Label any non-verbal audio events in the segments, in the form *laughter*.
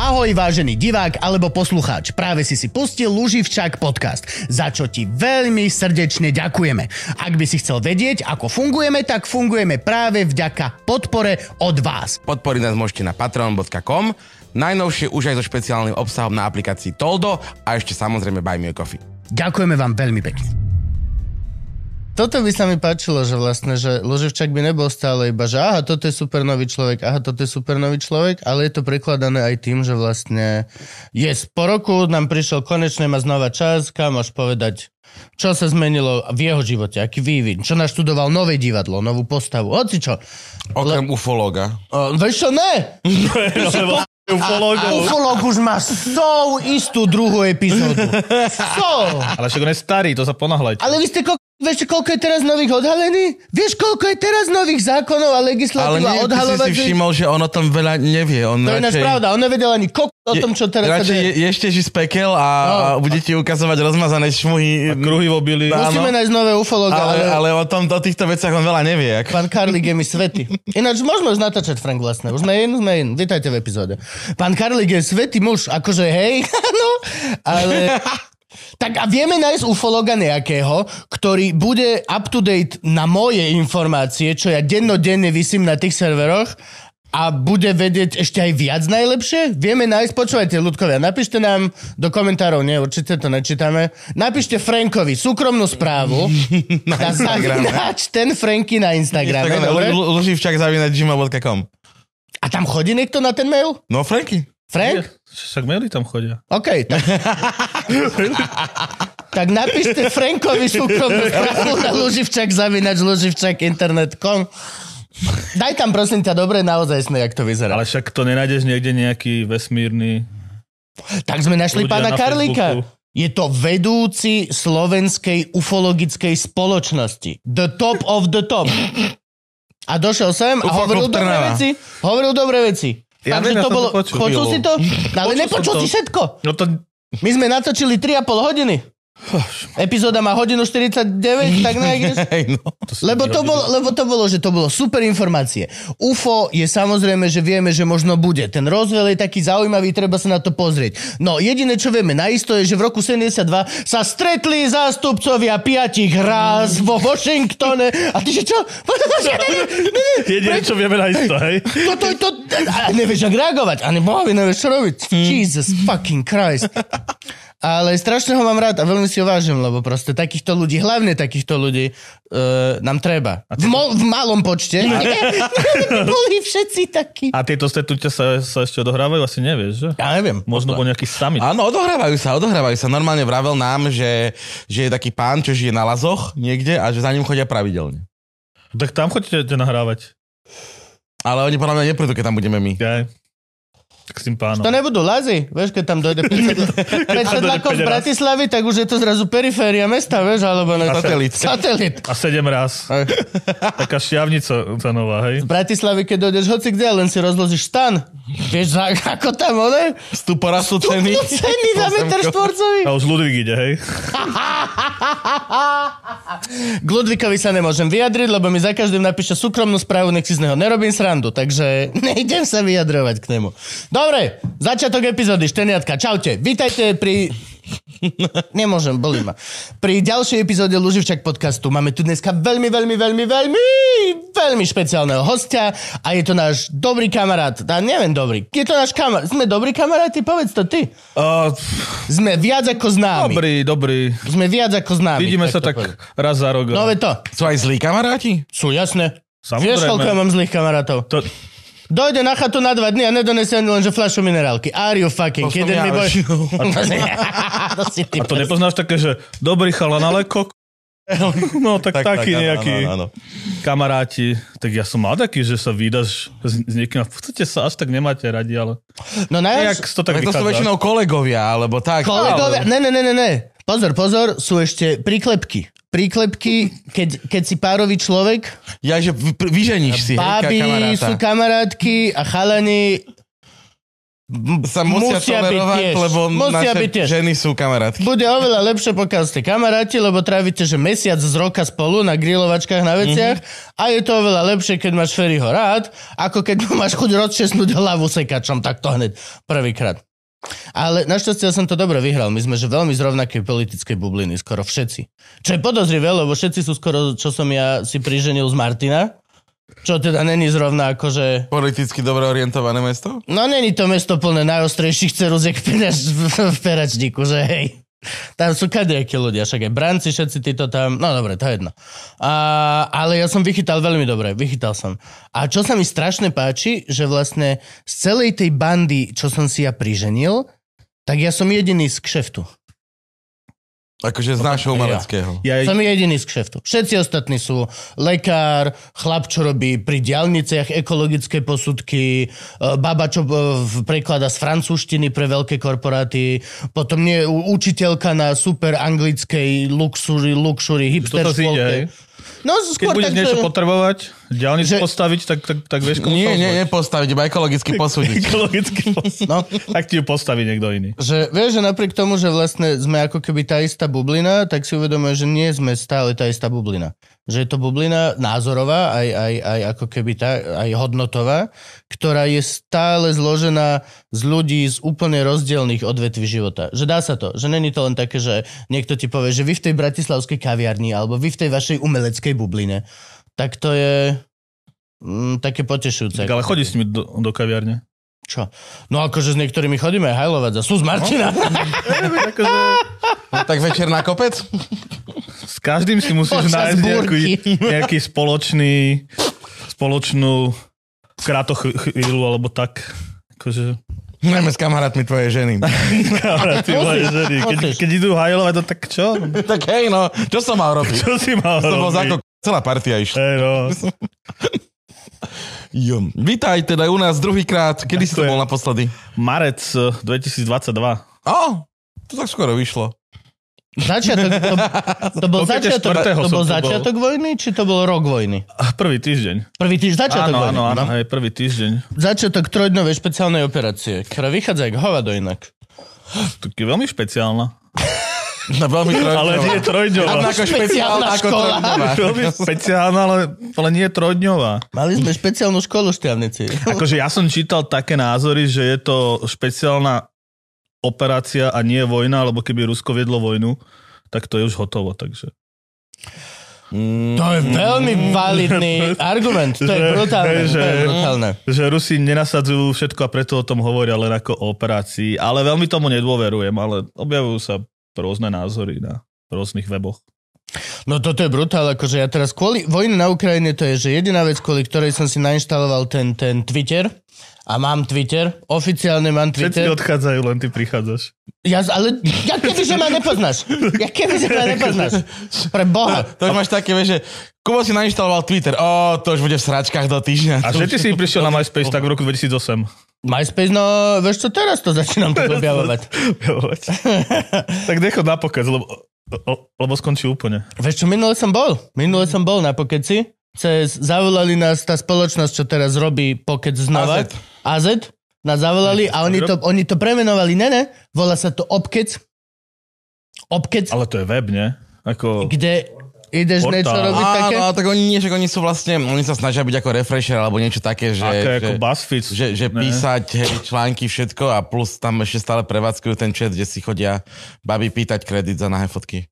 Ahoj vážený divák alebo poslucháč, práve si si pustil Luživčák podcast, za čo ti veľmi srdečne ďakujeme. Ak by si chcel vedieť, ako fungujeme, tak fungujeme práve vďaka podpore od vás. Podporiť nás môžete na patreon.com, najnovšie už aj so špeciálnym obsahom na aplikácii Toldo a ešte samozrejme Buy Me a Coffee. Ďakujeme vám veľmi pekne. Toto by sa mi páčilo, že vlastne, že Loživčak by nebol stále iba, že aha, toto je super nový človek, aha, toto je super nový človek, ale je to prekladané aj tým, že vlastne je yes, po roku nám prišiel konečne má znova čas, kam máš povedať, čo sa zmenilo v jeho živote, aký vývin, čo naštudoval nové divadlo, novú postavu, hoci čo. Okrem Le... ufologa. O, vieš čo, ne! *laughs* *laughs* Ufolog už má so istú druhú epizódu. So. Ale však on je starý, to sa ponáhľajte. Ale vy ste ko- Vieš, koľko je teraz nových odhalení? Vieš, koľko je teraz nových zákonov a legislatív a odhalovať? Ale si všimol, že on o tom veľa nevie. On to je náš pravda, on nevedel ani kok o tom, čo teraz radšej. Je, ešte z pekel a, no. a bude ti ukazovať rozmazané šmuhy. A kruhy v obili. Musíme nájsť nové ufologa. Ale, ale, ale o, tom, o týchto veciach on veľa nevie. Ak. Pán Karlik je mi svety. Ináč môžeme už natáčať, Frank, vlastne. Už sme in, sme in. Vítajte v epizóde. Pán Karlik je svetý muž, akože hej, *laughs* no, ale... Tak a vieme nájsť ufologa nejakého, ktorý bude up to date na moje informácie, čo ja dennodenne vysím na tých serveroch a bude vedieť ešte aj viac najlepšie? Vieme nájsť, počúvajte ľudkovia, napíšte nám do komentárov, nie, určite to nečítame, napíšte Frankovi súkromnú správu *laughs* na, zavináč ten Franky na Instagrame, Instagram, dobre? Luživčak zavináč gmail.com A tam chodí niekto na ten mail? No Franky. Frank? Však maily tam chodia. OK, tak... tak napíšte Frankovi súkromnú správu na Luživčak, zavinač Luživčak, internet.com. Daj tam prosím ťa dobre naozaj sme, jak to vyzerá. Ale však to nenájdeš niekde nejaký vesmírny... Tak sme našli pána na Karlíka. Facebooku. Je to vedúci slovenskej ufologickej spoločnosti. The top of the top. A došiel sem a hovoril dobré veci. Hovoril dobré veci. Ja viem, to bolo... To počul si to? *laughs* Ale nepočul si všetko. No to... My sme natočili 3,5 hodiny. Epizóda má hodinu 49, tak *laughs* nejak no, to lebo, to bolo, lebo to bolo, že to bolo super informácie. UFO je samozrejme, že vieme, že možno bude. Ten rozdiel je taký zaujímavý, treba sa na to pozrieť. No jediné, čo vieme naisto je, že v roku 72 sa stretli zástupcovia piatich raz vo Washingtone. A ty že čo? *laughs* Jediné, čo vieme naisto, hej? To, to, to, a nevieš, ak reagovať. A nebohovi nevieš, čo robiť. Hmm. Jesus fucking Christ. Ale strašne ho mám rád a veľmi si ho vážim, lebo proste takýchto ľudí, hlavne takýchto ľudí, uh, nám treba. V, mo- v malom počte. *laughs* boli všetci takí. A tieto stretnutia sa, sa ešte odohrávajú? Asi nevieš, že? Ja neviem. Možno bol nejaký summit. Áno, odohrávajú sa, odohrávajú sa. Normálne vravel nám, že, že je taký pán, čo žije na lazoch niekde a že za ním chodia pravidelne. Tak tam chodíte nahrávať. Ale oni podľa mňa neprídu, keď tam budeme my. Ja k tým pánom. To nebudú lazy, vieš, keď tam dojde *laughs* 5 sedlákov z Bratislavy, tak už je to zrazu periféria mesta, vieš, alebo ne... Satelit. Satelit. A sedem raz. Taká šťavnica tá nová, hej? Z Bratislavy, keď dojdeš hoci kde, len si rozložíš stan. Vieš, ako tam, one? Stupo rastú ceny. Ceny za meter štvorcový. A už Ludvík ide, hej? K Ludvíkovi sa nemôžem vyjadriť, lebo mi za každým napíše súkromnú správu, nech si z neho nerobím srandu, takže *laughs* nejdem sa vyjadrovať k nemu. Dobre, začiatok epizódy, šteniatka, čaute. Vítajte pri... *laughs* Nemôžem, bolí ma. Pri ďalšej epizóde Luživčak podcastu máme tu dneska veľmi, veľmi, veľmi, veľmi, veľmi špeciálneho hostia a je to náš dobrý kamarát. A neviem dobrý. Je to náš kamarát. Sme dobrí kamaráti? Povedz to ty. Uh, Sme viac ako známi. Dobrý, dobrý. Sme viac ako známi. Vidíme sa tak povedať. raz za rok. No to. Sú aj zlí kamaráti? Sú, jasné. Vieš, koľko mám zlých kamarátov? To... Dojde na chatu na dva dny a nedonesie ani len, že fľašu minerálky. Are you fucking kidding me, boy? *laughs* *laughs* A to nepoznáš také, že dobrý chalan, ale kok... *laughs* No, tak, tak taký tak, nejaký áno, áno. kamaráti. Tak ja som mal taký, že sa vydaš s, s niekým a v podstate sa až tak nemáte radi, ale... No najviac... to tak to sú väčšinou kolegovia, alebo tak. Kolegovia, ale... ne, ne, ne, ne, ne. Pozor, pozor, sú ešte príklepky príklepky, keď, keď si párový človek. Ja, že vyženíš si, Báby hej, sú kamarátky a chalani sa musia, musia byť tolerovať, tiež. lebo Musia naše byť tiež. ženy sú kamarátky. Bude oveľa lepšie, pokiaľ ste kamaráti, lebo trávite, že mesiac z roka spolu na grilovačkách na veciach mm-hmm. a je to oveľa lepšie, keď máš Ferryho rád, ako keď mu máš chuť rozčesnúť hlavu sekačom, tak to hneď prvýkrát. Ale našťastie ja som to dobre vyhral. My sme že veľmi z rovnakej politickej bubliny, skoro všetci. Čo je podozrivé, lebo všetci sú skoro, čo som ja si priženil z Martina, čo teda není zrovna akože... Politicky dobre orientované mesto? No není to mesto plné najostrejších ceruziek v, perač, v, peračníku, že hej. Tam sú kadejakí ľudia, však aj branci, všetci títo tam, no dobre, to je jedno. A, ale ja som vychytal veľmi dobre, vychytal som. A čo sa mi strašne páči, že vlastne z celej tej bandy, čo som si ja priženil, tak ja som jediný z kšeftu. Akože z nášho umeleckého. Ja, Som jediný z kšeftu. Všetci ostatní sú lekár, chlap, čo robí pri diálniciach ekologické posudky, e, baba, čo e, v- preklada z francúzštiny pre veľké korporáty, potom nie, učiteľka na super anglickej luxury, luxury hipster Toto si ide, hej? škôlke. No, Keď skôr budeš tak, niečo že- potrebovať, diálnicu Že- postaviť, tak, tak, tak vieš, komu Nie, nie, nepostaviť, iba ekologicky *laughs* posúdiť. Ekologicky postaviť. No. Tak ti ju postaví niekto iný. Že vieš, že napriek tomu, že vlastne sme ako keby tá istá bublina, tak si uvedomuje, že nie sme stále tá istá bublina. Že je to bublina názorová, aj, aj, aj ako keby tá, aj hodnotová, ktorá je stále zložená z ľudí z úplne rozdielných odvetví života. Že dá sa to. Že není to len také, že niekto ti povie, že vy v tej bratislavskej kaviarni alebo vy v tej vašej umeleckej bubline. Tak to je mm, také potešujúce. Tak, ale chodí s nimi do, do kaviarne. Čo? No akože s niektorými chodíme aj hajlovať za sú z Martina. *laughs* akože, No, tak večer na kopec? s každým si musíš Počas nájsť nejaký, nejaký spoločný, spoločnú krátochvíľu alebo tak. Akože, Najmä s kamarátmi tvojej ženy. *laughs* kamaráti, moje ženy. Keď, keď idú hajlovať, to tak čo? tak hej, no, čo som mal robiť? Čo si mal To bol robiť? zákon, celá partia išla. Hej, no. *laughs* Jo. Vítaj teda u nás druhýkrát. Kedy si to bol naposledy? Marec eh, 2022. Ó, to tak skoro vyšlo. Začiatok, to, to bol *laughs* začiatok, 4. to bol začiatok vojny, či to bol rok vojny? A Prvý týždeň. Prvý týždeň, začiatok Áno, vojny. áno, áno, no. hej, prvý týždeň. Začiatok trojdnovej špeciálnej operácie, ktorá vychádza jak hovado inak. Tak je veľmi špeciálna. *laughs* No, veľmi trojdňová. Ale nie je trojdňová. Rovnako špeciálna ako škola. trojdňová. *laughs* Veľmi špeciálna, ale, ale nie je trojdňová. Mali sme špeciálnu školu šťavnici. Akože ja som čítal také názory, že je to špeciálna operácia a nie vojna, lebo keby Rusko viedlo vojnu, tak to je už hotovo, takže... Mm, To je veľmi validný *laughs* argument. To je brutálne. že- To je brutálne. Že Rusi nenasadzujú všetko a preto o tom hovoria len ako o operácii, ale veľmi tomu nedôverujem, ale objavujú sa rôzne názory na rôznych weboch. No toto je brutál, akože ja teraz kvôli vojne na Ukrajine to je, že jediná vec, kvôli ktorej som si nainštaloval ten, ten Twitter a mám Twitter, oficiálne mám Všetci Twitter. odchádzajú, len ty prichádzaš. Ja, ale ja keby, že ma nepoznáš. Ja keby, že ma nepoznáš. Pre Boha. *laughs* To už máš také, vieš, že Kubo si nainštaloval Twitter. Ó, to už bude v sračkách do týždňa. A všetci si prišiel na MySpace tak v roku 2008. MySpace, no vieš čo, teraz to začínam tak objavovať. *laughs* tak nechod na pokec, lebo, lebo skončí úplne. Vieš čo, minule som bol. Minule som bol na Pokeci. Cez, zavolali nás tá spoločnosť, čo teraz robí Pokec znova. AZ. AZ. Nás zavolali a oni to, oni to premenovali, ne, ne, volá sa to Obkec. Obkec, Ale to je web, nie? Ako... kde ideš Portál. niečo robiť také. Áno, tak oni, nie, že oni sú vlastne, oni sa snažia byť ako refresher alebo niečo také, že, Aké ako že, BuzzFeed. že, že Ne? písať hej, články, všetko a plus tam ešte stále prevádzkujú ten chat, kde si chodia baby pýtať kredit za nahé fotky.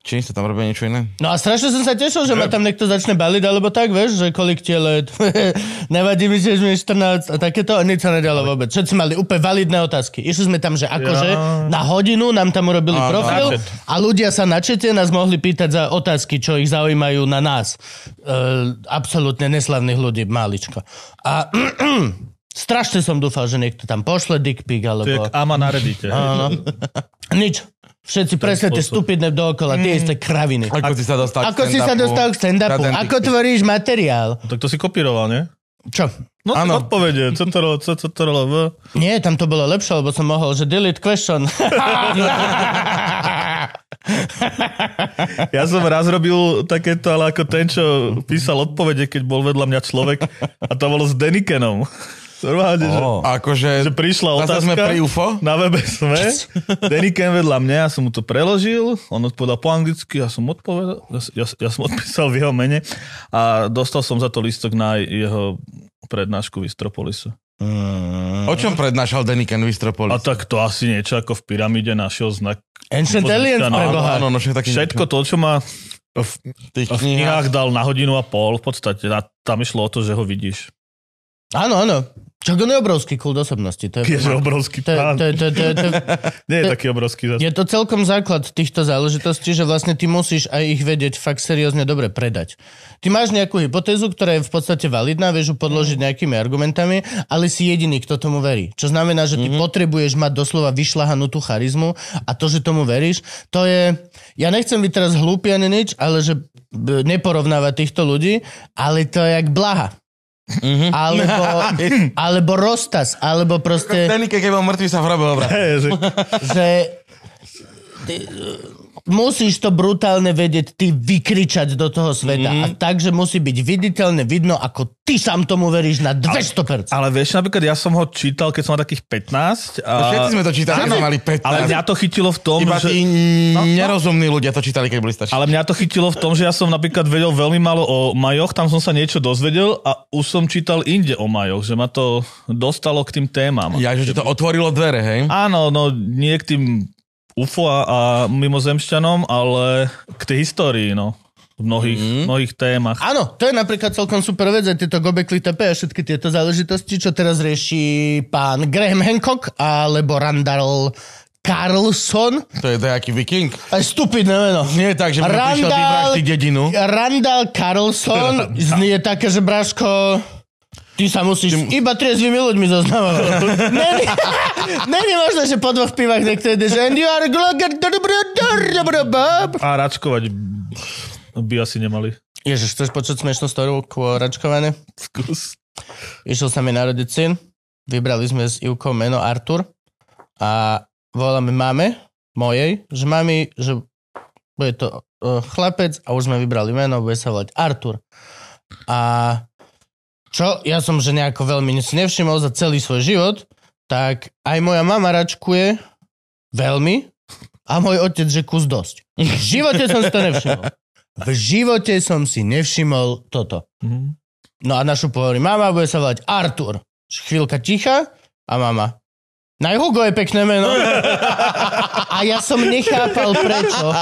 Či sa tam robia niečo iné? No a strašne som sa tešil, že ma tam niekto začne baliť, alebo tak, vieš, že kolik ti je let. *laughs* Nevadí mi, že mi je 14 a takéto, a nič sa nedalo vôbec. Všetci mali úplne validné otázky. Išli sme tam, že akože Ja. na hodinu nám tam urobili Áno. profil a ľudia sa na čete nás mohli pýtať za otázky, čo ich zaujímajú na nás. E, absolútne neslavných ľudí, máličko. A *clears throat* strašne som dúfal, že niekto tam pošle dick pic, alebo... jak ama na Reddite. Áno. *laughs* Nič. Všetci presne tie stupidné dookola, tie isté kraviny. Ako si sa dostal Ako si sa dostal k stand-upu? Ten Ako tvoríš materiál? Tak to si kopíroval, nie? Čo? No ano. odpovede. CTRL, C, CTRL, V. Nie, tam to bolo lepšie, lebo som mohol, že delete question. *laughs* Ja som raz robil takéto, ale ako ten, čo písal odpovede, keď bol vedľa mňa človek a to bolo s Denikenom. Normálne, že, Oh. Akože... že prišla Zase otázka sme pri UFO? na webe SME, Danny Ken vedľa mňa, ja som mu to preložil, on odpovedal po anglicky, ja som odpovedal, ja, ja, ja som *laughs* odpísal v jeho mene a dostal som za to listok na jeho prednášku v Istropolisu. O čom prednášal Deniken v Istropolis? A tak to asi niečo ako v pyramíde našiel znak. Ancient Aliens, Áno, preboha. Áno, no však taký... Všetko to, čo má v tých v knihách dal na hodinu a pol, v podstate. A tam išlo o to, že ho vidíš. Áno, áno. Čo on je obrovský kult osobnosti. To je, Je, že obrovský to, pán. to, to, to, to, *laughs* Nie je taký obrovský zase. je to celkom základ týchto záležitostí, že vlastne ty musíš aj ich vedieť fakt seriózne dobre predať. Ty máš nejakú hypotézu, ktorá je v podstate validná, vieš ju podložiť nejakými argumentami, ale si jediný, kto tomu verí. Čo znamená, že ty potrebuješ mať doslova vyšľahanú tú charizmu a to, že tomu veríš, to je... Ja nechcem byť teraz hlúpy ani nič, ale že b- neporovnávať týchto ľudí, ale to je jak blaha. *laughs* Alebo, *laughs* alebo Rostas, alebo proste, Denike, keď bol mŕtvý, sa že, že *laughs* ty, musíš to brutálne vedieť ty vykričať do toho sveta. Mm-hmm. A takže musí byť viditeľne vidno, ako ty sám tomu veríš na 200%. ale vieš, napríklad ja som ho čítal, keď som mal takých 15. A, Všetci sme to čítali, keď sme mali 15. ale mňa to chytilo v tom, Iba že... tí nerozumní ľudia to čítali, keď boli starší. Ale mňa to chytilo v tom, že ja som napríklad vedel veľmi málo o majoch, tam som sa niečo dozvedel a už som čítal inde o majoch, že ma to dostalo k tým témam. Ja, že to otvorilo dvere, hej? Áno, no nie k tým UFO a, a mimozemšťanom, ale k tej histórii, no. V mnohých, mm. mnohých témach. Áno, to je napríklad celkom super vec, aj tieto Gobekli Tepe a všetky tieto záležitosti, čo teraz rieši pán Graham Hancock alebo Randall Carlson. To je nejaký viking. Aj stupidné meno. Nie je tak, že mu prišiel dedinu. Randall Carlson *laughs* znie také, že Braško, ty sa musíš iba triezvými ľuďmi zoznamovať. Není, není možné, že po dvoch pivách niekto ide, že and you are a račkovať by asi nemali. Ježiš, chceš počuť smiešnú storku o račkované? Skús. Išiel sa mi narodiť syn, vybrali sme s Ivkou meno Artur a voláme mame mojej, že mami, že bude to uh, chlapec a už sme vybrali meno, bude sa volať Artur. A čo ja som, že nejako veľmi si nevšimol za celý svoj život, tak aj moja mama račkuje veľmi a môj otec, že kus dosť. V živote som si to nevšimol. V živote som si nevšimol toto. Mhm. No a našu pohovorí, mama bude sa volať Artur. Chvíľka ticha a mama. Na Hugo je pekné meno. *laughs* A ja som nechápal prečo.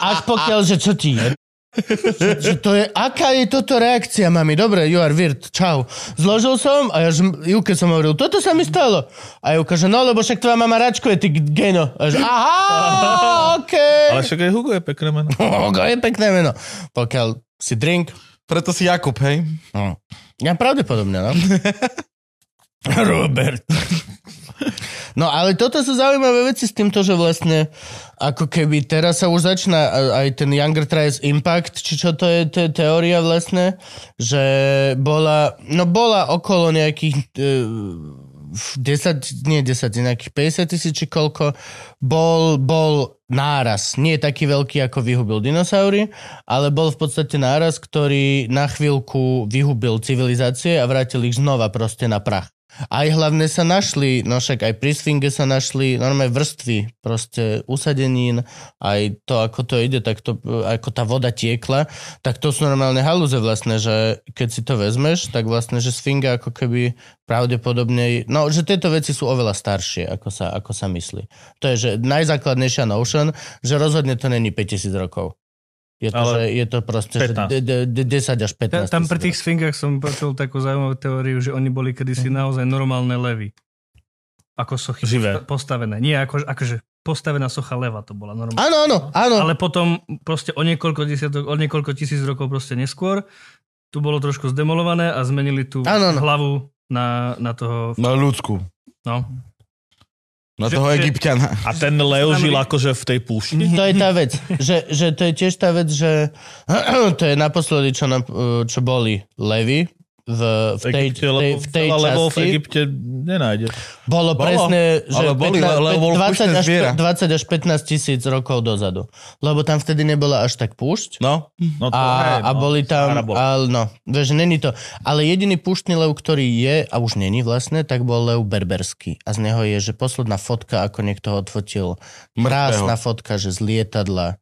Až pokiaľ, že čo ti je. Že, že to je, aká je toto reakcia, mami? Dobre, you are weird, čau. Zložil som a ja že, Juke som hovoril, toto sa mi stalo. A Juka, že no, lebo však tvoja mama račkuje, ty geno. A že, aha, *laughs* okej. Ale však aj Hugo je pekné meno. *laughs* Hugo je pekné meno. Pokiaľ si drink, Preto si Jakub, hej? Ja pravdepodobne, no. *laughs* Robert. No ale toto sú zaujímavé veci s týmto, že vlastne ako keby teraz sa už začína aj ten Younger Tries Impact, či čo to je te- teória vlastne, že bola, no bola okolo nejakých e, 10, nie 10, nejakých 50 tisíc či koľko, bol, bol náraz, nie taký veľký ako vyhubil dinosaury, ale bol v podstate náraz, ktorý na chvíľku vyhubil civilizácie a vrátil ich znova proste na prach. Aj hlavne sa našli, no však aj pri Sfinge sa našli normálne vrstvy proste usadenín, aj to, ako to ide, tak to, ako tá voda tiekla, tak to sú normálne halúze vlastne, že keď si to vezmeš, tak vlastne, že Sfinga ako keby pravdepodobne, no, že tieto veci sú oveľa staršie, ako sa, ako sa myslí. To je, že najzákladnejšia notion, že rozhodne to není 5000 rokov. Je to, Ale že, je to proste, že 15. de, de, de, 10 až 15 Ta, tam pri tých sfingách som počul takú zaujímavú teóriu, že oni boli kedysi naozaj normálne levy. Ako sochy Živé. posta- postavené. Nie, ako, akože postavená socha leva to bola normálne. Áno, áno, áno. Ale potom proste o niekoľko, desiatok, o niekoľko tisíc rokov proste neskôr tu bolo trošku zdemolované a zmenili tú Áno, áno. hlavu na, na toho... Na ľudsku. No. Na Že- toho že- egyptiana. A ten Leo žil akože v tej púšti? To je tá vec, že, že to je tiež tá vec, že *clears throat* to je naposledy, čo, na, čo boli levy v, v V tej, Egypte, tej, lebo v tej levov v Egypte nenájde. bolo, Bolo, presne, že ale boli, 15, lebo bolo 20, púštne až, zviera. 20 až 15 tisíc rokov dozadu. Lebo tam vtedy nebola až tak púšť. No, No to A, hej, a no. boli tam, ale no, vieš, není to. Ale jediný púštny lev, ktorý je, a už není vlastne, tak bol lev berberský. A z neho je, že posledná fotka, ako niekto ho odfotil, krásna fotka, že z lietadla,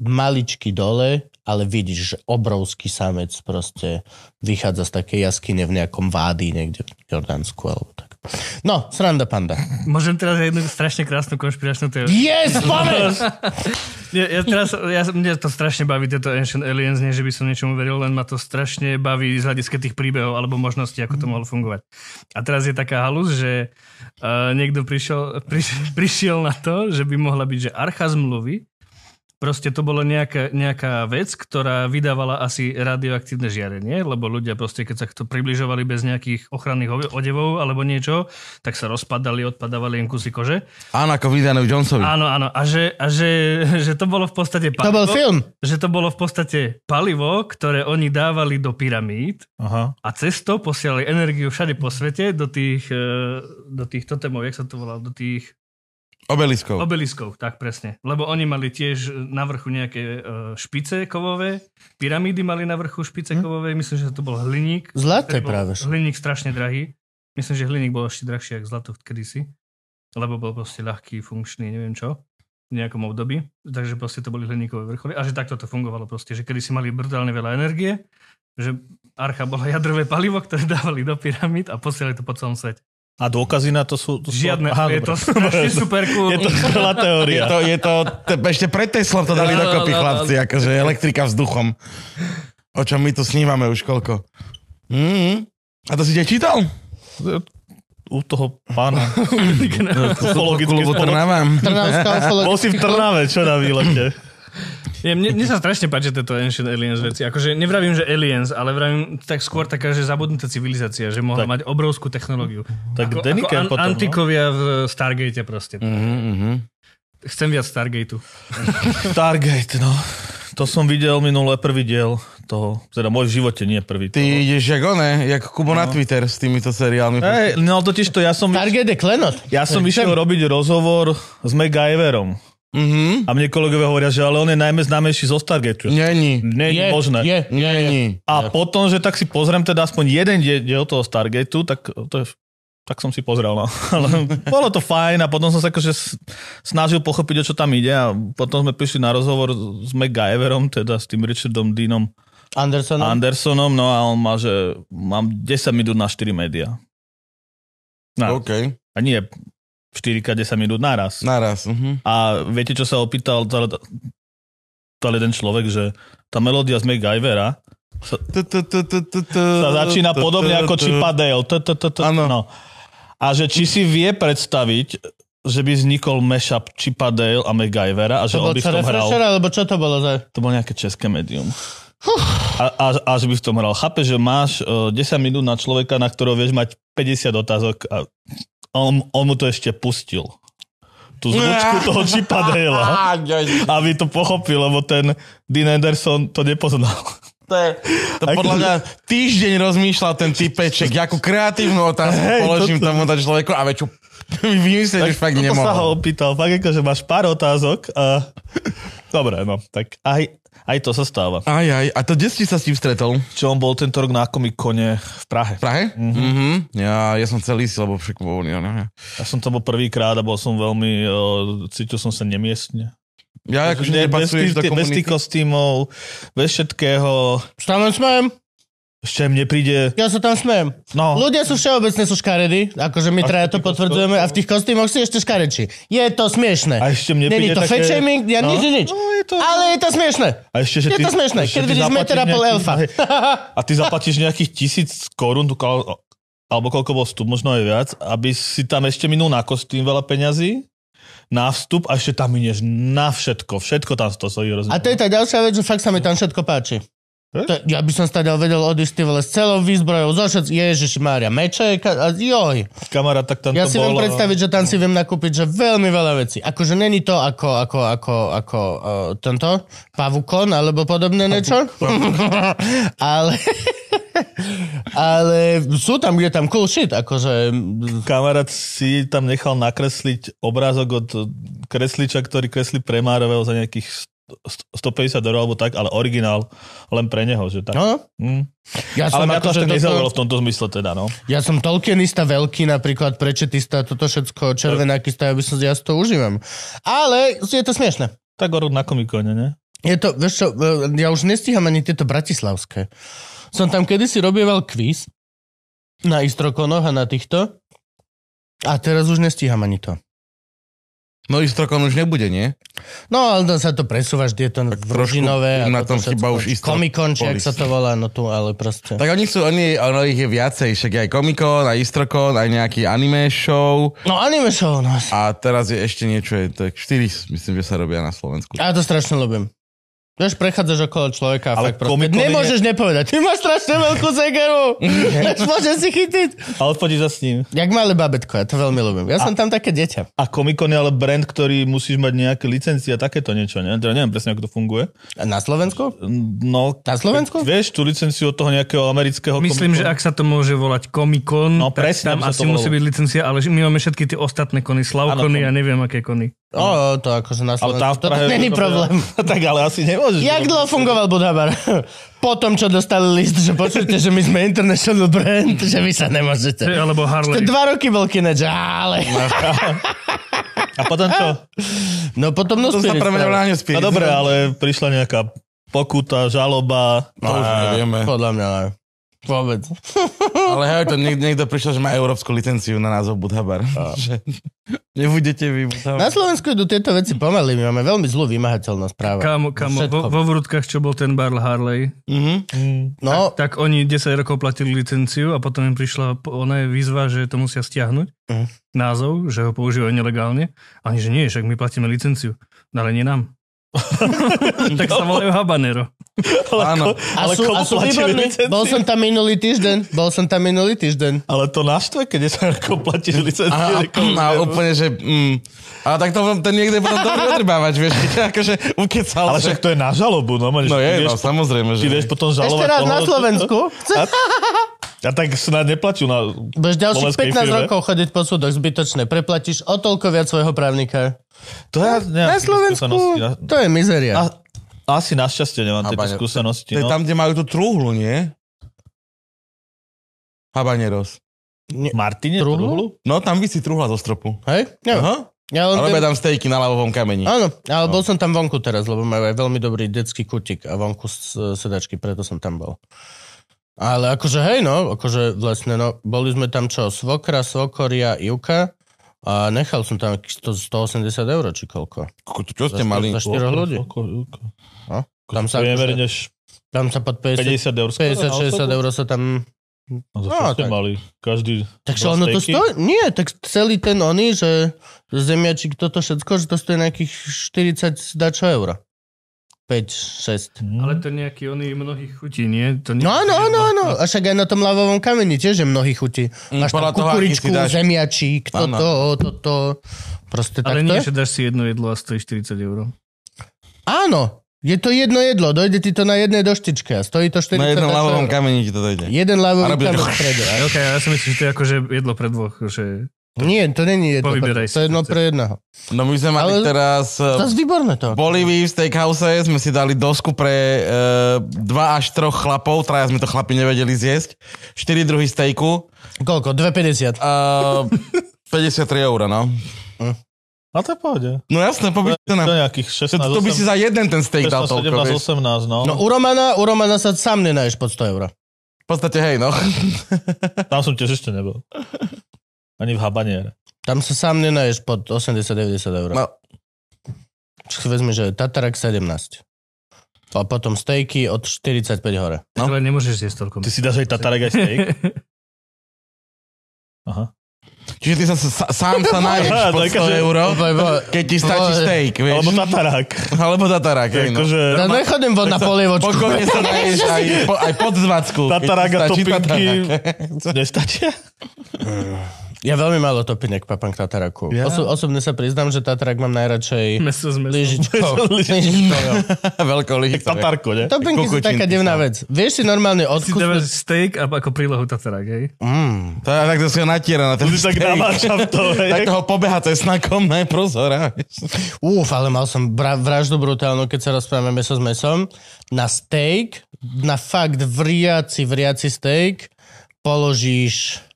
maličky dole, ale vidíš, že obrovský samec proste vychádza z takej jaskyne v nejakom vádi niekde v Jordánsku alebo tak. No, sranda panda. Môžem teraz jednu strašne krásnu konšpiračnú teóriu. Yes, povedz! *laughs* Ja, ja teraz, ja, mne to strašne baví, tieto Ancient Aliens, nie že by som niečomu veril, len ma to strašne baví z hľadiska tých príbehov alebo možností, ako to mohlo fungovať. A teraz je taká halus, že uh, niekto prišiel, priš, *laughs* prišiel na to, že by mohla byť, že archa zmluvy, proste to bolo nejaká, nejaká vec, ktorá vydávala asi radioaktívne žiarenie, lebo ľudia proste, keď sa to približovali bez nejakých ochranných odevov alebo niečo, tak sa rozpadali, odpadávali im kusy kože. áno, ako v Jonesovi. Áno, áno. A že, a že, *laughs* že to bolo v podstate To bol film. Že to bolo v podstate palivo, ktoré oni dávali do pyramíd Aha. a cez to posielali energiu všade po svete do tých, eh, do tých totemov, jak sa to volá, do tých Obeliskov. obeliskov, tak presne. Lebo oni mali tiež na vrchu nejaké eh, špice kovové, pyramídy mali na vrchu špice kovové, myslím, že to bol hliník. Zlaté práve. Hliník strašne drahý. Myslím, že hliník bol ešte drahší ako zlato kedysi. Lebo bol proste ľahký, funkčný, neviem čo v nejakom období, takže proste to boli hliníkové vrcholy a že takto to fungovalo proste, že kedy si mali brutálne veľa energie, že archa bola jadrové palivo, ktoré *laughs* dávali do pyramíd a posielali to po celom svete. A dôkazy na to sú... To sú Žiadne, Aha, je to dobre. strašne super *laughs* cool. Je to skvelá Je teória. to, je to, te, ešte pred Teslom to dali Áno, dokopy áno, chlapci, akože elektrika vzduchom. O čom my tu snívame už koľko. Mm. A to si ťa čítal? U toho pána. *laughs* Ufologický. Trnava. Trnavská. *laughs* Bol si v Trnave, čo na výlete? Je, mne, mne sa strašne páči tieto Ancient Aliens veci. Akože nevravím, že Aliens, ale vravím tak skôr taká, že zabudnutá civilizácia, že mohla Tak. mať obrovskú technológiu. Tak ako, ako an- potom, no. antikovia v Stargate proste. Mhm, mhm. Chcem viac Stargateu. *laughs* Stargate, no. To som videl minulé prvý diel toho, teda môj v živote, nie prvý. Ty ideš jak one, jak Kubo na Twitter s týmito seriálmi. Hej, no totiž to ja som, Target je klenot. ja som išiel robiť rozhovor s MacGyverom. Mhm. A mne kolegovia hovoria, že ale on je najmä známejší zo Stargate. Není. Nie je možné. Je, Není. A potom, že tak si pozriem teda aspoň jeden die- diel toho Stargateu, tak to je tak som si pozrel, no. *laughs* Ale bolo to fajn a potom som sa akože s- snažil pochopiť, o čo tam ide a potom sme prišli na rozhovor s MacGyverom, teda s tým Richardom Deanom Anderson. Andersonom, no a on má, že mám 10 minút na 4 médiá. No, OK. a nie 4 10 minút naraz. Naraz. Mhm. A viete, čo sa opýtal tal, jeden človek, že tá melódia z MacGyvera sa, sa začína podobne ako Chipa Dale. No. A že či si vie predstaviť, že by vznikol mashup Chipa Dale a MacGyvera a že To on by v čo tom hral. alebo čo to bolo za... To bolo nejaké české médium. A, a, a že by v tom hral. Chápe, že máš uh, 10 minút na človeka, na ktorého vieš mať 50 otázok a on, on mu to ešte pustil. Tú zvučku *laughs* toho Chipa Dale'a, aby to pochopil, lebo ten Dean Anderson to nepoznal. To, je, to podľa mňa týždeň rozmýšľal ten typeček, akú kreatívnu otázku Hej, položím toto- tomu tomu človeku a väčšiu *laughs* vymyslieť už fakt toto sa nemohol. ho opýtal, fakt ako, že máš pár otázok a... Dobre, no, tak aj, aj to sa stáva. Aj, aj. A to kde si sa s tým stretol? Čo on bol tento rok na Komikone v Prahe. V Prahe? Mhm. Ja, ja som celý si, lebo však bol, ja, neviem. Ja som tam bol prvýkrát a bol som veľmi, o, cítil som sa nemiestne. Ja akože Ne- nepasuješ do tých- bez tých komunity. kostýmov, bez všetkého. Tam smejem? Ešte mne príde... Ja sa tam smejem. No, Ľudia sú všeobecne sú škaredí, akože my traja to potvrdzujeme a v tých kostýmoch si ešte škarečí. Je to smiešne. a ešte mne Není to také... fat shaming, ja nič, nič. No, je to... Ale je to smiešne. A ešte, že Je ty, to smiešne, keď vidíš zaplatíš meter a pol elfa. *laughs* A ty zaplatíš nejakých tisíc korún, alebo koľko bol vstup, možno aj viac, aby si tam ešte minul na kostým veľa peňazí, na vstup a ešte tam minieš na všetko. Všetko tam to stojí rozumiem. A to je tá ďalšia vec, že fakt sa mi tam všetko páči. Hm? To, ja by som stadiaľ vedel odísť ty vole s celou výzbrojou, zo všetci, ježiši Mária, meče, ka- a joj. Kamarát, tak tam Ja to si bol, viem predstaviť, že tam si viem nakúpiť, že veľmi veľa vecí. Akože není to ako, ako, ako, ako uh, tento pavukon alebo podobné niečo. *laughs* ale, Ale sú tam, je tam cool shit, akože... Kamarát si tam nechal nakresliť obrázok od kresliča, ktorý kreslí pre Marvel za nejakých 150 eur alebo tak, ale originál len pre neho, že tak. No, Mm. ja som Ale mňa to toto- nezaujalo v tomto zmysle teda, no. Ja som Tolkienista veľký, napríklad prečetista, toto všetko, červenakista, ja by som, ja to užívam. Ale je to smiešne. Tak o rok na komikone, ne? Je to, vieš čo, e, ja už nestíham ani tieto bratislavské. Som tam kedysi robieval quiz na Istrokonoch a na týchto a teraz už nestíham ani to. No Istrokon už nebude, nie? No, ale sa to presúva, vždy je to v trošku Ružinové. a na tom všetko. už Istro- Komikon, či ak sa to volá, no tu, ale proste. Tak oni sú, oni, ono ich je viacej, však je aj Comic-Con, aj Istrokon, aj nejaký anime show No, anime show, no. a teraz je ešte niečo, je je 4, myslím, že sa robia na Slovensku. Ja to strašne ľúbim. Vieš, prechádzaš okolo človeka a Ale fakt je- nemôžeš nepovedať. Ty máš strašne veľkú zegeru. *laughs* Môžeš si chytiť. Ale poď za s ním. Jak malé babetko, ja to veľmi ľúbim. Ja som tam také dieťa. A komikon je ale brand, ktorý musíš mať nejaké licencie a takéto niečo, ne? Teda neviem presne, ako to funguje. A na Slovensku? No, Na Slovensku? vieš tú licenciu od toho nejakého amerického Myslím, že ak sa to môže volať Comic-Con, No, tak presne, tam sa asi to musí byť licencia, ale my máme všetky tie ostatné kony, Slavkony a neviem aké kony. O, to akože na Ale tam Slovensku. v To Prahe... není problém. *laughs* tak ale asi nemôžeš. Jak dlho fungoval Budhabar? *laughs* Po tom, čo dostali list, že počujete, že my sme international brand, *laughs* že vy sa nemôžete. Alebo To Harley. dva roky bol kinec, ale... A potom čo? No potom no To sa premenilo na Newspirit. No dobre, ale prišla nejaká pokuta, žaloba. To už nevieme. Podľa mňa aj. Vôbec. *laughs* Ale hej, to niek- niekto prišiel, že má európsku licenciu na názov Budhabar. *laughs* Nebudete vy Budhabar. Na Slovensku idú tieto veci pomaly, my máme veľmi zlú vymahateľnosť práva. Kámo, Všetko. vo, vo vrútkach, čo bol ten bar Harley, Mhm. No, tak oni 10 rokov platili licenciu a potom im prišla ona je výzva, že to musia stiahnuť. Mhm. Názov, že ho používajú nelegálne. A oni, že nie, však my platíme licenciu. No ale nie nám. *laughs* tak sa volajú habanero. Áno. a ale sú, komu a sú výborní. Bol som tam minulý týždeň. Bol som tam minulý týždeň. Ale to naštve, keď sa ako platíš licenciu. A, a, a úplne, že... Mm, ale tak to ten niekde potom dobrý odrbávať, vieš, akože ukecal. Ale že- však to je na žalobu, no. No je, no samozrejme, že... Ty vieš potom žalovať Ešte raz toho, na Slovensku. A tak snad neplačú na... Budeš ďalších Slovenskej 15 firme. rokov chodiť po súdoch zbytočné. Preplatíš o toľko viac svojho právnika. To ja Na Slovensku skúsenosti. Na- to je mizeria. A, asi našťastie nemám tieto skúsenosti. To je No. tam, kde majú tú truhlu, nie? Habaneros. Martine? Truhlu? Truhlu? No, tam vysí truhla zo stropu. Hej? Aha. Ja A len robia tam stejky na ľavovom kameni. Áno, ale bol som tam vonku teraz, lebo majú aj veľmi dobrý detský kutik a vonku s- sedačky, preto som tam bol. Ale akože hej, no, akože vlastne, no, boli sme tam čo, svokra, svokoria, Juka a nechal som tam nejakých 100, 180 eur, či koľko. Ko- Čo ste mali? Za štyroch ľudí. No, tam sa, akože, než tam sa pod 50, 50 eur. skoro na 50 60 osobu? eur sa tam... No, to No, ste tak. mali? Každý Takže ono to stojí... Nie, tak celý ten oný, že zemiačik toto všetko, že to stojí nejakých 40 dačo euro. 5, 6. Hm. Ale to nejaký oný mnohých chutí, nie? To nie No áno, áno, áno. A však aj na tom ľavovom kameni tiež je mnohých chutí. Mm, Máš tam kukuričku, dáš. zemiačík, Áno. toto, toto. Proste Ale nie, je. že dáš si jedno jedlo a stojí 40 eur. Áno, je to jedno jedlo. Dojde ti to na jednej doštičke a stojí to 40 Na jednom euro. kameni ti to dojde. Jeden to- kameň v strede. A- *laughs* Ok, ja si myslím, že to je akože jedlo pre dvoch, že Nie, to není jedno. Povyberaj To je jedno pre jedného. No my sme mali Ale- teraz... To je výborné to. V Bolívii v steakhouse sme si dali dosku pre uh, dva až troch chlapov, traja sme to chlapi nevedeli zjesť, 4 druhy stejku, Koľko? 2,50. uh, 53 eur, no. A to je pohode. No jasné, To je na... nejakých 16, To, to by si za jeden ten steak dal 16, toľko, 17, vieš. 18, no. No u Romana, u Romana sa sám nenaješ pod 100 eur. V podstate hej, no. Tam som tiež ešte nebol. *laughs* Ani v Habaniere. Tam sa sám nenaješ pod 80-90 eur. no. Čo si vezmi, že Tatarak 17. A potom stejky od 45 hore. No. ale nemôžeš zjesť toľko. Ty si dáš aj tatarek aj steak? Aha. Čiže ty sa, sa sám sa naješ Aha, pod to je 100 akože- eur, Bo- keď ti stačí steak, vieš. Alebo tatarák. Alebo tatarák, hej, no. Akože Ja nechodím von na polievočku. Pokojne sa naješ aj, po, aj pod zvacku. tatarák a topinky tatarák. nestačia? *laughs* Ja veľmi málo topinek papám k Tataraku. Ja? Oso- osobne sa priznám, že Tatarak mám najradšej Meso s mesom. lyžičkou. Lyžičkou. Lyžičkou. *laughs* Veľkou lyžicou. Tatarko, ne? Topinky sú taká divná vec. Vieš si normálne Si odkus... dávaš steak a ako prílohu tatarák, hej? Mm. To je tak, to si ho natiera na ten Ty tak steak. namáča v to, hej. Tak toho pobeha cesnakom, ne, prozor. a- Uf, ale mal som bra- vraždu brutálnu, keď sa rozprávame meso s mesom. Na steak, na fakt vriaci, vriaci steak, položíš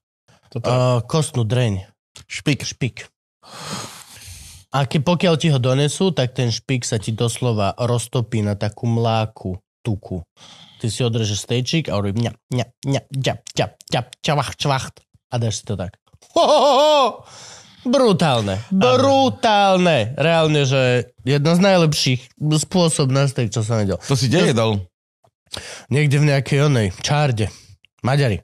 uh, kostnú dreň. Špik. Špik. A ke, pokiaľ ti ho donesú, tak ten špik sa ti doslova roztopí na takú mláku tuku. Ty si odrežeš stejčík a urobí mňa, mňa, mňa, ďap, ďap, ďap, čavacht, čvacht a dáš si to tak. Ho, ho, ho, ho. Brutálne. Brutálne. Reálne, že jedno z najlepších spôsob na steak, čo som vedel. To si kde jedol? Niekde v nejakej onej čárde. Maďari.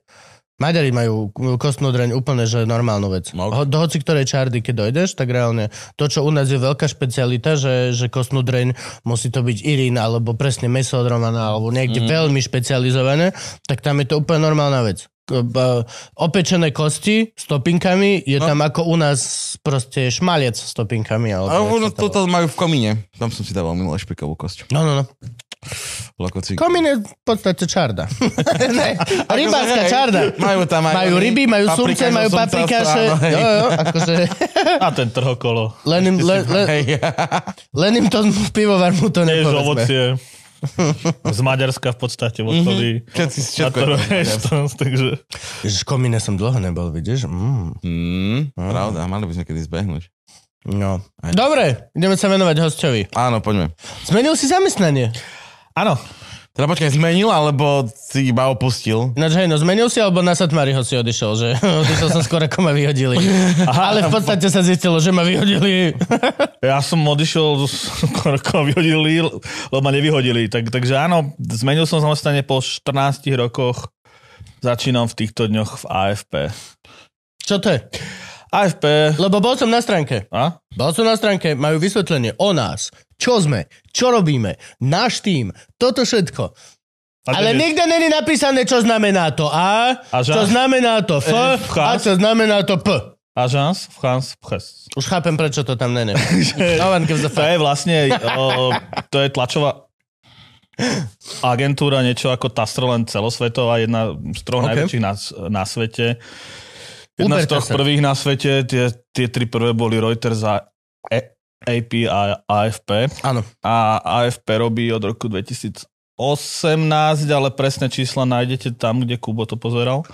Maďari majú kostnú dreň úplne, že normálnu vec. No. Ho, do hoci ktorej čárdy, keď dojdeš, tak reálne to, čo u nás je veľká špecialita, že, že kostnú dreň musí to byť irín, alebo presne meso od romana, alebo niekde mm. veľmi špecializované, tak tam je to úplne normálna vec. Opečené kosti s topinkami, je No. tam ako u nás proste šmalec s topinkami. Alebo A ono to toto majú v komíne. Tam som si dával minulé špikovú kosť. No, no, no. Lokocík. Komín je v podstate čarda. *laughs* ne, rybárska čarda. Majú tam aj Majú ryby, majú sumce, majú hej. Jo, jo, akože... *laughs* A ten trhokolo. Len im, le, le, len im to *laughs* pivovar mu to nepovedzme. ovocie. Z Maďarska v podstate v okolí. Všetci, takže... Ježiš, komíne som dlho nebol, vidíš? Mm. Mm, pravda, mali by sme kedy zbehnúť. No. Dobre, ideme sa venovať hostovi. Áno, poďme. Zmenil si zamestnanie. Áno, Teda počkaj, zmenil, alebo si iba opustil? Ináč hej, no zmenil si, alebo na Satmariho si odišiel, že *laughs* odišiel som skôr, ako ma vyhodili. Ale v podstate sa zistilo, že ma vyhodili. *laughs* ja som odišiel, skoro ako ma vyhodili, lebo ma nevyhodili. Tak, takže áno, zmenil som zamestnanie po 14 rokoch. Začínam v týchto dňoch v AFP. Čo to je? AFP... Lebo bol som na stránke. A? Bol som na stránke, majú vysvetlenie o nás. Čo sme, čo robíme, náš tým, toto všetko. A Ale tedy- nikde není napísané, čo znamená to A, A čo znamená to F E, a čo znamená to P. Agence France Presse. Už chápem, prečo to tam není. *laughs* No To je vlastne, o, to je tlačová agentúra, niečo ako Tastra, len celosvetová, jedna z troch Ok. okay. najväčších na, na svete. Jedna Uber z troch Tasser. prvých na svete, tie, tie tri prvé boli Reuters a e, AP a AFP. Áno. A AFP robí od roku 2018, ale presné čísla nájdete tam, kde Kubo to pozeral.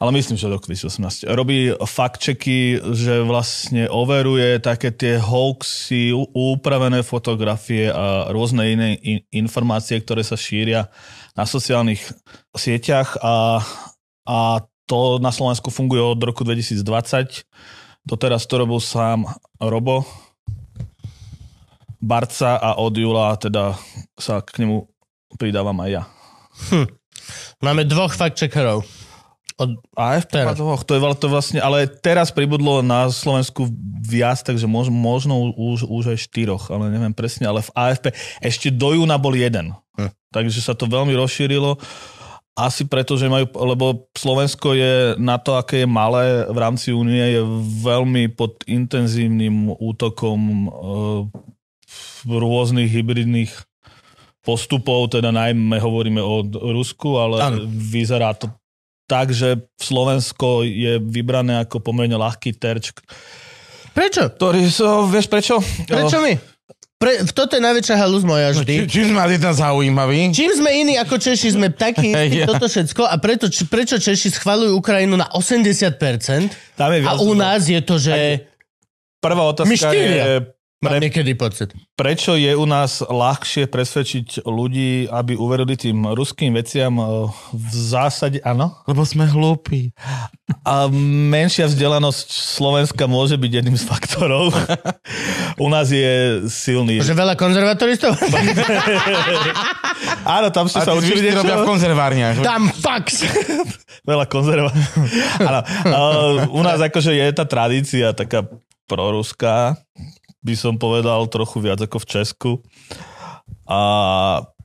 Ale myslím, že rok 2018. Robí fact-checky, že vlastne overuje také tie hoaxy, úpravené fotografie a rôzne iné in- informácie, ktoré sa šíria na sociálnych sieťach a, a to na Slovensku funguje od roku 2020. Doteraz to robil sám Robo, Barca a od júla teda sa k nemu pridávam aj ja. Máme dvoch fact-checkerov. Od... AFP má dvoch, to je, to vlastne, ale teraz pribudlo na Slovensku viac, takže mož, možno už, už aj štyroch, ale neviem presne, ale v AFP ešte do júna bol jeden. Hm. Takže sa to veľmi rozšírilo. Asi preto, že majú, lebo Slovensko je na to, aké je malé v rámci únie, je veľmi pod intenzívnym útokom e, rôznych hybridných postupov, teda najmä hovoríme o Rusku, ale Áno. vyzerá to tak, že Slovensko je vybrané ako pomerne ľahký terč, Prečo? ktorý so, vieš prečo? Prečo my? Pre, toto je najväčšia halus moja Či, vždy. čím sme ten zaujímavý? Čím sme iní ako Češi, sme takí, *laughs* Ja. toto všetko a preto, či, prečo Češi schvalujú Ukrajinu na 80% Tam je a u nás je to, že Prvá My otázka je, mám pre, niekedy pocit. prečo je u nás ľahšie presvedčiť ľudí, aby uverili tým ruským veciam e, v zásade, áno. Lebo sme hlúpi. A menšia vzdelanosť Slovenska môže byť jedným z faktorov. u nás je silný. Že veľa konzervatoristov? *laughs* Áno, tam ste A sa učili zvyšní robia v niečo. konzervárniach. Tam fax. *laughs* Veľa konzerva. Áno, uh, u nás akože je tá tradícia taká proruská, by som povedal trochu viac ako v Česku. A,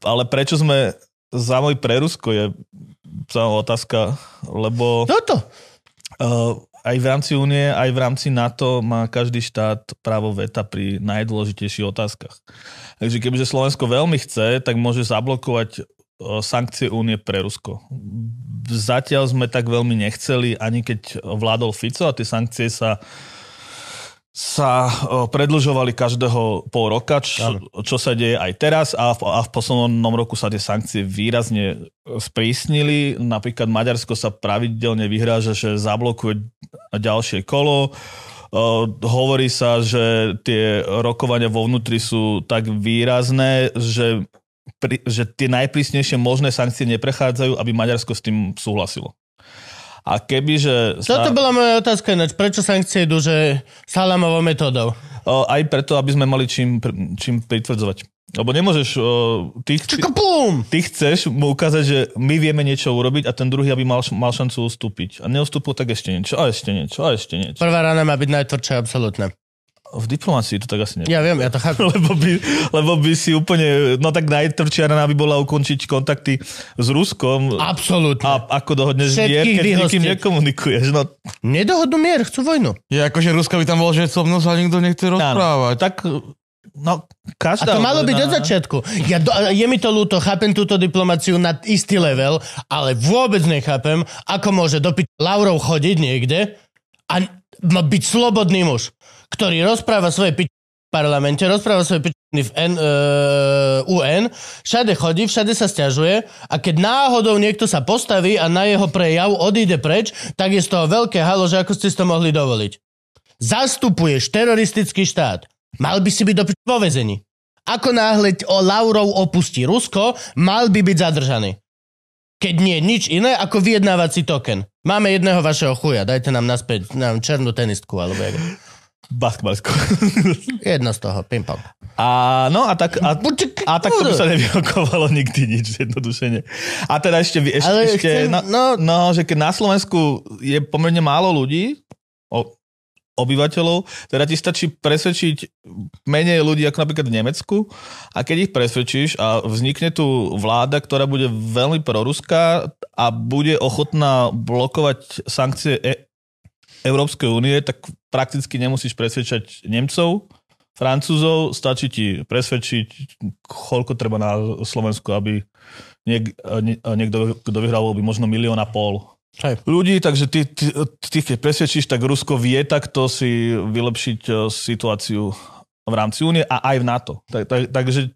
ale prečo sme za môj pre Rusko je zaujímavá otázka, lebo Toto. uh, aj v rámci únie, aj v rámci NATO má každý štát právo veta pri najdôležitejších otázkach. Takže kebyže Slovensko veľmi chce, tak môže zablokovať o, sankcie únie pre Rusko. Zatiaľ sme tak veľmi nechceli, ani keď vládol Fico a tie sankcie sa sa o, predlžovali každého pol roka, čo, čo sa deje aj teraz a v, a v poslednom roku sa tie sankcie výrazne sprísnili. Napríklad Maďarsko sa pravidelne vyhráža, že zablokuje ďalšie kolo. O, hovorí sa, že tie rokovania vo vnútri sú tak výrazné, že, pri, že tie najprísnejšie možné sankcie neprechádzajú, aby Maďarsko s tým súhlasilo. A kebyže... Toto bola moja otázka ináč. Prečo sankcie idú, že salamovou metódou? O, aj preto, aby sme mali čím, čím pritvrdzovať. Lebo nemôžeš... O, ty, bum! ty chceš mu ukázať, že my vieme niečo urobiť a ten druhý, aby mal, mal šancu ustúpiť. A neustúpil, tak ešte niečo, a ešte niečo, a ešte niečo. Prvá rána má byť najtvrdšia, absolútne. V diplomácii to tak asi nie. Ja viem, ja to chápem. *laughs* lebo, by, lebo by si úplne, no tak najtvrdšia rana by bola ukončiť kontakty s Ruskom Absolútne. a ako dohodneš mier, keď s nikým vyhostiť. nekomunikuješ. No, Nedohodnú mier, chcú vojnu. Je akože Rusko by tam bolo, že so mnou sa nikto nechce rozprávať. tak, no, A každá... to malo byť od začiatku. Ja do, je mi to ľúto, chápem túto diplomáciu na istý level, ale vôbec nechápem, ako môže do pič- Laurov chodiť niekde a byť slobodný muž, ktorý rozpráva svoje pič v parlamente, rozpráva svoje pičiny v N, uh, UN, všade chodí, všade sa stiažuje a keď náhodou niekto sa postaví a na jeho prejav odíde preč, tak je z toho veľké halo, že ako ste si to mohli dovoliť. Zastupuješ teroristický štát. Mal by si byť do pič- vo vezení. Ako náhle o Laurov opustí Rusko, mal by byť zadržaný. Keď nie nič iné ako vyjednávací token. Máme jedného vašeho chuja, dajte nám naspäť nám černú tenistku, alebo jak. Basketbalsko. *laughs* Jedno z toho, pimpom. A no a tak, a, a tak to by sa nevyrokovalo nikdy nič, jednoduše nie. A teda ešte, ešte, Ale ešte chcem- no, no- no, že keď na Slovensku je pomerne málo ľudí, o, obyvateľov, teda ti stačí presvedčiť menej ľudí ako napríklad v Nemecku a keď ich presvedčíš a vznikne tu vláda, ktorá bude veľmi proruská a bude ochotná blokovať sankcie e- Európskej únie, tak prakticky nemusíš presvedčať Nemcov, Francúzov, stačí ti presvedčiť, koľko treba na Slovensku, aby niek- nie- niekto, kto vyhral by možno milión a pol Hej. ľudí, takže ty, ty, ty keď presvedčíš, tak Rusko vie takto si vylepšiť eh, situáciu v rámci únie a aj v NATO. Tak, tak, takže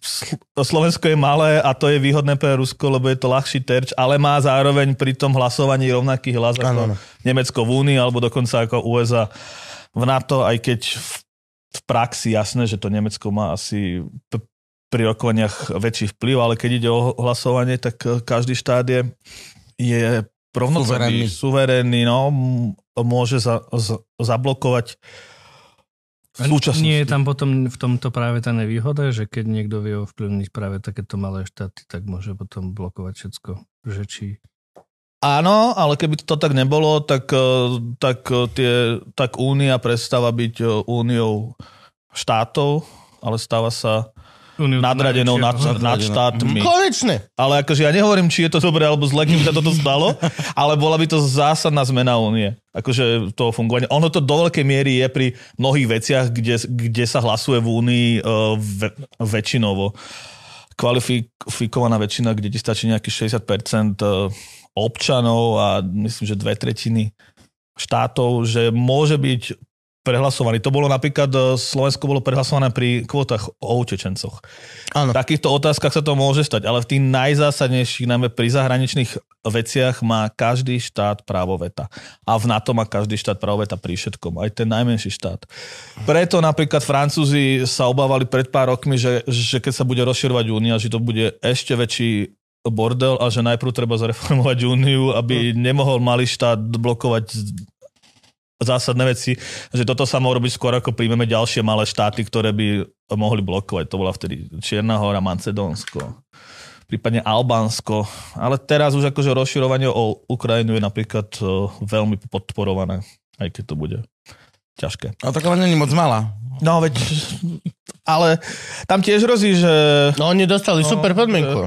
Sl- Slovensko je malé a to je výhodné pre Rusko, lebo je to ľahší terč, ale má zároveň pri tom hlasovaní rovnaký hlas ako áno. Nemecko v Únii alebo dokonca ako USA v NATO, aj keď v, v praxi jasné, že to Nemecko má asi p- pri rokovaniach väčší vplyv, ale keď ide o hlasovanie, tak eh, každý štát je, je rovnocenný, Suverénny. suverénny, no, môže za, z, zablokovať v súčasnosti. Nie je tam potom v tomto práve tá nevýhoda, že keď niekto vie ovplyvniť práve takéto malé štáty, tak môže potom blokovať všetko. Že či... Áno, ale keby to tak nebolo, tak, eh, tak, eh, tie, tak únia prestáva byť eh, úniou štátov, ale stáva sa Uniu nadradenou nad, nad štátmi. Konečne. Ale akože ja nehovorím, či je to dobré alebo zle, kým sa toto stalo, *laughs* ale bola by to zásadná zmena únie. Akože toho fungovania. Ono to do veľkej miery je pri mnohých veciach, kde, kde sa hlasuje v únii uh, ve, väčšinovo. Kvalifikovaná väčšina, kde ti stačí nejakých 60% uh, občanov a myslím, že dve tretiny štátov, že môže byť prehlasovaný. To bolo napríklad, uh, Slovensko bolo prehlasované pri kvotách o utečencoch. Áno. V takýchto otázkach sa to môže stať, ale v tých najzásadnejších, najmä pri zahraničných veciach má každý štát právo veta. A v NATO má každý štát právo veta pri všetkom, aj ten najmenší štát. Preto napríklad Francúzi sa obávali pred pár rokmi, že, že keď sa bude rozširovať únia, že to bude ešte väčší bordel a že najprv treba zreformovať úniu, aby nemohol malý štát blokovať zásadné veci, že toto sa mohlo robiť skôr ako príjmeme ďalšie malé štáty, ktoré by mohli blokovať. To bola vtedy Čierna hora, Macedónsko, prípadne Albánsko. Ale teraz už akože rozširovanie o Ukrajinu je napríklad o, veľmi podporované, aj keď to bude ťažké. A taká není moc malá. No veď, ale tam tiež hrozí, že No oni dostali No, super podmienku.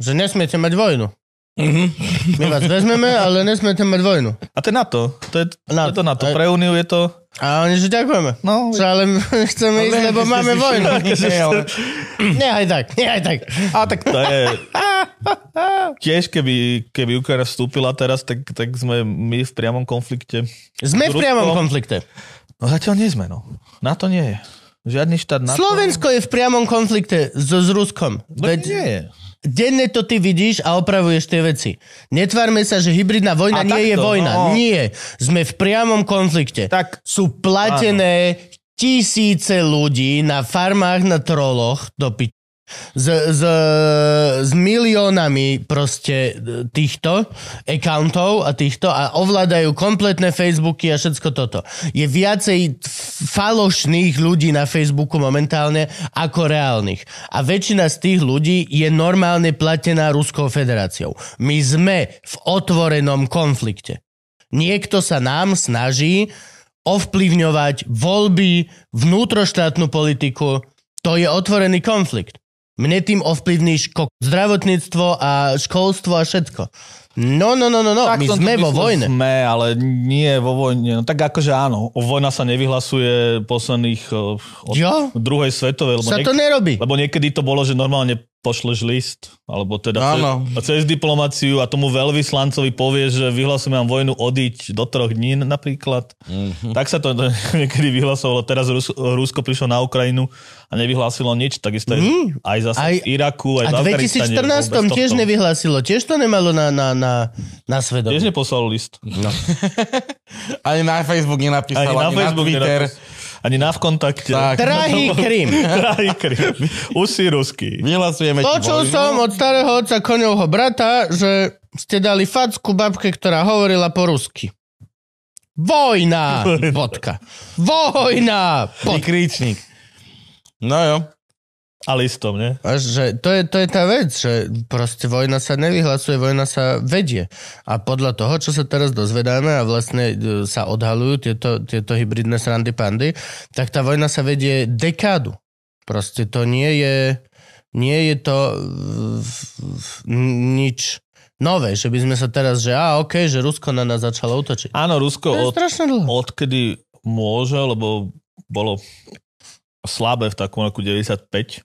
Že nesmiete mať vojnu. My vás vezmeme, ale nesmiete mať vojnu. A to je NATO. To je, NATO. je to NATO. Pre Úniu je to... A oni, že ďakujeme. No, Čo, ale *laughs* chceme ísť, lebo máme vojnu. *laughs* Nie, ale... Nie aj tak, nie aj tak. a tak to je... Tiež keby, keby Ukrajina vstúpila teraz, tak, tak sme my v priamom konflikte. Sme v priamom konflikte. No zatiaľ nie sme, no. NATO nie je. Žiadny štát NATO... Slovensko je v priamom konflikte so, s Ruskom. No, Veď nie je. Denne to ty vidíš a opravuješ tie veci. Netvárme sa, že hybridná vojna A nie je takto, vojna. no. Nie. Sme v priamom konflikte. Tak Sú platené tisíce ľudí na farmách na troloch do pi- s, s, s miliónami proste týchto accountov a týchto a ovládajú kompletné Facebooky a všetko toto. Je viacej falošných ľudí na Facebooku momentálne ako reálnych. A väčšina z tých ľudí je normálne platená Ruskou federáciou. My sme v otvorenom konflikte. Niekto sa nám snaží ovplyvňovať voľby, vnútroštátnu politiku. To je otvorený konflikt. Mne tým ovplyvníš ko- zdravotníctvo a školstvo a všetko. No, no, no, no, no. Tak my sme vo vojne. Sme, ale nie vo vojne. No tak akože áno, vojna sa nevyhlasuje posledných o, od Jo? druhej svetovej, lebo, Sa niek- to nerobí. lebo niekedy to bolo, že normálne pošleš list, alebo teda Áno. cez, cez diplomáciu a tomu veľvyslancovi povieš, že vyhlasujem vám vojnu odiť do troch dní napríklad. Mhm. Tak sa to *laughs* niekedy vyhlasovalo. Teraz Rus- Rusko prišlo na Ukrajinu a nevyhlásilo nič, takisto Mhm. aj zase Aj- v Iraku, aj A v v Afganistane. 2014 bez tiež nevyhlásilo. Tiež to nemalo na, na, na, na svedomí. Tiež neposlal list. *laughs* Ani na Facebook nenapísal, Ani na Facebook, Twitter. nenapísal. Ani na v kontakte. Tak. Drahý Krym. *laughs* Drahý Krym. Už si ruský. Vyhlasujeme Počul som od starého otca koňovho brata, že ste dali facku babke, ktorá hovorila po rusky. Vojna! *laughs* Bodka. Vojna! Ty Bodka. kríčnik. No jo. A listom, nie? A že to, je, to je tá vec, že proste vojna sa nevyhlasuje, vojna sa vedie. A podľa toho, čo sa teraz dozvedáme a vlastne e, sa odhalujú tieto, tieto hybridné srandy pandy, tak tá vojna sa vedie dekádu. Proste to nie je, nie je to e, nič nové, že by sme sa teraz, že a ok, že Rusko na nás začalo útočiť. Áno, Rusko od, odkedy môže, lebo bolo slabé v takom roku 95.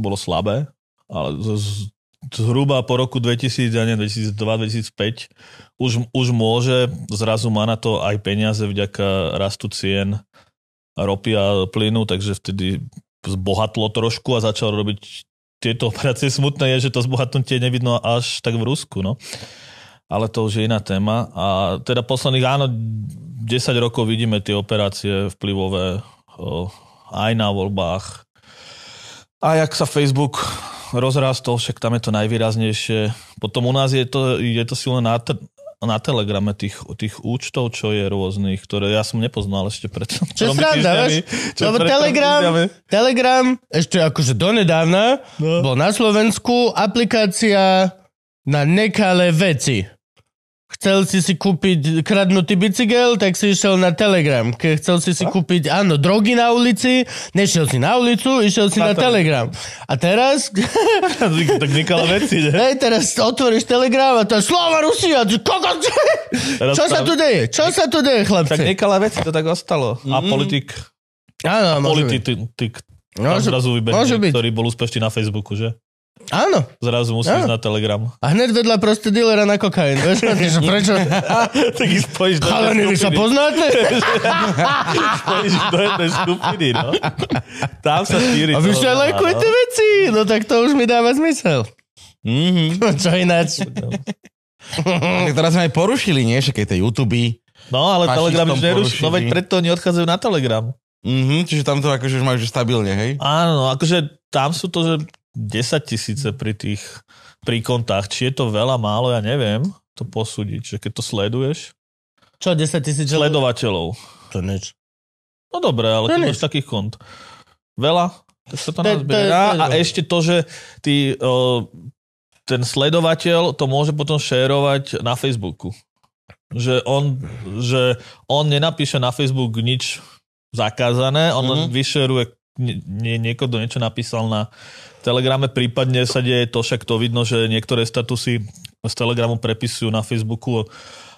Bolo slabé, ale z, zhruba po roku 2000, ja neviem, 2002-2005 už, už môže, zrazu má na to aj peniaze vďaka rastu cien ropy a plynu, takže vtedy zbohatlo trošku a začal robiť tieto *laughs* operácie. Smutné je, že to zbohatnutie nevidno až tak v Rusku, no. Ale to už je iná téma. A teda posledných, áno, 10 rokov vidíme tie operácie vplyvové aj na voľbách. A jak sa Facebook rozrastol, však tam je to najvýraznejšie. Potom u nás je to, je to silné na, na telegrame tých, tých účtov, čo je rôznych, ktoré ja som nepoznal ešte pred Čo tromi sranda, týždňami. Čo Lebo pred tromi Telegram, týždňami. Telegram, ešte akože donedávna, No. bol na Slovensku aplikácia na nekalé veci. Chcel si si kúpiť kradnutý bicykel, tak si išiel na Telegram. Keď chcel si si kúpiť, áno, drogy na ulici, nešiel si na ulicu, išiel si na, Na Telegram. A teraz, tak nekalé veci, ne? hej, teraz otvoríš Telegram a to je Slova Rusia, kokos! Čo sa tu deje? Čo sa tu deje, Tak chlapci? nekalé veci to tak ostalo. A politik, Áno, politik, tam Môže- môže byť. ktorý bol úspešný na Facebooku, že? Áno. Zrazu musí Áno. ísť na Telegram. A hneď vedľa proste dealera na kokain. Vieš, *laughs* že prečo? *laughs* tak ich spojíš do Chalani, vy sa poznáte? *laughs* Spojíš do jednej skupiny, no. Tam sa šíri. A vy no, lajkujete no. veci. No tak to už mi dáva zmysel. Mhm. Čo ináč? Tak teraz sme aj porušili, nie? Že keď to YouTube. No, ale Telegram už neruší. No veď preto oni odchádzajú na Telegram. Mhm, čiže tam to akože už majú že stabilne, hej? Áno, akože tam sú to, že 10 tisíce pri tých pri kontách. Či je to veľa, málo, ja neviem to posúdiť, že keď to sleduješ. Čo, 10 tisíc? Sledovateľov. To nič. No dobre, ale To to nič. máš takých kont. Veľa? Tak sa To- to nazbiera. A dobré. ešte to, že ty, o, ten sledovateľ to môže potom šérovať na Facebooku. Že on, že on nenapíše na Facebook nič zakázané, on len Mhm. vyšeruje nie, nie, niekto niečo napísal na Telegrame, prípadne sa deje to, však to vidno, že niektoré statusy z Telegramu prepisujú na Facebooku,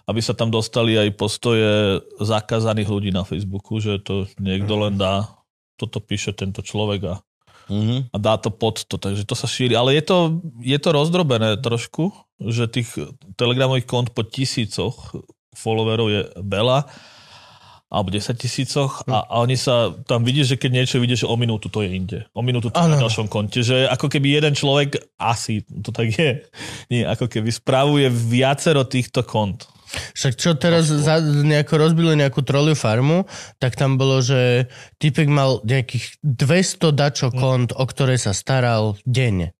aby sa tam dostali aj postoje zakázaných ľudí na Facebooku, že to niekto len dá, toto píše tento človek a, Mhm. a dá to pod to, takže to sa šíri. Ale je to, je to rozdrobené trošku, že tých telegramových kont po tisícoch followerov je veľa alebo 10 tisícoch a, a oni sa tam vidí, že keď niečo vidíš o minútu, to je inde. O minútu to je Áno. na ďalšom konte. Že ako keby jeden človek, asi to tak je, nie, ako keby spravuje viacero týchto kont. Však čo teraz za, nejako rozbili nejakú troliu farmu, tak tam bolo, že typek mal nejakých 200 dačo kont, o ktoré sa staral denne.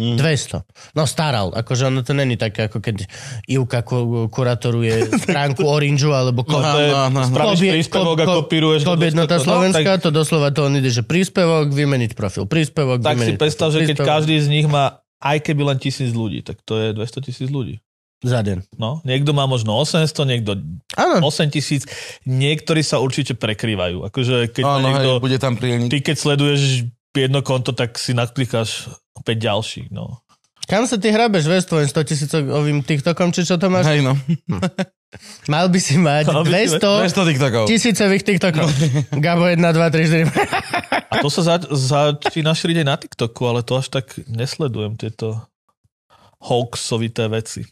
Mm. 200. No staral, akože ono to není také, ako keď Ivka ku, kuratoruje *laughs* stránku Orangeu alebo ko- No, no, no, no. spravíš príspevok a ko- ko- kopíruješ. Klub jednota No, Slovenska, tak, to doslova to on ide, že príspevok, vymeniť profil, príspevok, tak si predstav, že keď každý z nich má aj keby len tisíc ľudí, tak to je 200 tisíc ľudí. Za deň. No, niekto má možno 800, niekto Áno. 8 tisíc, niektorí sa určite prekrývajú. Akože keď Áno, niekto, hej, bude tam príjemník. ty keď sleduješ jedno konto, tak si naklikáš 5 ďalších. No. Kam sa ty hrabeš, vieš, tvojim 100 tisícovým TikTokom, či čo to máš? Hej no, *laughs* Mal by si mať Mal by si 200 200 TikTokov. tisícových TikTokov. *laughs* Gabo 1, 2, 3, 4. A to sa za, začína šíriť aj na TikToku, ale to až tak nesledujem, tieto hoaxovité veci.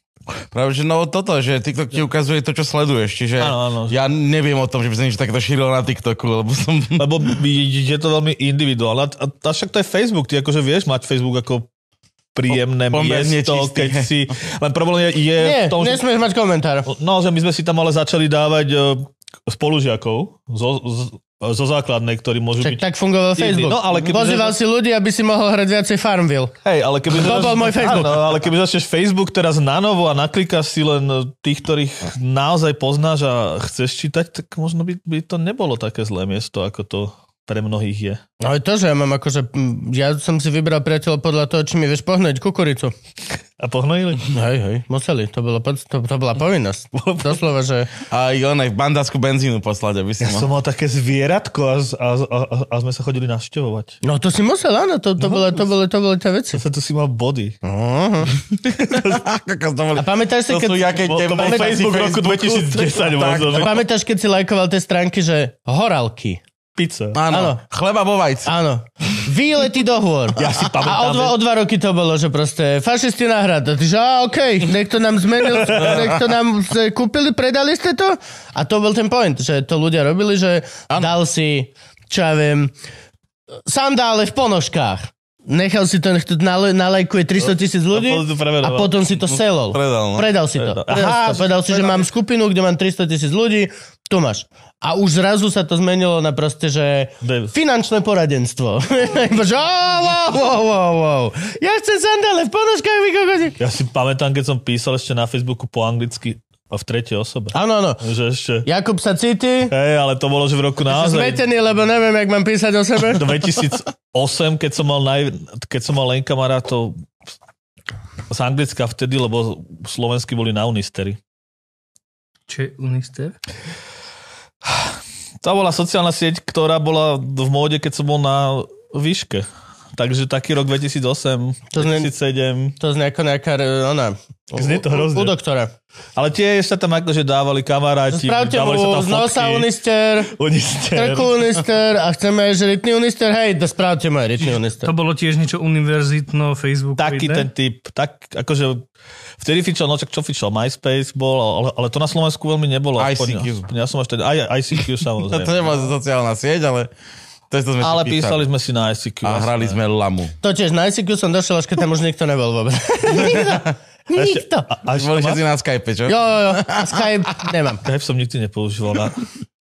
Práve, že no toto, že TikTok ti ukazuje to, čo sleduješ, čiže Áno, áno. ja neviem o tom, že by som niečo takto šíril na TikToku, lebo som... Lebo je to veľmi individuálne. A, a však to je Facebook, ty akože vieš mať Facebook ako príjemné Po- miesto, čistý, keď si... Len problém je, je Nie, v tom, že nesmieš mať komentár. No, že my sme si tam ale začali dávať e, spolužiakov zo, z, zo základnej, ktorí môžu Čak byť... tak fungoval Iný. Facebook. No, ale keby- Pozýval si ľudí, aby si mohol hrať viacej Farmville. Hej, ale keby... To bol môj Facebook. Áno, ale keby začneš Facebook teraz na novo a naklikáš si len e, tých, ktorých naozaj poznáš a chceš čítať, tak možno by, by to nebolo také zlé miesto, ako to pre mnohých je. No je to, že ja mám akože, ja som si vybral priateľ podľa toho, či mi vieš pohnúť kukuricu. A pohnojili? Hej, hej, museli, to, bolo, to, to bola povinnosť. Doslova, že A i on aj bandásku benzínu poslať, aby si Ja mal. som mal také zvieratko a, a, a, a, sme sa chodili navštevovať. No to si musel, áno, to, to, No, bolo, to, bolo, to boli tie veci. Sa tu si mal body. *laughs* To boli- A pamätáš si, To keď... sú jaké Bol- to bol temné Facebook roku Facebooku. 2010 Tak? A pamätáš, keď si lajkoval tie stránky, že horálky. Pizza. Áno. Áno, chleba vo vajci. Áno. Výlety do hôr. Ja si A o pamätám, dva, o dva roky to bolo, že proste fašisti na hrad. A ty, že á, okej, niekto nám zmenil, *laughs* niekto nám kúpili, predali ste to? A to bol ten point, že to ľudia robili, že dal si, čo ja viem, sandále v ponožkách. Nechal si to, nech to nalajkuje 300 tisíc ľudí a potom si to selol. Predal, no. Predal si to. Predal, Aha, si to. Predal si, že mám skupinu, kde mám 300 tisíc ľudí, tu máš. A už zrazu sa to zmenilo na proste, že Dev. finančné poradenstvo. *laughs* Oh, wow, wow, wow, wow. Ja chcem sandále v ponožkách, vy kokoti. Ja si pamätám, keď som písal ešte na Facebooku po anglicky a v tretej osobe. Áno, áno. Že ešte... Jakub sa cíti, Hej, ale to bolo, že v roku naozaj... zmetený, lebo neviem, jak mám písať o sebe. *laughs* 2008, keď som mal, naj, keď som mal len kamarátov z Anglicka vtedy, lebo slovenskí boli na Unistery. Čo je Unister? To bola sociálna sieť, ktorá bola v móde, keď som bol na výške. Takže taký rok 2008, To znie- 2007. To je ako nejaká, re- ona, Znie to u, hrozne. u doktora. Ale tie sa tam akože dávali kamaráti. Spravte dávali mu z nosa unister, Unister. krku unister a chceme rytný unister, hej, to spravte mu aj rytný unister. To bolo tiež niečo univerzitno Facebook. Taký ten typ, tak akože vtedy fičal, no čak čo fičal, MySpace bol, ale, ale to na Slovensku veľmi nebolo. ICQ. aspoň Ja som až tedy, aj ICQ To, *laughs* samozrejme. to nebola sociálna sieť, ale to, sme ale písali sme si na ICQ. A hrali sme lamu. To tiež na ICQ som došiel, až keď tam už nikto nebol vôbec. *laughs* nikto. Nikto. A, a ešte Boli všetci na Skype, čo? Jo, jo, jo. Skype nemám. Skype som nikdy nepoužíval na,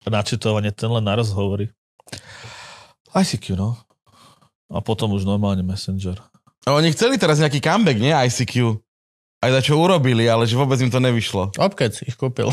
na četovanie, ten len na rozhovory. ICQ, no. A potom už normálne Messenger. A Oni chceli teraz nejaký comeback, nie? ICQ. Aj za čo urobili, ale že vôbec im to nevyšlo. Obkec ich kúpil.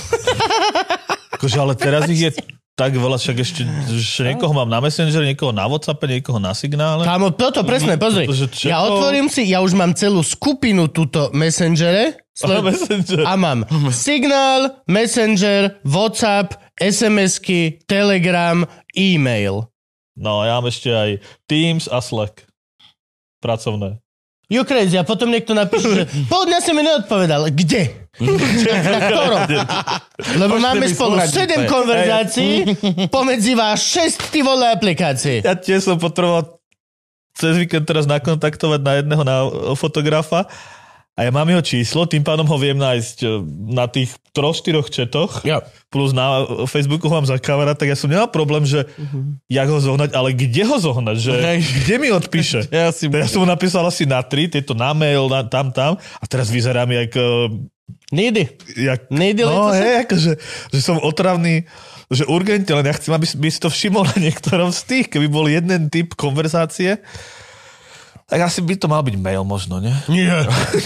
Akože, ale teraz ich je *laughs* tak veľa, však ešte, že niekoho mám na Messenger, niekoho na Whatsappe, niekoho na signále. Kámo, toto presne, pozri. Čo- Ja otvorím si, ja už mám celú skupinu túto Messengere. Sled- Messenger. a mám Signál, Messenger, WhatsApp, SMS-ky, Telegram, e-mail. No, ja mám ešte aj Teams a Slack. Pracovné. You crazy. A potom niekto napíše, že pol dňa si mi neodpovedal. Kde? Na ktorom? *laughs* Lebo máme mi spolu súradiť, 7 to je. konverzácií, *laughs* pomedzi vás 6 ty vole aplikácií. Ja tiež som potreboval cez víkend teraz nakontaktovať na jedného na fotografa a ja mám jeho číslo, tým pádom ho viem nájsť e, na tých troch, štyroch četoch, Jo. plus na Facebooku ho mám za kamarát, tak ja som nemal problém, že jak ho zohnať, ale kde ho zohnať, že Hej. kde mi odpíše. *laughs* Ja si... Ja som mu napísal asi na tri, tieto na mail, na, tam, tam a teraz vyzerám jak... e, Nidy. jak Nidy no hej, akože, že som otravný, že urgentne, len ja chcem, aby si- by si to všimol na niektorom z tých, keby bol jeden typ konverzácie, tak asi by to mal byť mail možno, nie? Nie.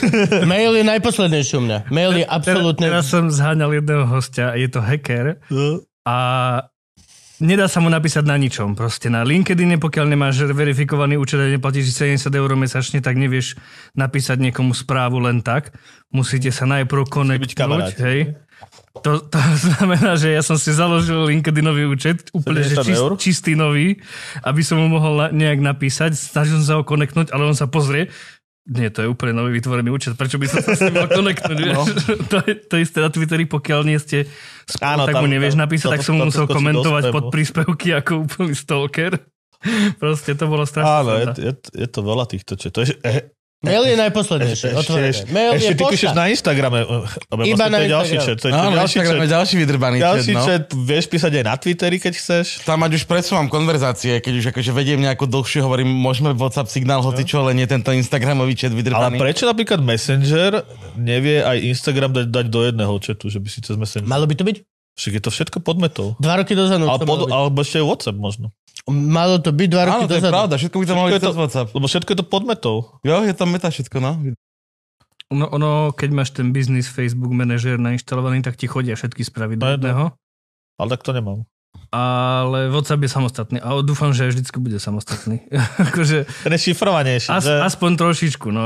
*laughs* Mail je najposlednejší u mňa. Mail je absolútne... teraz som zháňal jedného hostia, je to hacker No. a nedá sa mu napísať na ničom. Proste na LinkedIn, pokiaľ nemáš verifikovaný účet a neplatíš 70 eur mesačne, tak nevieš napísať niekomu správu len tak. Musíte sa najprv konektnúť. Hej. To, to *laughs* znamená, že ja som si založil LinkedInový účet, úplne že 70 čist, eur? čistý nový, aby som mu mohol nejak napísať. Snažil som sa ho konektnúť, ale on sa pozrie, nie, to je úplne nový vytvorený účet. Prečo by som sa s ním mal konektnúť? No. *laughs* to, je, to isté na Twitteri, pokiaľ nie ste spolu, Áno, tak tam- mu nevieš napísať, to- tak som mu to- to musel komentovať pod príspevky ako úplný stalker. *laughs* Proste to bolo strašne. Áno, je, sranda. je, je to veľa týchto četov. Ešte, eh, Mail je najposlednejší. ešte, Otvorené. ešte, Mail ešte je ty píšeš na Instagrame. Lebo Iba na to je ďalší Instagram. chat. To je Áno, ďalší Instagram chat. ďalší vydrbaný Ďalší chat, no. chat, vieš písať aj na Twitteri, keď chceš. Tam mať už presúvam konverzácie, keď už akože vediem nejakú dlhšie, hovorím, môžeme WhatsApp signál, hoci čo, len nie tento Instagramový chat Ale vydrbaný. prečo napríklad Messenger nevie aj Instagram dať, dať do jedného chatu, že by si cez Messenger... Malo by to byť? Však je to všetko podmetov. Dva roky dozadu. Ale pod, alebo ešte aj WhatsApp možno. malo to byť dva roky Áno, to je dozadu. pravda, všetko by to malo byť je cez WhatsApp. Lebo všetko je to podmetov. Jo, je tam meta všetko, no. No, ono, keď máš ten biznis Facebook manažer nainštalovaný, tak ti chodia všetky správy do je jedného. Ale tak to nemám. Ale WhatsApp je samostatný. A dúfam, že vždycky bude samostatný. *laughs* akože, Ten je šifrovanejší. as, že? aspoň trošičku, no.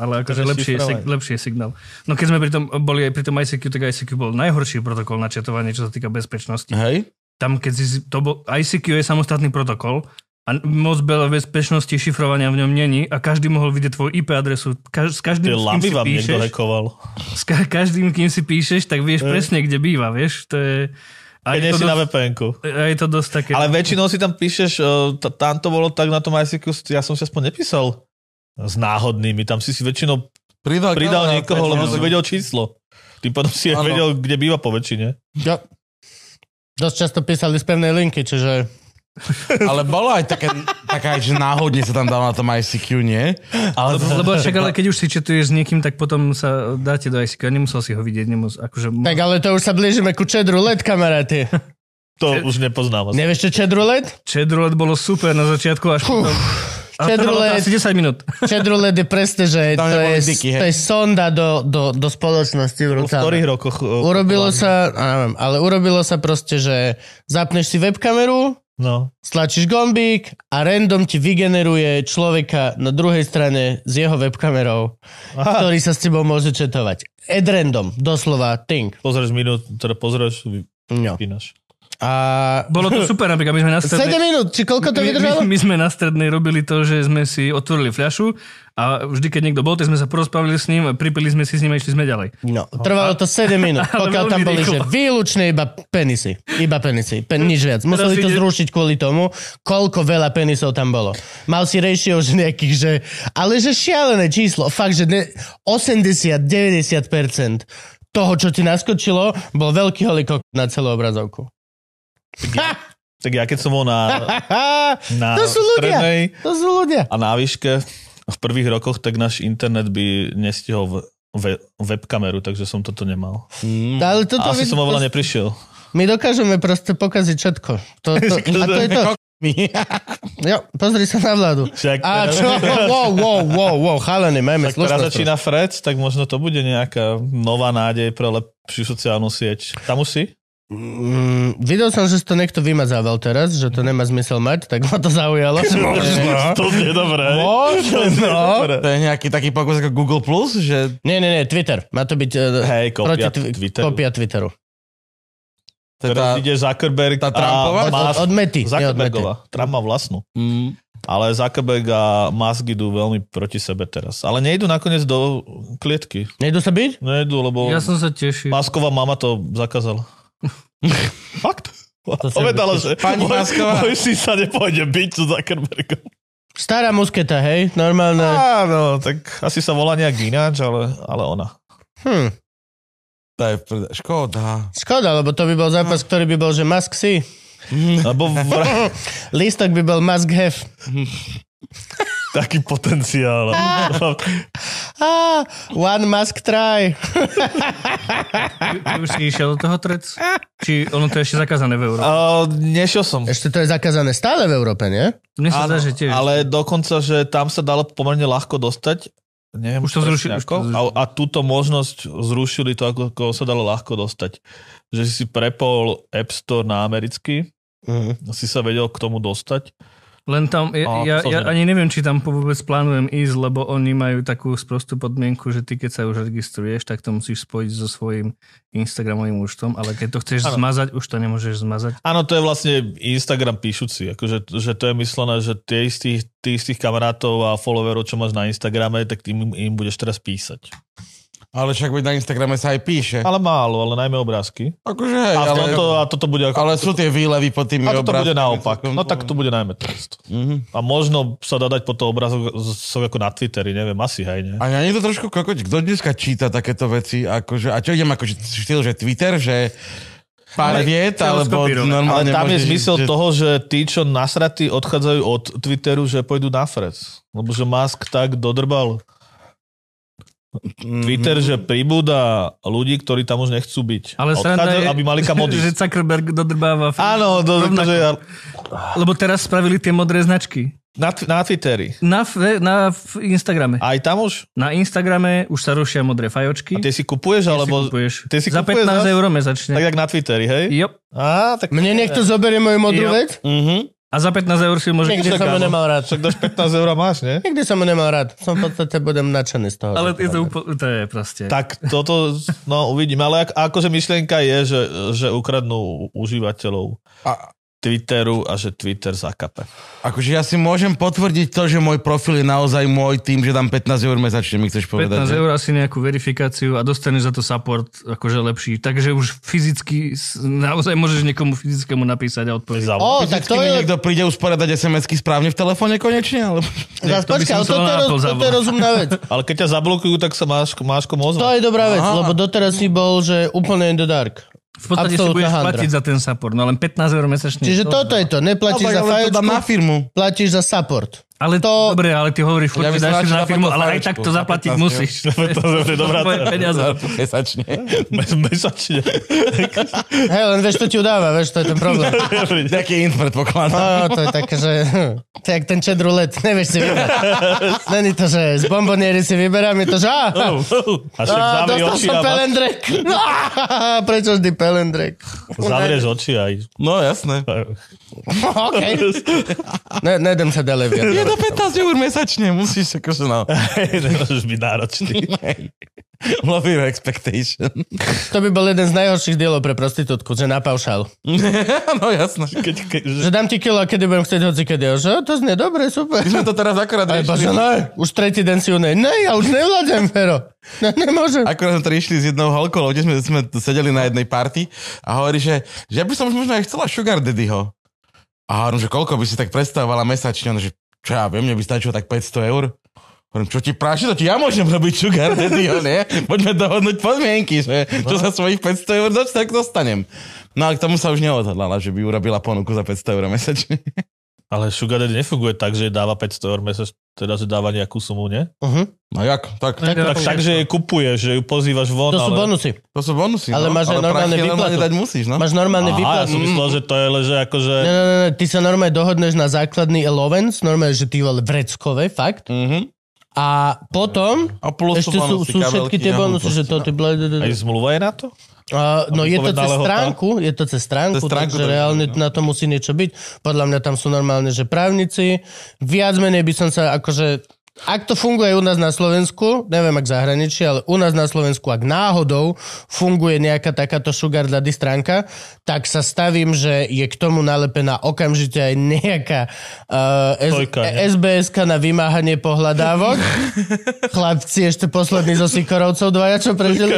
Ale akože lepší, je, lepší je signál. No keď sme pri tom, boli aj pri tom ICQ, tak ICQ bol najhorší protokol na četovanie, čo sa týka bezpečnosti. Hej? Tam, keď si, to bol, ICQ je samostatný protokol a moc veľa bezpečnosti šifrovania v ňom není a každý mohol vidieť tvoju IP adresu. Kaž, s Tie každým, s kým si vám píšeš, s ka- každým, kým si píšeš, tak vieš Hej. presne, kde býva, vieš. To je... A Keď je nie to, na dosť, VPN-ku. a je to dosť také... Ale väčšinou si tam píšeš, o, t- tam to bolo tak na tom ICQ, ja som si aspoň nepísal s náhodnými, tam si si väčšinou Pridal, pridal niekoho, lebo si vedel číslo. Tým pádom si aj Áno. vedel, kde býva po väčšine. Jo. Dosť často písali z pevnej linky, čiže... Ale bolo aj také, taká, že náhodne sa tam dal na tom ICQ, nie? Ale to, Lebo však ale keď už si četuješ s niekým, tak potom sa dáte do ICQ. Nemusel si ho vidieť, nemus, akože... Tak ale to už sa blížime ku chat roulette, kamaráti. To už nepoznám. asi. Nevieš, čo? Chat roulette bolo super na začiatku až potom... Roulette. asi 10 minút. Roulette je presne, že to je, diky, to je sonda do, do, do spoločnosti V ktorých rokoch? Urobilo sa, neviem, ale urobilo sa proste, že zapneš si webkameru, No. stlačíš gombík a random ti vygeneruje človeka na druhej strane s jeho webkamerou, Aha, ktorý sa s tebou môže četovať. Ad random, doslova, think. pozrieš minút, teda pozrieš, No. A Bolo to super, napríklad my sme na 7 strednej... minút, či koľko to my, my, vydržalo? my sme na strednej robili to, že sme si otvorili fľašu a vždy, keď niekto bol, tak sme sa porozprávali s ním, pripili sme si s ním a išli sme ďalej. No, trvalo to 7 minút, *laughs* pokiaľ tam boli, že rýchlo. výlučne iba penisy. Iba penisy, pen, nič viac. Museli to zrušiť kvôli tomu, koľko veľa penisov tam bolo. Mal si ratio že nejakých, že... Ale že šialené číslo. Fakt, že ne, 80-90% toho, čo ti naskočilo, bol veľký holikok na celú obrazovku. Tak ja keď som bol na, *laughs* na to sú ľudia. strednej To sú ľudia. a na výške v prvých rokoch, tak náš internet by nestihol v, ve, webkameru, takže som toto nemal. Ale toto Asi vy- som oveľa neprišiel. My dokážeme proste pokaziť všetko. To, to, *laughs* a to je to. *laughs* Jo, pozri sa na vládu. Však A čo? Wow, wow, wow, wow, chalene, majme Tak teraz slušnosť. začína Fred, tak možno to bude nejaká nová nádej pre lepšiu sociálnu sieť. Tam už si? Mm, videl som, že si to niekto vymazával teraz, že to nemá zmysel mať, tak ma to zaujalo. *laughs* To je dobré. Možno. *laughs* to je nejaký taký pokus ako Google+, Plus, že Nie, nie, nie, Twitter. Má to byť uh, Hej, kopia twi- Twitteru. kopia Twitteru. Teraz teda... ide Zuckerberg tá Trumpová? a má Od, od Mety. Zuckerbergová. Trump má vlastnú. Mm, Ale Zuckerberg a Musk idú veľmi proti sebe teraz. Ale nejdu nakoniec do klietky. Nejdu sa byť? Nejdu, lebo Ja som sa tešil. Masková mama to zakázala. Fakt? sa Povedala, že Pani môj, Masková. môj syn sa nepôjde byť so Zuckerbergom. Stará musketa, hej? Normálne. Áno, tak asi sa volá nejak ináč, ale, ale ona. Hm. To je prd- škoda. Škoda, lebo to by bol zápas, ktorý by bol, že Musk si. Lebo v, *laughs* Lístok by bol Musk have. *laughs* taký potenciál. *laughs* Ah, one Musk try. Ty už si išiel do toho trec? Či ono to je ešte zakázané v Európe? A, nešiel som. Ešte to je zakázané stále v Európe, nie? Mne sa zdá, že tiež. ale dokonca, že tam sa dalo pomerne ľahko dostať. Neviem, Už to zrušili. A, a túto možnosť zrušili to, ako, ako sa dalo ľahko dostať. Že si prepol App Store na americký, Mhm. si sa vedel k tomu dostať. Len tam, A, ja, ja, to ja som ani neviem, či tam vôbec plánujem ísť, lebo oni majú takú sprostú podmienku, že ty keď sa už registruješ, tak to musíš spojiť so svojím Instagramovým účtom, ale keď to chceš Áno. zmazať, už to nemôžeš zmazať. Áno, to je vlastne Instagram píšuci. Akože, že to je myslené, že tie istých, tých istých kamarátov a followerov, čo máš na Instagrame, tak tým im budeš teraz písať. Ale však na Instagrame sa aj píše. Ale málo, ale najmä obrázky. Akože hej, A, ale, toto, a toto bude ako... ale sú tie výlevy pod tými a toto bude obrázkami naopak. No tak to bude najmä text. Mhm. A možno sa dá dať po to obrázok som ako na Twitteri, neviem, asi hej, nie? A ja niekto trošku kokoť, kto dneska číta takéto veci, akože, a čo idem akože štýl, že Twitter, že pár Ale viet, alebo normálne Ale tam je zmysel že, toho, že tí, čo nasratí, odchádzajú od Twitteru, že pôjdu na Frec. Lebo že Musk tak dodrbal. Twitter, že pribúda ľudí, ktorí tam už nechcú byť. Ale sranda Odchádzajú, je, aby mali kam *laughs* že. Zuckerberg dodrbáva. Áno, do, že ja, Lebo teraz spravili tie modré značky. na, na Twitteri. Na, na Instagrame. Aj tam už? Na Instagrame už sa rušia modré fajočky. A tie si kupuješ, Tie si alebo... kupuješ. ty si Za kupuješ 15 zas? eur mesačne. Tak jak na Twitteri, hej? Á, tak... Mne niekto zoberie moju modrú Jo. vec? Mhm. A za 15 eur si môže... Nikdy som ho nemal rád. Však dáš 15 eur máš, nie? Nikdy som ho nemal rád. Som v podstate budem nadšený z toho. Ale je to, úplne, to je proste... Tak toto, no uvidíme, ale ak, akože myšlienka je, že, že ukradnú užívateľov A, Twitteru a že Twitter zakape. akože ja si môžem potvrdiť to, že môj profil je naozaj môj tým, že dám 15 eur mesačne, mi chceš povedať. 15 že? eur asi nejakú verifikáciu a dostaneš za to support akože lepší. Takže už fyzicky naozaj môžeš niekomu fyzickému napísať a odpovedať. O, tak to je... niekto príde usporiadať SMS-ky správne v telefóne konečne? Alebo... Zas to je, na roz, toto je rozumná vec. *laughs* Ale keď ťa zablokujú, tak sa máš, máš komu To ozvať. je dobrá vec, Aha. lebo doteraz si bol, že úplne in the dark. V podstate si Absolútna budeš handra. platiť za ten support, no len 15 eur mesačne. Čiže toto je to, neplatíš za ale to dám na fajočku, firmu. platíš za support. Ale to... Dobre, ale ty hovoríš, Ja dáš na firmu, ale aj tak to za zaplatiť 15 musíš. To je dobrá peniaze. Mesačne. Mes- Mesačne. Hej, len vieš, to ti udáva, vieš, to je ten problém. Taký int predpokladám. No, to je také, že... To je jak ten čet roulette, nevieš si vybrať. Není to, že z bomboniery si vyberám, je to, že... Á, A dostal som pelendrek. Prečo vždy pelendrek? zavrieš oči aj. No jasné. OK. Ne, nedem sa ďalej viac. Je to 15 eur mesačne, musíš akože no. *laughs* Nemôžeš byť náročný. *laughs* Love your expectation. To by bol jeden z najhorších dielov pre prostitútku, že na paušal. *laughs* no jasné. Keď, keď, že, Že dám ti kilo, a kedy budem chcieť hoci kedy. Že to znie dobre, super. My sme to teraz akorát A iba, že riešili. ne, už tretí deň si ju nej. Ne, ja už nevládem, Fero. Ne, nemôžem. Akorát sme to riešili s jednou holkou, kde sme, sme sedeli na jednej party a hovorí, že, že ja by som už možno aj chcela sugar daddyho. A hovorím, že koľko by si tak predstavovala mesačne? On, že čo ja viem, mne by stačilo tak 500 eur. Hovorím, čo ti práši, to ti ja môžem robiť sugar daddyho, nie? Poďme dohodnúť podmienky, že čo sa svojich 500 eur doč, tak dostanem. No ale k tomu sa už neodhodlala, že by urobila ponuku za 500 eur mesačne. Ale Sugar Daddy nefunguje tak, že dáva 500 eur mesec, teda že dáva nejakú sumu, nie? Uh-huh. No jak? Tak, Tak- Tak, tak že jej kupuješ, že ju pozývaš von, To sú ale... bonusy. to sú bonusy. Ale no. máš aj normálne výplatu. normálne dať musíš, no. Máš normálne Aha, ja výplatu. som myslel, že to je, že akože... Ne, ne, ne, ne, ty sa normálne dohodneš na základný allowance, normálne, že ty vole vreckové, fakt. Mhm. A potom A plus ešte sú, sú všetky tie bonusy, že to ty... Aj zmluva je na to? Uh, no je to cez stránku, je to cez stránku, Cez stránku takže to reálne no. na to musí niečo byť. Podľa mňa tam sú normálne, že právnici. Viac menej by som sa akože ak to funguje u nás na Slovensku, neviem ak zahraničí, ale u nás na Slovensku, ak náhodou funguje nejaká takáto sugar daddy stránka, tak sa stavím, že je k tomu nalepená okamžite aj nejaká uh, Trojka, nie? SBS na vymáhanie pohľadávok. *laughs* Chlapci, ešte poslední zo Sikorovcov dvaja, čo prežili.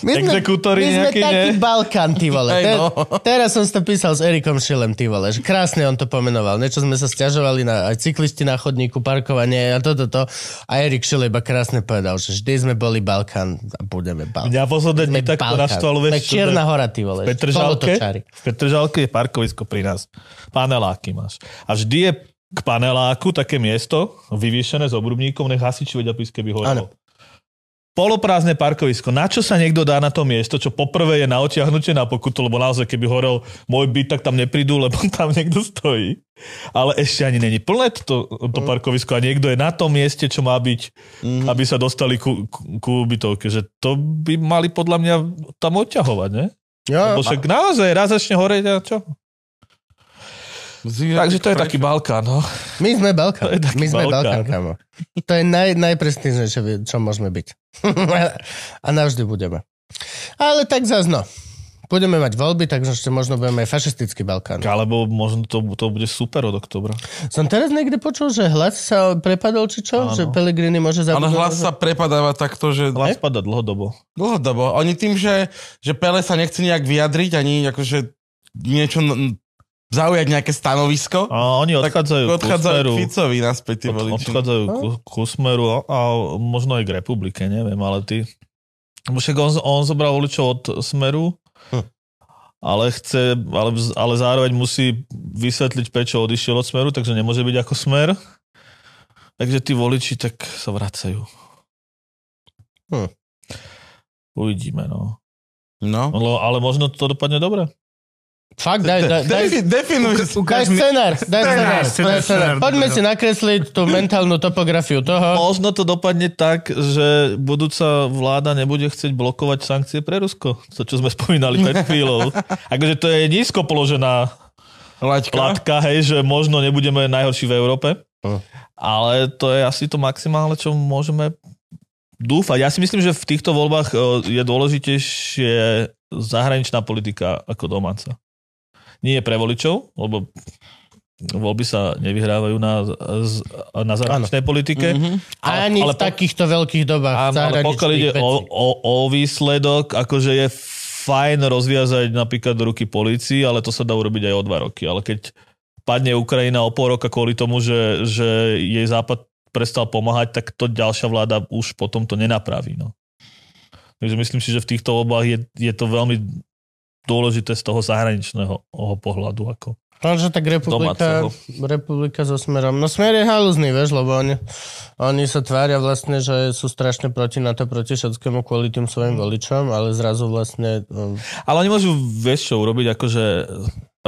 My Exekútori my sme nejakí, taký nie? Balkán, ty vole. Te, no. Teraz som to písal s Erikom Šilem, ty vole. Že krásne on to pomenoval. Niečo sme sa stiažovali na aj cyklisti na chodníku, parkovanie a toto, to, to. A Erik Šile iba krásne povedal, že vždy sme boli Balkán a budeme Balkán. Mňa posledné dni Sme tak Sme vieš, čo Čierna hora, ty vole. v Petržalke, v Petržalke je parkovisko pri nás. Paneláky máš. A vždy je k paneláku také miesto, vyvýšené s obrubníkom, nech hasiči vedia prísť, keby horelo. Poloprázdne parkovisko. Na čo sa niekto dá na to miesto, čo poprvé je na otiahnutie na pokutu, lebo naozaj, keby horel môj byt, tak tam neprídu, *laughs* lebo tam niekto stojí. Ale ešte ani není plné to, to parkovisko a niekto je na tom mieste, čo má byť, Mhm. aby sa dostali ku, ku, ku ubytovke. Že to by mali podľa mňa tam odťahovať, ne? Jo, Lebo však naozaj raz začne horeť a čo? Takže to je taký Balkán, no. my sme Balkán. My sme Balkán. Kamo. To je naj, najprestížnejšie, čo môžeme byť. *laughs* a navždy budeme. Ale tak zazno. Budeme mať voľby, takže ešte možno budeme aj fašistický Balkán. Alebo možno to, to bude super od oktobra. Som teraz niekde počul, že hlas sa prepadol, či čo? Áno. Že Pelegrini môže Ale zabudnúť. hlas sa prepadáva takto, že Hlas spada dlhodobo. dlhodobo. Oni tým, že, že Pele sa nechce nejak vyjadriť, ani akože niečo zaujať nejaké stanovisko, A oni tak odchádzajú, odchádzajú ku k smeru. Ficovi naspäť tí Od, voliči. odchádzajú ku, ku smeru a, a možno aj k republike, neviem, ale ty... Však on, on zobral voličov od smeru, Hm. ale chce, ale, ale zároveň musí vysvetliť, prečo odišiel od smeru, takže nemôže byť ako smer. Takže tí voliči tak sa vracajú. Hm. Uvidíme, no. No. Ale, ale možno to dopadne dobre. Fakt, daj, daj, daj, Defi- Definuj. daj scenár, daj scenár. Poďme si nakresliť tú mentálnu topografiu toho. Možno to dopadne tak, že budúca vláda nebude chcieť blokovať sankcie pre Rusko. To, čo sme spomínali pred *laughs* chvíľou. Akože to je nízko položená Laťka. platka, hej, že možno nebudeme najhorší v Európe. Hm. Ale to je asi to maximálne, čo môžeme dúfať. Ja si myslím, že v týchto voľbách o, je dôležitejšie zahraničná politika ako domáca. Nie pre voličov, lebo voľby sa nevyhrávajú na, na zahraničnej politike. Mhm. Ani ale v po- takýchto veľkých dobách Áno, ale pokiaľ ide o, o, o výsledok, akože je fajn rozviazať napríklad ruky policii, ale to sa dá urobiť aj o dva roky. Ale keď padne Ukrajina o pol roka kvôli tomu, že, že jej západ prestal pomáhať, tak to ďalšia vláda už potom to nenapraví. No. Takže myslím si, že v týchto voľbách je, je to veľmi dôležité z toho zahraničného pohľadu. Ako. Lenže tak republika, domáceho. republika so smerom. No smer je halúzny, vieš, lebo oni, oni sa tvária vlastne, že sú strašne proti na to, proti všetkému kvôli tým svojim voličom, ale zrazu vlastne... um, Ale oni môžu vieš čo urobiť, akože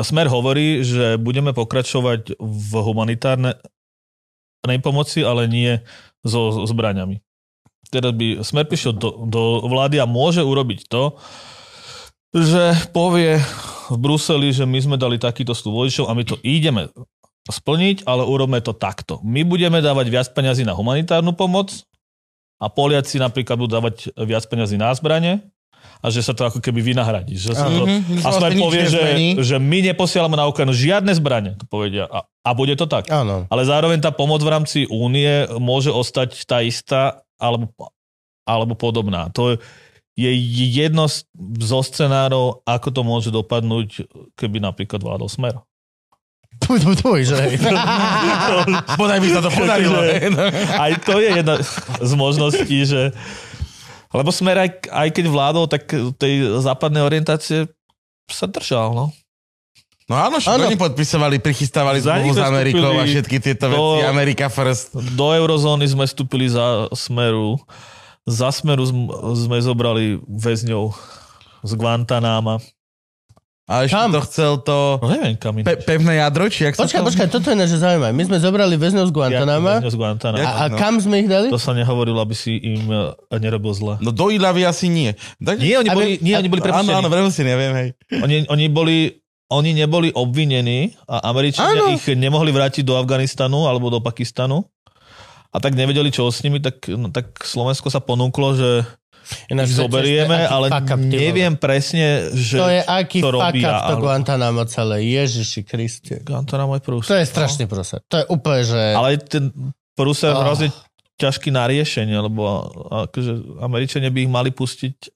Smer hovorí, že budeme pokračovať v humanitárnej pomoci, ale nie so zbraňami. Teda by Smer prišiel do, do vlády a môže urobiť to, že povie v Bruseli, že my sme dali takýto stú voličov a my to ideme splniť, ale urobme to takto. My budeme dávať viac peňazí na humanitárnu pomoc a Poliaci napríklad budú dávať viac peňazí na zbranie a že sa to ako keby vynahradí. Že sa to, Mhm, a sa Smer vlastne povie, že, že my neposielame na Ukrajinu žiadne zbranie, to povedia. A, a bude to tak. Áno. Ale zároveň tá pomoc v rámci únie môže ostať tá istá alebo, alebo podobná. To je jedno z- zo scenárov, ako to môže dopadnúť, keby napríklad vládol smer. Tuj, tuj, tuj, že hej. *laughs* Podaj by sa to podarilo. Aj to je jedna z možností, že lebo smer aj, aj keď vládol, tak tej západnej orientácie sa držal, no. No áno, Áno. oni podpisovali, prichystávali zmluvu s Amerikou a všetky tieto do- veci. Amerika first. Do eurozóny sme vstúpili za smeru. Za smeru sm- sme zobrali väzňov z Guantanama. A ešte Kam? to chcel to No neviem, kam pe- pevné jadro, či jak sa Počkaj, to... počkaj, toto je naše zaujímavé. My sme zobrali väzňov z Guantanama Väzňov z Guantanama. Ja- a, a no. kam sme ich dali? To sa nehovorilo, aby si im e, nerobil zle. No do Ilavy asi nie. Tak... Nie, oni Aby- boli, nie, oni boli Áno, prepustení. áno, prepustení, ja viem, hej. Oni, oni boli oni neboli obvinení a Američania Áno. ich nemohli vrátiť do Afganistanu alebo do Pakistanu a tak nevedeli, čo s nimi, tak, no, tak Slovensko sa ponúklo, že Ináč, ich to zoberieme, to aký ale up, ty vole. neviem presne, že To je aký to fuck robia, up to Guantanamo celé. Ježiši Kriste. Guantanamo je prús. To je strašný prúser. To je úplne, že... Ale ten prús je Oh. hrozne ťažký na riešenie, lebo akože Američania by ich mali pustiť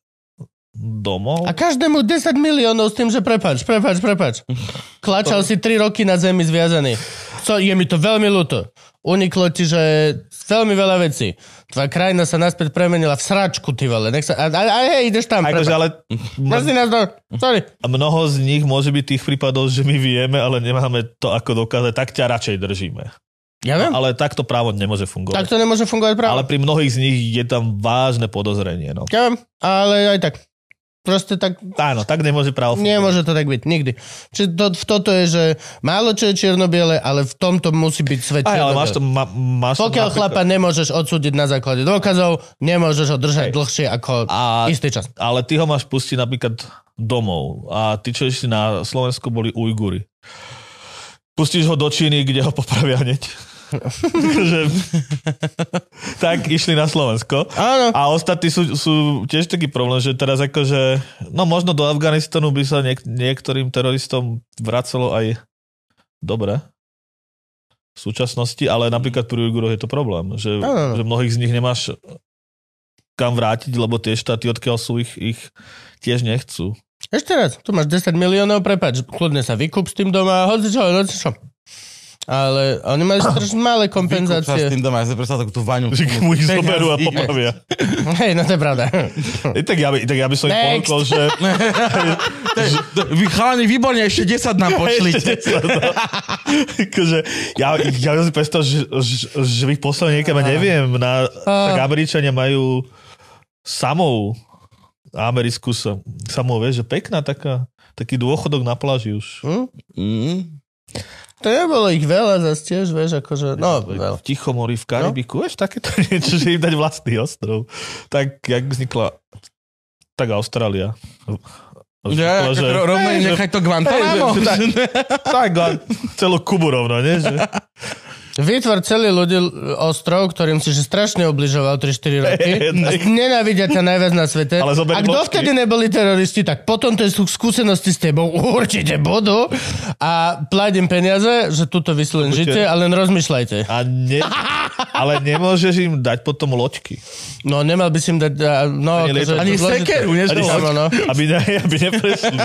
domov. A každému 10 miliónov s tým, že prepač, prepač, prepač. *laughs* Klačal si 3 roky na zemi zviazaný. Co, je mi to veľmi ľúto. Uniklo ti, že veľmi veľa vecí. Tvoja krajina sa naspäť premenila v sračku, ty vole. Nech sa, a, a, a hej, ideš tam, Akože, ale *laughs* Mrzí nás to. Sorry. A mnoho z nich môže byť tých prípadov, že my vieme, ale nemáme to ako dokázať, tak ťa radšej držíme. Ja viem. Ale takto právo nemôže fungovať. Tak to nemôže fungovať práve. Ale pri mnohých z nich je tam vážne podozrenie. No. Ja viem, ale aj tak. Proste tak Áno, tak nemôže právo fungovať. Nemôže to tak byť, nikdy. Čiže to, v toto je, že málo čo je čierno-biele, ale v tomto musí byť svet Aj, ale máš to, ma, máš to Pokiaľ napríklad- chlapa nemôžeš odsúdiť na základe dôkazov, nemôžeš ho držať dlhšie ako A- istý čas. Ale ty ho máš pustiť napríklad domov. A ty, čo ešte na Slovensku boli Ujguri. Pustíš ho do Číny, kde ho popravia hneď. Takže- tak išli na Slovensko. Áno. A ostatní sú, sú tiež taký problém, že teraz akože, no možno do Afganistanu by sa niek- niektorým teroristom vracelo aj dobre v súčasnosti, ale napríklad pri Ujguroch je to problém, že, Áno. že mnohých z nich nemáš kam vrátiť, lebo tie štáty, odkiaľ sú ich, ich tiež nechcú. Ešte raz, tu máš 10 miliónov, prepač, kľudne sa vykúp s tým doma, hoci čo, hoci čo. Ale oni majú *coughs* strašne malé Vykúp sa s kompenzácie. tým doma, ja si predstav takú tú vaňu. Že mu ich zoberú a popravia. *laughs* Hej, no to je pravda. I tak ja by, tak ja by som im Next. ponúkol, že *laughs* Vy chalani, výborne, ešte 10 nám *laughs* pošlite. akože, ja, ja si predstav, že, že, že by ich poslali niekam, neviem, na, tak Američania majú samou americkú sa, samou, vieš, že pekná taká, taký dôchodok na pláži už. Hm? Mm. To nebolo ich veľa zase tiež, vieš, akože, no, veľa. V Tichomori, v Karibiku, vieš, takéto *laughs* niečo, že im dať vlastný ostrov. Tak, jak vznikla tak Austrália. Ja, že... rovno im to Guantanamo. *laughs* Tak, a celú Kubu rovno, nie? Že, *laughs* Vytvor celý ľudí ostrov, ktorým si že strašne obližoval 3-4 roky. *laughs* A nenávidia ťa najviac na svete. Ale A kto vtedy neboli teroristi, tak potom tie skúsenosti s tebou *laughs* určite budú. A plať im peniaze, že tuto vy si len žite a len rozmýšľajte. a ne, *laughs* ale nemôžeš im dať potom loďky. No nemal by si im dať... a, No, Ani akože Ani sekeru? Ani no. Aby, ne, aby neprešli.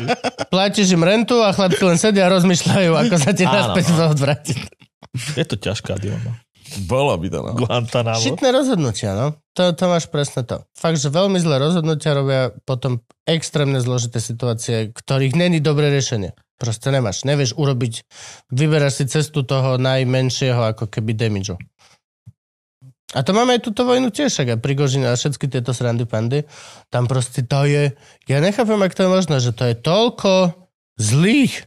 Platíš im rentu a chlapci len sedia a rozmýšľajú, ako sa ti naspäť no. odvrátiť. Je to ťažká dilema. Bolo by to, no. Guantanamo. Šitné rozhodnutia, no. To, to máš presne to. Fakt, že veľmi zlé rozhodnutia robia potom extrémne zložité situácie, ktorých není dobré riešenie. Proste nemáš. Nevieš urobiť, vyberáš si cestu toho najmenšieho ako keby damageu. A to máme aj túto vojnu tiež, aj Prigožina a všetky tieto srandy pandy. Tam proste to je... Ja nechápem, ak to je možné, že to je toľko zlých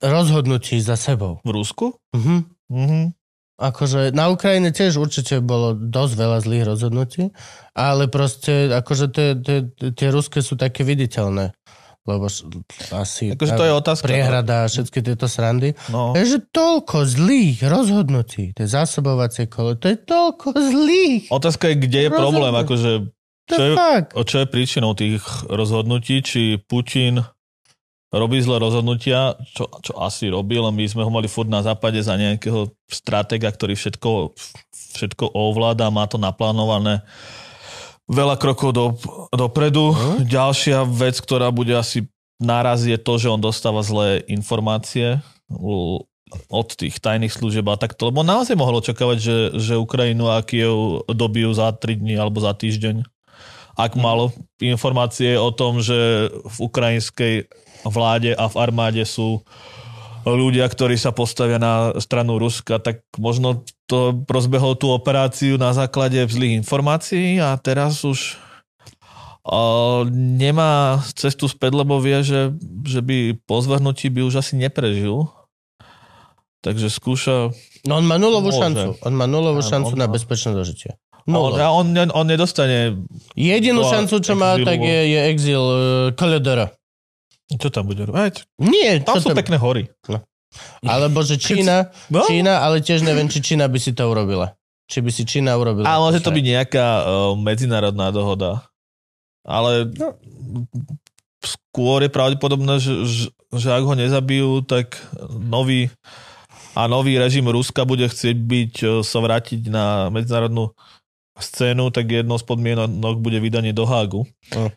rozhodnutí za sebou. V Rusku? Mhm. Mhm. Akože na Ukrajine tiež určite bolo dosť veľa zlých rozhodnutí, ale proste akože tie, tie, tie ruské sú také viditeľné. Lebo asi Akože to je otázka. priehrada a všetky tieto srandy. No. Je, že toľko zlých rozhodnutí, tie zásobovacie kolo, to je toľko zlých. Otázka je, kde je problém, akože čo je čo je príčinou tých rozhodnutí, či Putin robí zlé rozhodnutia, čo, čo asi robil, my sme ho mali furt na západe za nejakého stratega, ktorý všetko, všetko ovláda, má to naplánované veľa krokov do, dopredu. Hm? Ďalšia vec, ktorá bude asi náraz je to, že on dostáva zlé informácie od tých tajných služieb a takto, lebo naozaj mohol očakávať, že, že Ukrajinu a Kiev dobijú za 3 dní alebo za týždeň. Ak mal informácie o tom, že v ukrajinskej vláde a v armáde sú ľudia, ktorí sa postavia na stranu Ruska, tak možno to rozbehol tú operáciu na základe zlých informácií a teraz už nemá cestu späť, lebo vie, že, že by po zvrhnutí by už asi neprežil. Takže skúša... No on má nulovú Môže. šancu. On má nulovú Áno, šancu on na má. bezpečné dožitie. On, Nulovú. on, on nedostane... Jedinú šancu, čo má, exilu tak je, je exil uh, Koledora. Čo tam bude robiť? Nie, Tam sú pekné hory. Alebo že *laughs* Čína, No? Čína, ale tiež neviem, či Čína by si to urobila. Či by si Čína urobila. A môže to byť nejaká uh, medzinárodná dohoda. Ale no, skôr je pravdepodobné, že, že, že ak ho nezabijú, tak nový a nový režim Ruska bude chcieť byť, uh, sa vrátiť na medzinárodnú scénu, tak jednou z podmienok bude vydanie do Hágu. Mm.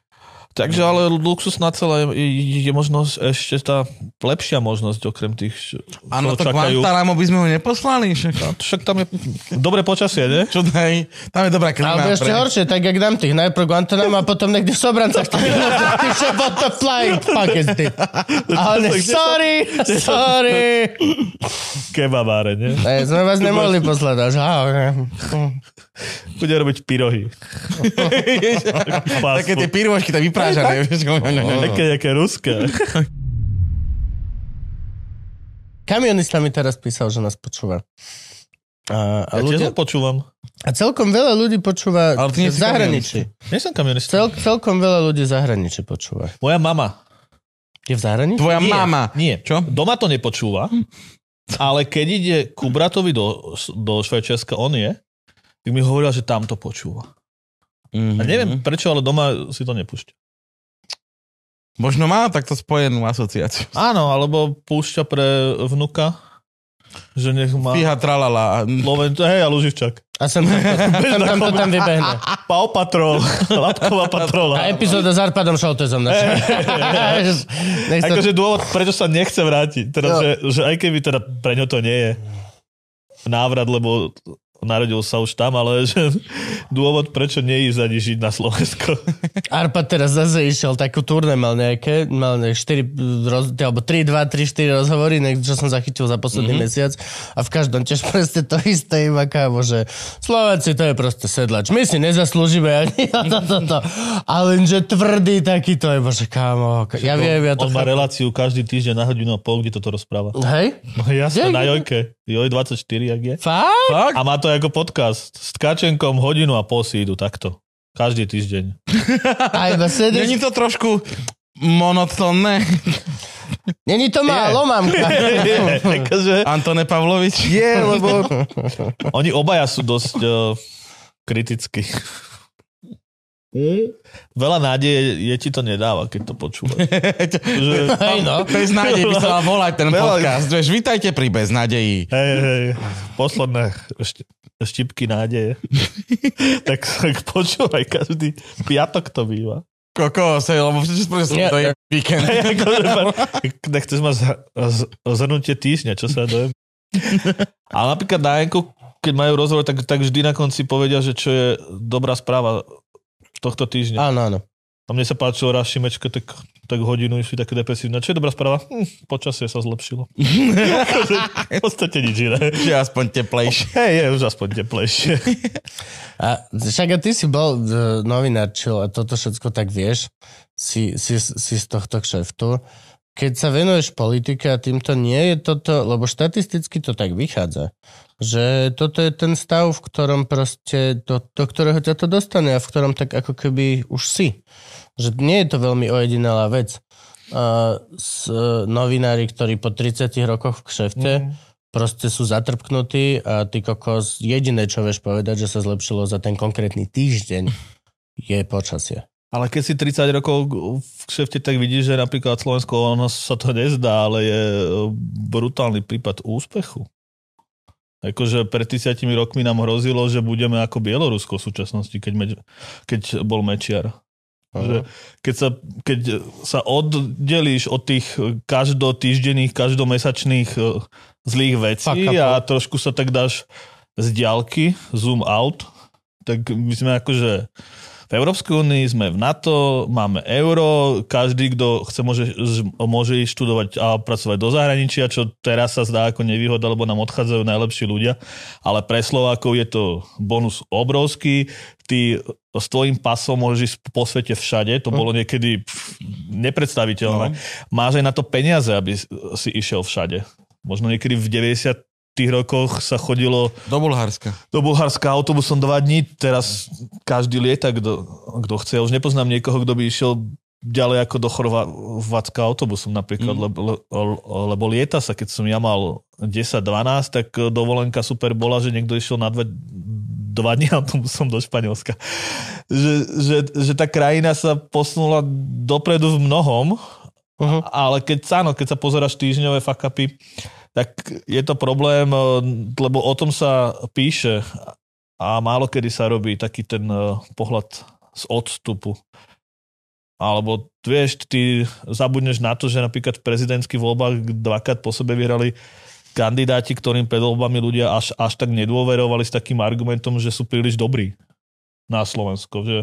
Takže ale luxus na celé je, je možnosť ešte tá lepšia možnosť okrem tých, Áno, to čakajú. Guantanamo by sme ho neposlali. Však. No, však tam je dobré počasie, nie? Čo daj? Tam je dobrá klíma. Alebo ešte pre- horšie, tak jak dám tých najprv Guantanamo a potom niekde v Sobrancach. Ty, ty že what the flying fuck is this? *laughs* A on je, sorry, sorry. Kebabáre, nie? Ne, sme vás *laughs* nemohli poslať. Až, á, okay. *laughs* Bude robiť pyrohy. *laughs* Také tie food. pyrôžky, tak vyprážané. Také, nejaké ruské. Kamionista mi teraz písal, že nás počúva. A, a, Ja ľudia, počúvam. a celkom veľa ľudí počúva Ale ty nie v zahraničí. Nie som kamionista. Cel, celkom veľa ľudí v zahraničí počúva. Moja mama. Je v zahraničí? Tvoja Nie, mama. Nie. Čo? Doma to nepočúva, ale keď ide ku bratovi do, do Švajčiarska, on je, tak mi hovorila, že tam to počúva. A neviem prečo, ale doma si to nepúšťa. Možno má takto spojenú asociáciu. Áno, alebo púšťa pre vnuka, že nech má Fíha tralala. Loven, hej, a Luživčak. A sem tam, sem *laughs* tam to tam vybehne. Pau Patrol, Lapková *laughs* patrola. A epizóda s Arpadom Šoltezom. *laughs* Nech sa- Akože dôvod, prečo sa nechce vrátiť. Teda, že, že aj keby teda pre ňo to nie je návrat, lebo narodil sa už tam, ale že *laughs* dôvod, prečo neísť ani žiť na Slovensko. *laughs* Arpad teraz zase išiel, takú turné mal nejaké, mal nejaké 4, roz, alebo 3, 2, 3, 4 rozhovory, nejak, čo som zachytil za posledný mm-hmm. mesiac a v každom tiež *laughs* presne to isté, iba kámo, že Slováci to je proste sedlač, my si nezaslúžime ani to, to, to. A lenže tvrdý taký to je, bože kámo, ja viem, ja to On má chápem. reláciu každý týždeň na hodinu a pol, kde toto rozpráva. Hej? No jasne, na. Jojke. Joj 24, jak je. Fakt? A má to ako podcast. S Tkačenkom hodinu a pol si idú takto. Každý týždeň. *laughs* A iba sedíš, Není to trošku monotónne? není to málo, mamka. *laughs* akože, Antone Pavlovič? je, lebo oni obaja sú dosť uh, kritickí. Veľa nádeje je ti to nedáva, keď to počúvaš. *laughs* že, Hej, no. Bez nádej by sa mal volať ten Veľa- podcast. Vieš, vítajte pri Bez nádeji. hej, hej, posledné št- štipky nádeje. *laughs* tak, tak počúvaj, každý piatok to býva. Koko, sa, lebo prečo Nie, to je víkend. Akože, mať z- z- zhrnutie týždňa, čo sa dojem. *laughs* Ale napríklad na Enku, keď majú rozhovor, tak, tak vždy na konci povedia, že čo je dobrá správa tohto týždňa. Áno, áno. A mne sa páčilo raz Šimečka, tak, tak hodinu išli také depresívne. Čo je dobrá správa? Hm, počasie sa zlepšilo. *laughs* V podstate nič iné. Že aspoň teplejšie. Hej, je už aspoň teplejšie. *laughs* A však a ty si bol uh, novinár, čo a toto všetko tak vieš, si, si, si z tohto kšeftu. Keď sa venuješ politike a týmto nie je toto, lebo štatisticky to tak vychádza, že toto je ten stav, v ktorom proste, do, do ktorého ťa to dostane a v ktorom tak ako keby už si. Že nie je to veľmi ojedinelá vec. Uh, s, uh, novinári, ktorí po 30 rokoch v kšefte Mhm. proste sú zatrpknutí a ty kokos, jediné, čo vieš povedať, že sa zlepšilo za ten konkrétny týždeň, je počasie. Ale keď si 30 rokov v kšefte, tak vidíš, že napríklad Slovensko, ono sa to nezdá, ale je e, brutálny prípad úspechu. Akože pred 30 rokmi nám hrozilo, že budeme ako Bielorusko v súčasnosti, keď, meč, keď bol Mečiar. Že keď, sa, keď sa oddelíš od tých každotýždenných, každomesačných e, zlých vecí a trošku sa tak dáš z diaľky, zoom out, tak my sme akože v Európskej únii sme v NATO, máme euro, každý, kto chce, môže, môže ísť študovať a pracovať do zahraničia, čo teraz sa zdá ako nevýhoda, lebo nám odchádzajú najlepší ľudia, ale pre Slovákov je to bonus obrovský, ty s tvojim pasom môžeš ísť po svete všade, to bolo niekedy nepredstaviteľné. Máš aj na to peniaze, aby si išiel všade. Možno niekedy v 90 tých rokoch sa chodilo Do Bulharska. do Bulharska autobusom dva dní, teraz každý lieta, kto, kto chce. Ja už nepoznám niekoho, kto by išiel ďalej ako do Chorvátska autobusom napríklad, mm. lebo, lebo, lieta sa, keď som ja mal 10-12, tak dovolenka super bola, že niekto išiel na dve, dva dní *laughs* autobusom do Španielska. Že, že, že tá krajina sa posunula dopredu v mnohom, uh-huh. ale keď, áno, keď sa pozeráš týždňové fakapy, tak je to problém, lebo o tom sa píše a málo kedy sa robí taký ten uh, pohľad z odstupu. Alebo vieš, ty zabudneš na to, že napríklad v prezidentských voľbách dvakrát po sebe vyhrali kandidáti, ktorým pred voľbami ľudia až, až tak nedôverovali s takým argumentom, že sú príliš dobrí na Slovensko. Že,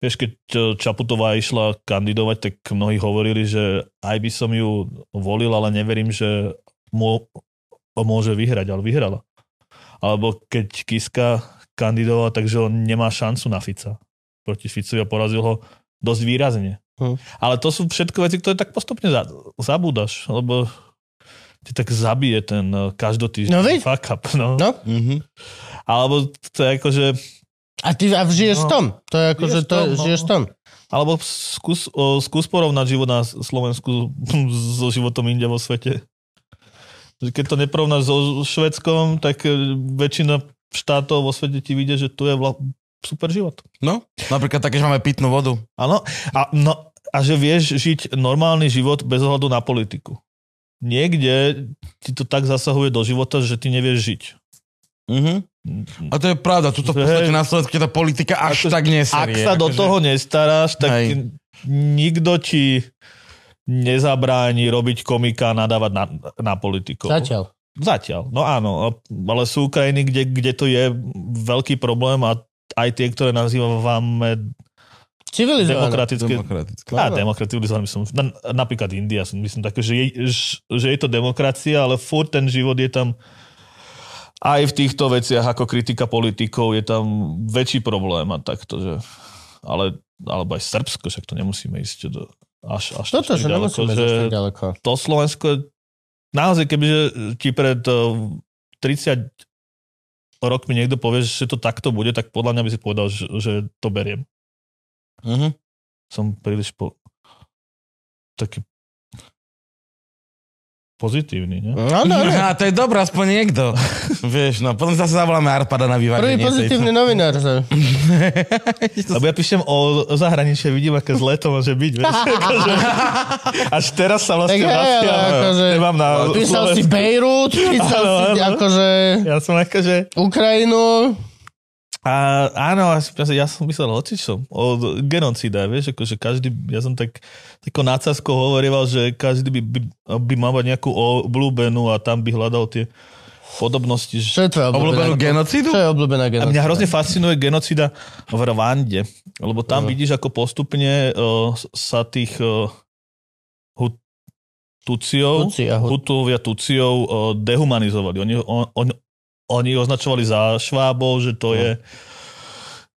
vieš, keď Čaputová išla kandidovať, tak mnohí hovorili, že aj by som ju volil, ale neverím, že môže vyhrať, ale vyhrala. Alebo keď Kiska kandidoval, takže on nemá šancu na Fica. Proti Ficovi a porazil ho dosť výrazne. Hm. Ale to sú všetko veci, ktoré tak postupne zabúdaš, lebo ti tak zabije ten eh, každotýždňový no, fuck up. No. no. Mm-hmm. Alebo to je ako, že... A ty a žiješ no, tom? To je ako, že to, tom, no. žiješ tom? Alebo skús, o, skús porovnať život na Slovensku *laughs* so životom inde vo svete. Keď to neporovnáš so Švedskom, tak eh, väčšina štátov vo svete ti vidie, že tu je vla, super život. No, napríklad také, že máme pitnú vodu. Áno, a, no, a že vieš žiť normálny život bez ohľadu na politiku. Niekde ti to tak zasahuje do života, že ty nevieš žiť. Mm-hmm. A to je pravda, tuto v podstate na Slovensku tá politika až ako, tak neserie. Ak sa do akože... toho nestaráš, tak Hej. nikto ti nezabráni robiť komika a nadávať na, na politikov. Zatiaľ. Zatiaľ, no áno, ale sú krajiny, kde, kde to je veľký problém a aj tie, ktoré nazývame Civilizované. Demokratické. Demokratické. Á, demokratizované som. Na, napríklad India som myslím také, že je, že je to demokracia, ale furt ten život je tam aj v týchto veciach ako kritika politikov je tam väčší problém a takto, že ale, alebo aj Srbsko, však to nemusíme ísť do, až, až Toto, že ďaleko, že ďaleko. To Slovensko, naozaj, kebyže ti pred 30 rokmi niekto povie, že to takto bude, tak podľa mňa by si povedal, že, že to beriem. Uh-huh. Som príliš po... taký pozitívny, nie? No, no, no. A to je dobré, aspoň niekto. *laughs* Vieš, no, potom zase zavoláme Arpada na vyváženie. Prvý pozitívny novinár. *laughs* *laughs* Lebo ja píšem o zahraničie, vidím, aké zlé to môže byť. Vieš? *laughs* akože, až teraz sa vlastne tak, vlastne, akože, nemám na Písal si Bejrút, písal ano, si akože... Ja som akože... Ukrajinu. A áno, ja som myslel hocičo, o genocída, vieš, akože každý, ja som tak tako nácazko hovorieval, že každý by, by, by mal mať nejakú obľúbenú a tam by hľadal tie podobnosti. Čo je tvoja obľúbenú genocídu? Čo je obľúbená genocída? A mňa hrozne fascinuje genocída v Rwande, lebo tam uh. vidíš, ako postupne uh, sa tých uh, Tuciov, Hutovia Tuciov uh, dehumanizovali. Oni, on, on, oni označovali za švábov, že to no. je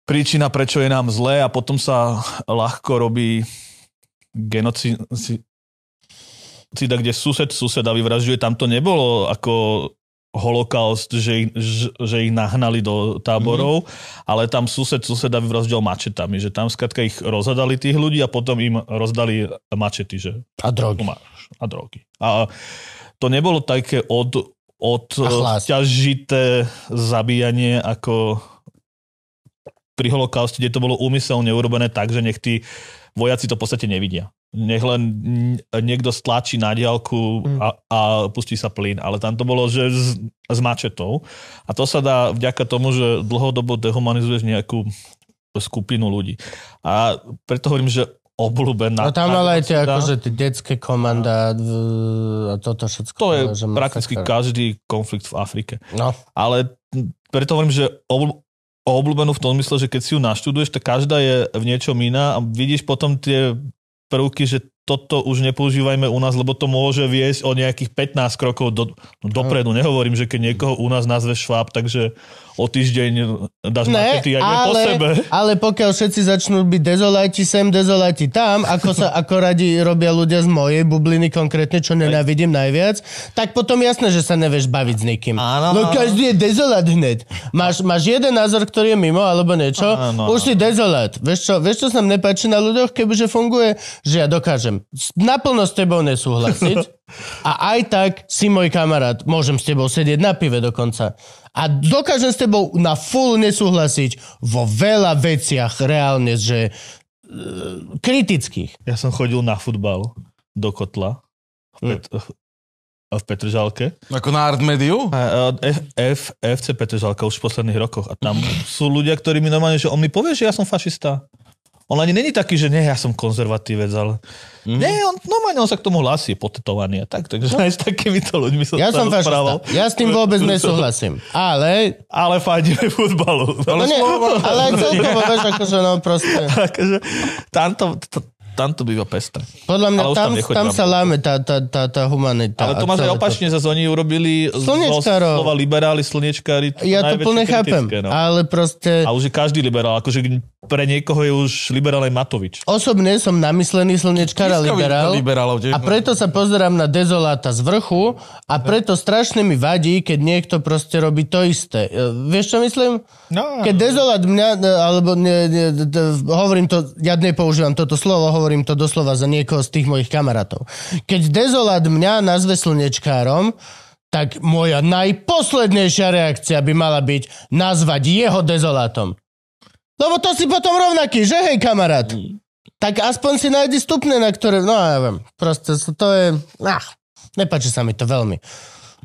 príčina, prečo je nám zlé a potom sa ľahko robí genocida, kde sused suseda vyvražďuje. Tam to nebolo ako holokaust, že ich, že ich nahnali do táborov, mm-hmm. ale tam sused suseda vyvraždil mačetami, že tam skratka ich rozhadali tých ľudí a potom im rozdali mačety. Že a drogy. A drogy. A to nebolo také od, odťažité zabíjanie ako pri holokauste, kde to bolo úmyselne urobené tak, že nech tí vojaci to v podstate nevidia. Nech len niekto stlačí na diálku mm. a, a pustí sa plyn. Ale tam to bolo, že s, s mačetou. A to sa dá vďaka tomu, že dlhodobo dehumanizuješ nejakú skupinu ľudí. A preto hovorím, že obľúbená. No tam ale aj tie, akože tie detské komanda a toto všetko. To je že prakticky masakra. každý konflikt v Afrike. No. Ale preto hovorím, že obľ, obľúbenú v tom mysle, že keď si ju naštuduješ, tak každá je v niečom iná a vidíš potom tie prvky, že toto už nepoužívajme u nás, lebo to môže viesť o nejakých 15 krokov do, dopredu. Nehovorím, že keď niekoho u nás nazve šváb, takže o týždeň dáš Ne, makety aj ale, po ale, sebe. ale pokiaľ všetci začnú byť dezoláti sem, dezoláti tam, ako sa ako radi robia ľudia z mojej bubliny konkrétne, čo nenávidím najviac, tak potom jasné, že sa nevieš baviť s nikým. Áno, no každý je dezolát hneď. Máš, máš jeden názor, ktorý je mimo, alebo niečo, Áno, už si dezolát. Vieš čo, vieš, čo sa mne páči na ľuďoch, kebyže funguje? Že ja dokážem naplno s tebou nesúhlasiť *laughs* a aj tak si môj kamarát. Môžem s tebou sedieť na pive dokonca. A dokážem s tebou na full nesúhlasiť vo veľa veciach reálne, že e, kritických. Ja som chodil na futbal do kotla v, Pet- v Petržalke. Ako na Art Mediu? A, a, F, F, FC Petržalka už v posledných rokoch. A tam sú ľudia, ktorí mi normálne, že on mi povie, že ja som fašista. On ani není taký, že nie, ja som konzervatívec, ale... Mhm. Mm. Nie, on, normálne on sa k tomu je potetovaný a tak. Takže aj s takýmito ľuďmi som Ja sa som rozprával. fašista. Ja s tým vôbec nesúhlasím. Ale, Ale fandíme futbalu. no nie, ale celkovo, vieš, akože no proste. *laughs* akože, tamto, to, tamto býva pestre. Podľa mňa Ale tam, tam tam, sa láme tá, tá, tá, tá humanita. Ale to máš aj opačne, zase oni urobili zo Slniečkárov. slova liberáli, slniečkári. Ja to plne chápem, no. ale proste... A už je každý liberál, akože pre niekoho je už liberál aj Matovič. Osobne som namyslený slnečkár a liberál. liberálov. A preto sa pozerám na dezoláta z vrchu a preto strašne mi vadí, keď niekto proste robí to isté. E, Vieš, čo myslím? No, Keď dezolát mňa, e, alebo ne, ne, d- hovorím to, ja nepoužívam toto slovo, hovorím to doslova za niekoho z tých mojich kamarátov. Keď dezolát mňa nazve slnečkárom, tak moja najposlednejšia reakcia by mala byť nazvať jeho dezolátom. Lebo to si potom rovnaký, že hej kamarát? Tak aspoň si nájdi stupne, na ktoré... No ja viem, proste to je... Ach, nepáči sa mi to veľmi.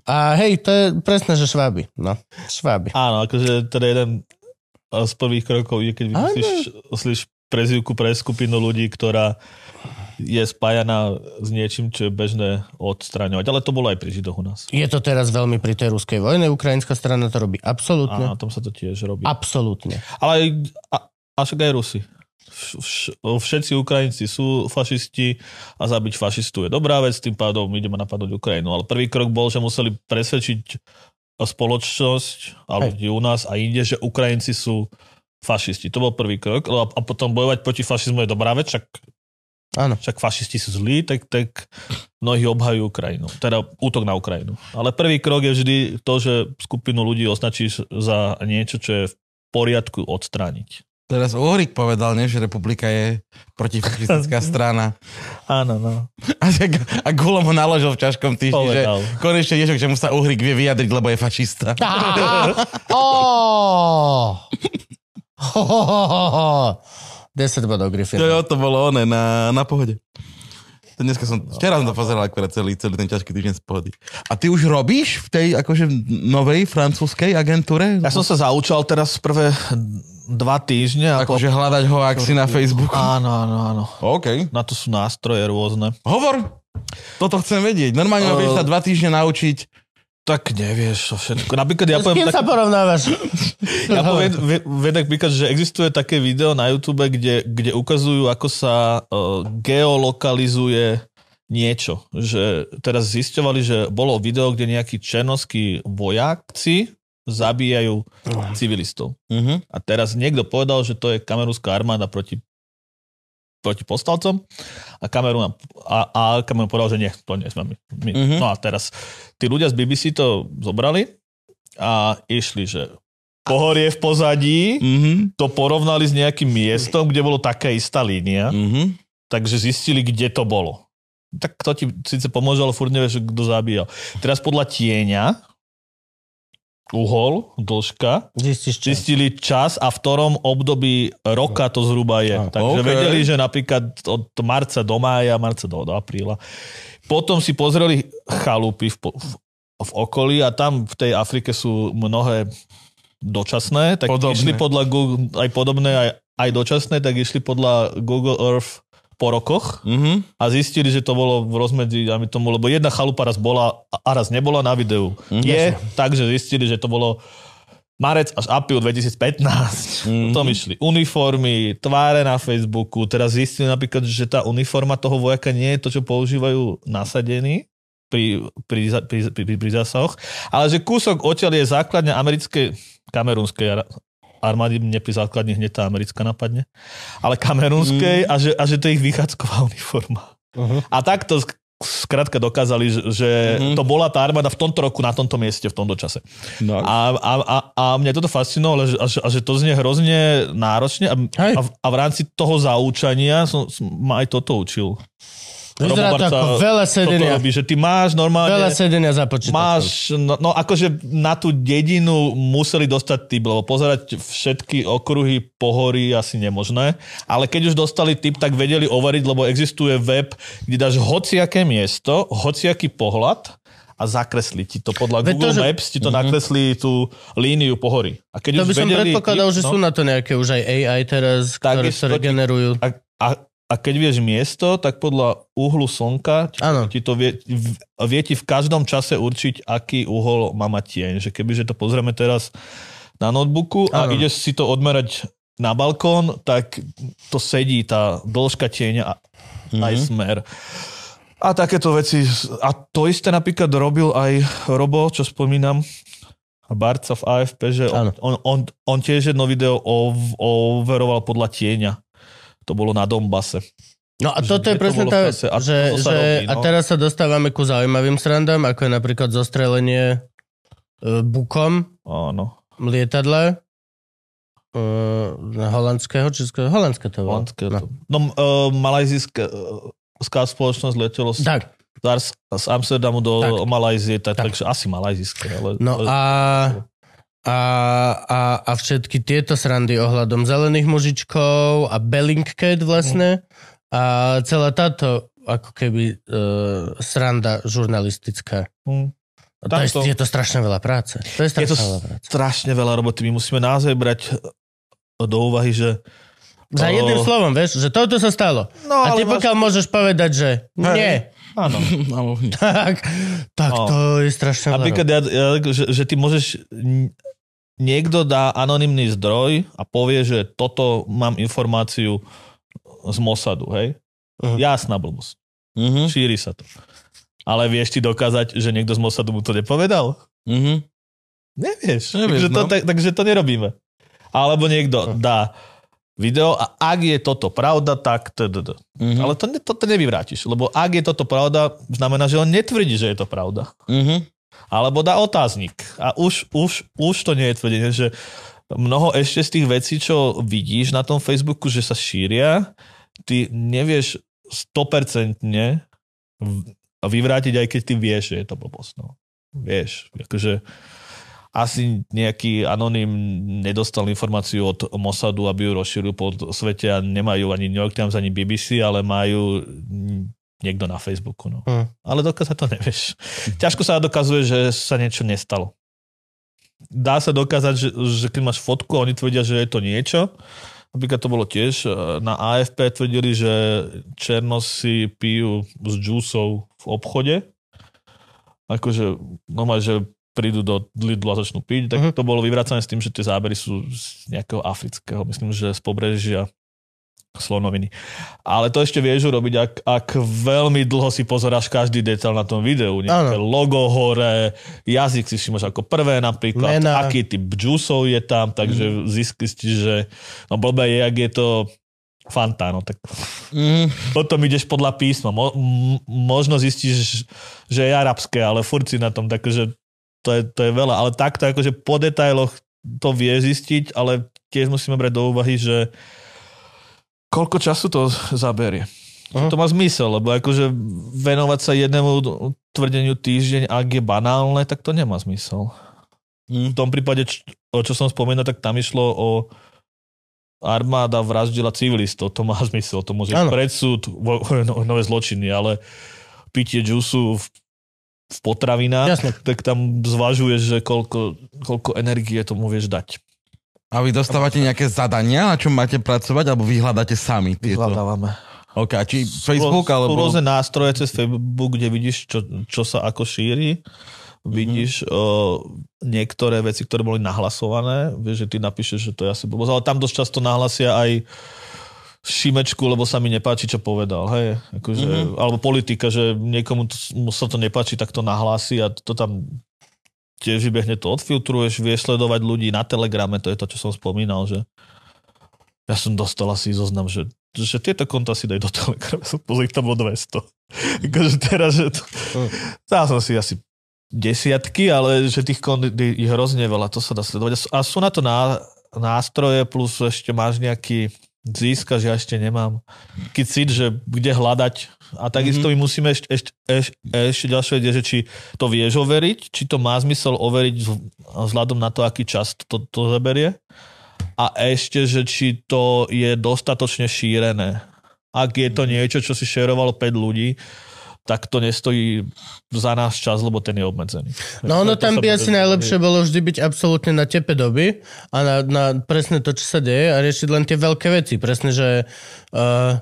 A hej, to je presne, že šváby. No, šváby. Áno, akože teda jeden z prvých krokov je, keď Áno. Prezivku pre skupinu ľudí, ktorá je spájaná s niečím, čo je bežné odstraňovať. Ale to bolo aj pri Židoch u nás. Je to teraz veľmi pri tej ruskej vojne, ukrajinská strana to robí Áno, absolútne. na tom sa to tiež robí. Absolútne. Ale a, a však aj Rusi. Vš- vš- Všetci Ukrajinci sú fašisti a zabiť fašistu je dobrá vec, tým pádom ideme napadnúť Ukrajinu. Ale prvý krok bol, že museli presvedčiť spoločnosť a ľudí u nás a inde, že Ukrajinci sú fašisti. To bol prvý krok. A, a potom bojovať proti fašizmu je dobrá vec, však, Áno. však fašisti sú zlí, tak, tak mnohí obhajujú Ukrajinu. Teda útok na Ukrajinu. Ale prvý krok je vždy to, že skupinu ľudí označíš za niečo, čo je v poriadku odstrániť. Teraz Uhrik povedal, nie, že republika je protifašistická *laughs* strana. Áno, no. A, že- a Gulom ho naložil v ťažkom týždni, že konečne niečo, k čemu sa Uhrik vie vyjadriť, lebo je fašista. *laughs* *laughs* Oh! 10 bodov Griffin. Jo, jo, to bolo oné na, na pohode. To dneska som, včera som to pozeral akurát celý, celý ten ťažký týždeň z pohody. A ty už robíš v tej akože novej francúzskej agentúre? Ja som sa zaučal teraz prvé dva týždne. Ako... Akože hľadať ho ak si na Facebooku. Áno, áno, áno. OK. Na to sú nástroje rôzne. Hovor. Toto chcem vedieť. Normálne Uh, sa dva týždne naučiť. Tak nevieš to všetko. Napríklad ja S poviem, kým sa tak, porovnávaš? ja *laughs* poviem príklad, že existuje také video na YouTube, kde, kde ukazujú, ako sa uh, geolokalizuje niečo. Že teraz zisťovali, že bolo video, kde nejakí černoskí vojaci zabíjajú civilistov. Uh-huh. A teraz niekto povedal, že to je kamerúnska armáda proti, proti povstalcom a Kamerún, a, a Kamerún povedal, že nie, to nie sme my. my. Mhm. No a teraz tí ľudia z BBC to zobrali a išli, že pohorie v pozadí, Uh-huh. to porovnali s nejakým miestom, kde bolo taká istá línia, Uh-huh. takže zistili, kde to bolo. Tak to ti síce pomôže, ale furt nevieš, kto zabíjal. Teraz podľa tieňa, uhol, dĺžka, Zistíš čo? zistili čas a v ktorom období roka to zhruba je. Ah, Takže OK. vedeli, že napríklad od marca do mája, marca do, do apríla. Potom si pozreli chalupy v, v, v okolí a tam v tej Afrike sú mnohé dočasné, tak Podobné. išli podľa Google, aj podobné, aj, aj dočasné, tak išli podľa Google Earth po rokoch Uh-huh. a zistili, že to bolo v rozmedzi, dajme tomu, lebo jedna chalupa raz bola a raz nebola na videu. Mhm. Je tak, že zistili, že to bolo marec až apríl 2015. Mm-hmm. To išli uniformy, tváre na Facebooku. Teraz zistili napríklad, že tá uniforma toho vojaka nie je to, čo používajú nasadení pri, pri, pri, pri, pri, pri zásahoch, ale že kúsok odtiaľ je základňa americkej, kamerúnskej ar- armády, mne pri základni hneď tá americká napadne, ale kamerúnskej mm. a, že, a že to je ich vychádzková uniforma. Uh-huh. A takto skrátka dokázali, že mm-hmm. to bola tá armáda v tomto roku na tomto mieste, v tomto čase. No. A, a, a, a mne toto fascinovalo, že, a, a že to znie hrozne náročne a, a, a v rámci toho zaučania som, som ma aj toto učil. Vyzerá to ako veľa sedenia. Robí, že ty máš normálne... Veľa sedenia za počítačom. Máš, no, no akože na tú dedinu museli dostať typ, lebo pozerať všetky okruhy pohory asi nemožné, ale keď už dostali typ, tak vedeli overiť, lebo existuje web, kde dáš hociaké miesto, hociaký pohľad a zakresli ti to podľa Google to, že... Maps, ti to mm-hmm. nakreslí tú líniu pohory. A keď to by som predpokladal, typ, že no, sú na to nejaké už aj AI teraz, ktoré sa regenerujú. A, a a keď vieš miesto, tak podľa uhlu slnka ti, ti to vie, vie ti v každom čase určiť, aký uhol má mať tieň. Že kebyže to pozrieme teraz na notebooku a ano. ideš si to odmerať na balkón, tak to sedí tá dĺžka tieňa a mm-hmm. aj smer. A takéto veci. A to isté napríklad robil aj Robo, čo spomínam, Barca v AFP, že on, on, on, on tiež jedno video overoval podľa tieňa to bolo na Dombase. No a toto je presne tá vec, a, že, že robí, no. a teraz sa dostávame ku zaujímavým srandám, ako je napríklad zostrelenie uh, bukom Áno. lietadla uh, holandského, českého, holandské to bolo. Holandské no. to. No, uh, malajzijská uh, spoločnosť letelo z, tak. z Amsterdamu do tak. Malajzie, tak, tak. takže asi malajzijské. Ale, no a a, a, a všetky tieto srandy ohľadom zelených mužičkov a Bellingcat vlastne a celá táto ako keby uh, sranda žurnalistická. Mm. To je, je to strašne veľa práce. To je strašne je to veľa práce. strašne veľa roboty. My musíme naozaj brať do úvahy, že za jedným slovom, vieš, že toto sa stalo. No, a ty pokiaľ máš... môžeš povedať, že nie. Áno. *laughs* tak, tak no. to je strašne. Napríklad, ja, ja, že, že ty môžeš niekto dá anonymný zdroj a povie, že toto mám informáciu z Mossadu, hej? Uh-huh. Jasná blbosť. Uh-huh. Šíri sa to. Ale vieš ti dokázať, že niekto z Mossadu mu to nepovedal? Uh-huh. Nevieš. Nevieš takže, to, no. tak, takže to nerobíme. Alebo niekto uh-huh. dá video a ak je toto pravda, tak tdd. Uh-huh. Ale to, to, to nevyvrátiš, lebo ak je toto pravda, znamená, že on netvrdí, že je to pravda. Uh-huh. Alebo dá otáznik. A už, už, už to nie je tvrdenie, že mnoho ešte z tých vecí, čo vidíš na tom Facebooku, že sa šíria, ty nevieš 100% vyvrátiť, aj keď ty vieš, že je to blbosť. No. Vieš, akože asi nejaký anonym nedostal informáciu od Mossadu, aby ju rozšíril po svete a nemajú ani New York Times, ani BBC, ale majú niekto na Facebooku. No. Mm. Ale dokázať to nevieš. Ťažko sa dokazuje, že sa niečo nestalo. Dá sa dokázať, že, že keď máš fotku a oni tvrdia, že je to niečo, napríklad to bolo tiež, e, na AFP tvrdili, že černosy pijú s džúsou v obchode. Akože, normálne, že prídu do Lidlu a začnú piť, tak uh-huh. to bolo vyvracané s tým, že tie zábery sú z nejakého afrického, myslím, že z pobrežia slonoviny. Ale to ešte vieš urobiť, ak, ak veľmi dlho si pozeráš každý detail na tom videu. Nejaké ano. logo hore, jazyk si všimneš ako prvé napríklad, Mena. aký typ džusov je tam, takže mm. zistíš, že no blbé je, ak je to Fanta, no tak mm. potom ideš podľa písma. Mo, m, možno zistíš, že je arabské, ale furt si na tom, takže to je, to je veľa. Ale takto akože po detailoch to vie zistiť, ale tiež musíme brať do úvahy, že koľko času to zaberie. Uh-huh. To má zmysel, lebo akože venovať sa jednému tvrdeniu týždeň, ak je banálne, tak to nemá zmysel. Uh-huh. V tom prípade, čo, čo som spomínal, tak tam išlo o armáda vraždila civilistov, to má *laughs* zmysel, to môže byť predsud, *laughs* no, nové zločiny, ale pitie džusu v, v potravinách, Jasne. tak tam zvažuješ, že koľko, koľko energie tomu vieš dať. A vy dostávate nejaké zadania, na čom máte pracovať, alebo vyhľadáte sami tieto? Vyhľadávame. OK, a či Facebook, alebo... Sú rôzne nástroje cez Facebook, kde vidíš, čo, čo sa ako šíri. vidíš o, niektoré veci, ktoré boli nahlasované, vieš, že ty napíšeš, že to je asi blbosť, ale tam dosť často nahlasia aj Šimečku, lebo sa mi nepáči, čo povedal, hej, akože, mm-hmm. alebo politika, že niekomu to, mu sa to nepáči, tak to nahlási a to tam tiež vybehne to odfiltruješ, vieš sledovať ľudí na Telegrame, to je to, čo som spomínal, že ja som dostal asi zoznam, že, že tieto konta si daj do Telegrame, *laughs* som pozrieť, tam bolo 200. *laughs* akože teraz, že to, dal som si asi desiatky, ale že tých kont je hrozne veľa, to sa dá sledovať. A sú na to ná, nástroje, plus ešte máš nejaký získaš, ja ešte nemám. Keď cít, že kde hľadať. A takisto mm-hmm. my musíme ešte, ešte, ešte, ešte ďalšie vedieť, že či to vieš overiť, či to má zmysel overiť vzhľadom na to, aký čas to, to zaberie. A ešte, že či to je dostatočne šírené. Ak je to niečo, čo si šerovalo 5 ľudí, tak to nestojí za nás čas, lebo ten je obmedzený. No ono tam by asi najlepšie bolo vždy byť absolútne na tepe doby a na, na presne to, čo sa deje a riešiť len tie veľké veci. Presne, že uh,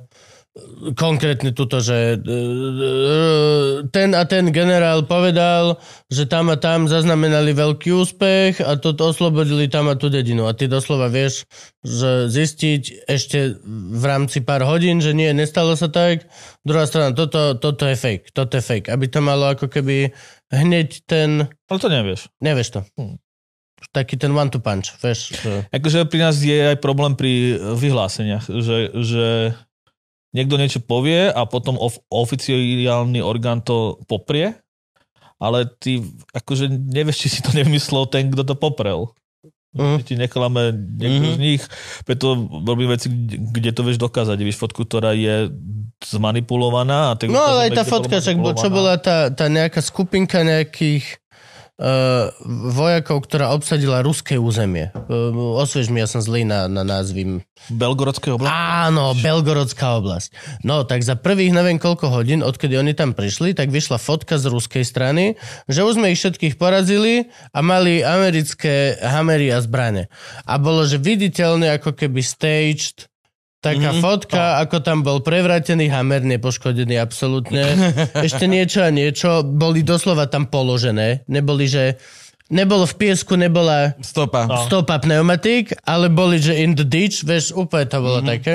konkrétne tuto, že e, ten a ten generál povedal, že tam a tam zaznamenali veľký úspech a toto oslobodili tam a tú dedinu. A ty doslova vieš, že zistiť ešte v rámci pár hodín, že nie, nestalo sa tak. Druhá strana, toto, toto je fake, toto je fake. Aby to malo ako keby hneď ten... Ale to nevieš. Nevieš to. Hm. Taký ten one to punch, vieš. Že... Akože pri nás je aj problém pri vyhláseniach, že, že niekto niečo povie a potom of, oficiálny orgán to poprie, ale ty akože nevieš, či si to nevymyslel ten, kto to poprel. Mm. Ti neklame niekto mm. z nich, preto robím veci, kde to vieš dokázať. Víš fotku, ktorá je zmanipulovaná. A no ale aj tá fotka, však čo bola tá, tá nejaká skupinka nejakých vojakov, ktorá obsadila ruské územie. Uh, osviež mi, ja som zlý na, na názvy. Belgorodské oblasti? Áno, Belgorodská oblasť. No, tak za prvých neviem koľko hodín, odkedy oni tam prišli, tak vyšla fotka z ruskej strany, že už sme ich všetkých porazili a mali americké hamery a zbrane. A bolo, že viditeľne ako keby staged Taká mm-hmm. fotka, no. ako tam bol prevrátený hamer, nepoškodený absolútne. *laughs* Ešte niečo a niečo. Boli doslova tam položené. Neboli, že... Nebolo v piesku, nebola stopa, no. stopa pneumatik, ale boli, že in the ditch, vieš, úplne to bolo mm-hmm. také.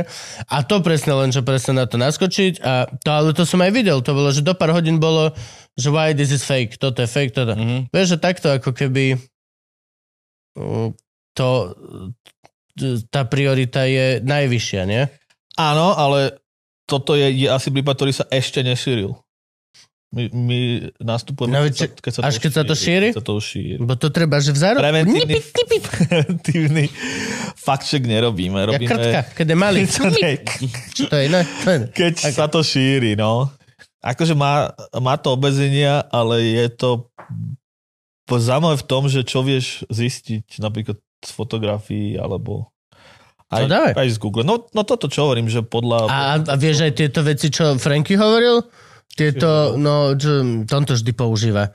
A to presne len, čo presne na to naskočiť. A to, ale to som aj videl, to bolo, že do pár hodín bolo, že why this is fake, toto je fake, toto. Mm-hmm. Vieš, že takto ako keby to, tá priorita je najvyššia, nie? Áno, ale toto je, je asi prípad, ktorý sa ešte nešíril. My, my nastupujeme, no, keď, keď sa až to keď šíri, sa to šíri? Sa to šíri. Bo to treba, že v zároku... Preventívny, *laughs* preventívny fakt check nerobíme. Robíme... Ja krtka, keď je malý. *laughs* To je? No, to je... Keď okay. sa to šíri, no. Akože má, má to obezenia, ale je to zaujímavé v tom, že čo vieš zistiť napríklad z fotografií alebo aj, no aj z Google. No, no toto čo hovorím, že podľa... A, a vieš aj tieto veci, čo Franky hovoril? Tieto, no, čo, tomto vždy používa.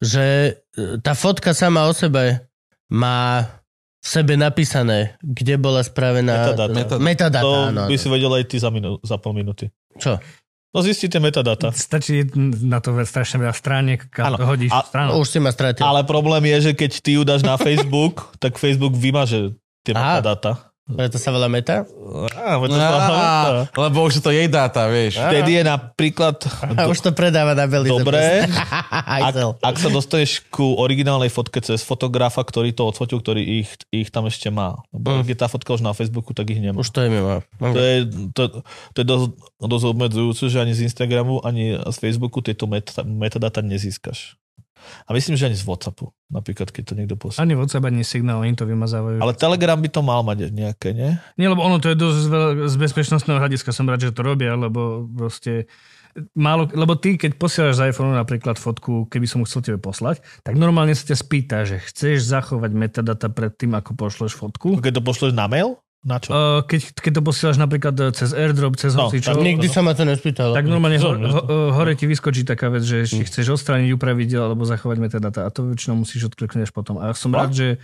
Že e, tá fotka sama o sebe má v sebe napísané, kde bola spravená... Metadata. Metadata, metadata to áno, by si vedel aj ty za, minu, za pol minúty. Čo? No zistíte metadata. Stačí na to strašne veľa strániek, to hodíš a, stranu. Už si ma stratil. Ale problém je, že keď ty ju dáš na *laughs* Facebook, tak Facebook vymaže tie Aha. metadata. Preto sa volá meta? Á, to meta. Lebo už to jej dáta, vieš. Vtedy je napríklad... A už to predáva na Belize. Dobre. *laughs* ak, ak sa dostaneš ku originálnej fotke cez fotografa, ktorý to odfotil, ktorý ich, ich tam ešte má. Lebo mm. je tá fotka už na Facebooku, tak ich nemá. Už to je mimo. To je, to, to je dosť, dosť obmedzujúce, že ani z Instagramu, ani z Facebooku tieto meta, metadata nezískaš. A myslím, že ani z Whatsappu, napríklad, keď to niekto poslal. Ani WhatsApp, ani signál, oni to vymazávajú. Ale Telegram by to mal mať nejaké, nie? Nie, lebo ono to je dosť z bezpečnostného hľadiska, som rád, že to robia, lebo proste málo, lebo ty, keď posielaš z iPhone napríklad fotku, keby som chcel tebe poslať, tak normálne sa ťa spýta, že chceš zachovať metadata pred tým, ako pošleš fotku. Keď to pošleš na mail? Na čo? Uh, keď, keď to posielaš napríklad e, cez airdrop, cez no, hocičo. Nikdy sa ma to nespýtalo. Tak normálne ho, ho, hore ti vyskočí taká vec, že či hm. chceš odstrániť, upraviť alebo zachovať metadata a to väčšinou musíš odkliknúť až potom. A som rád, že,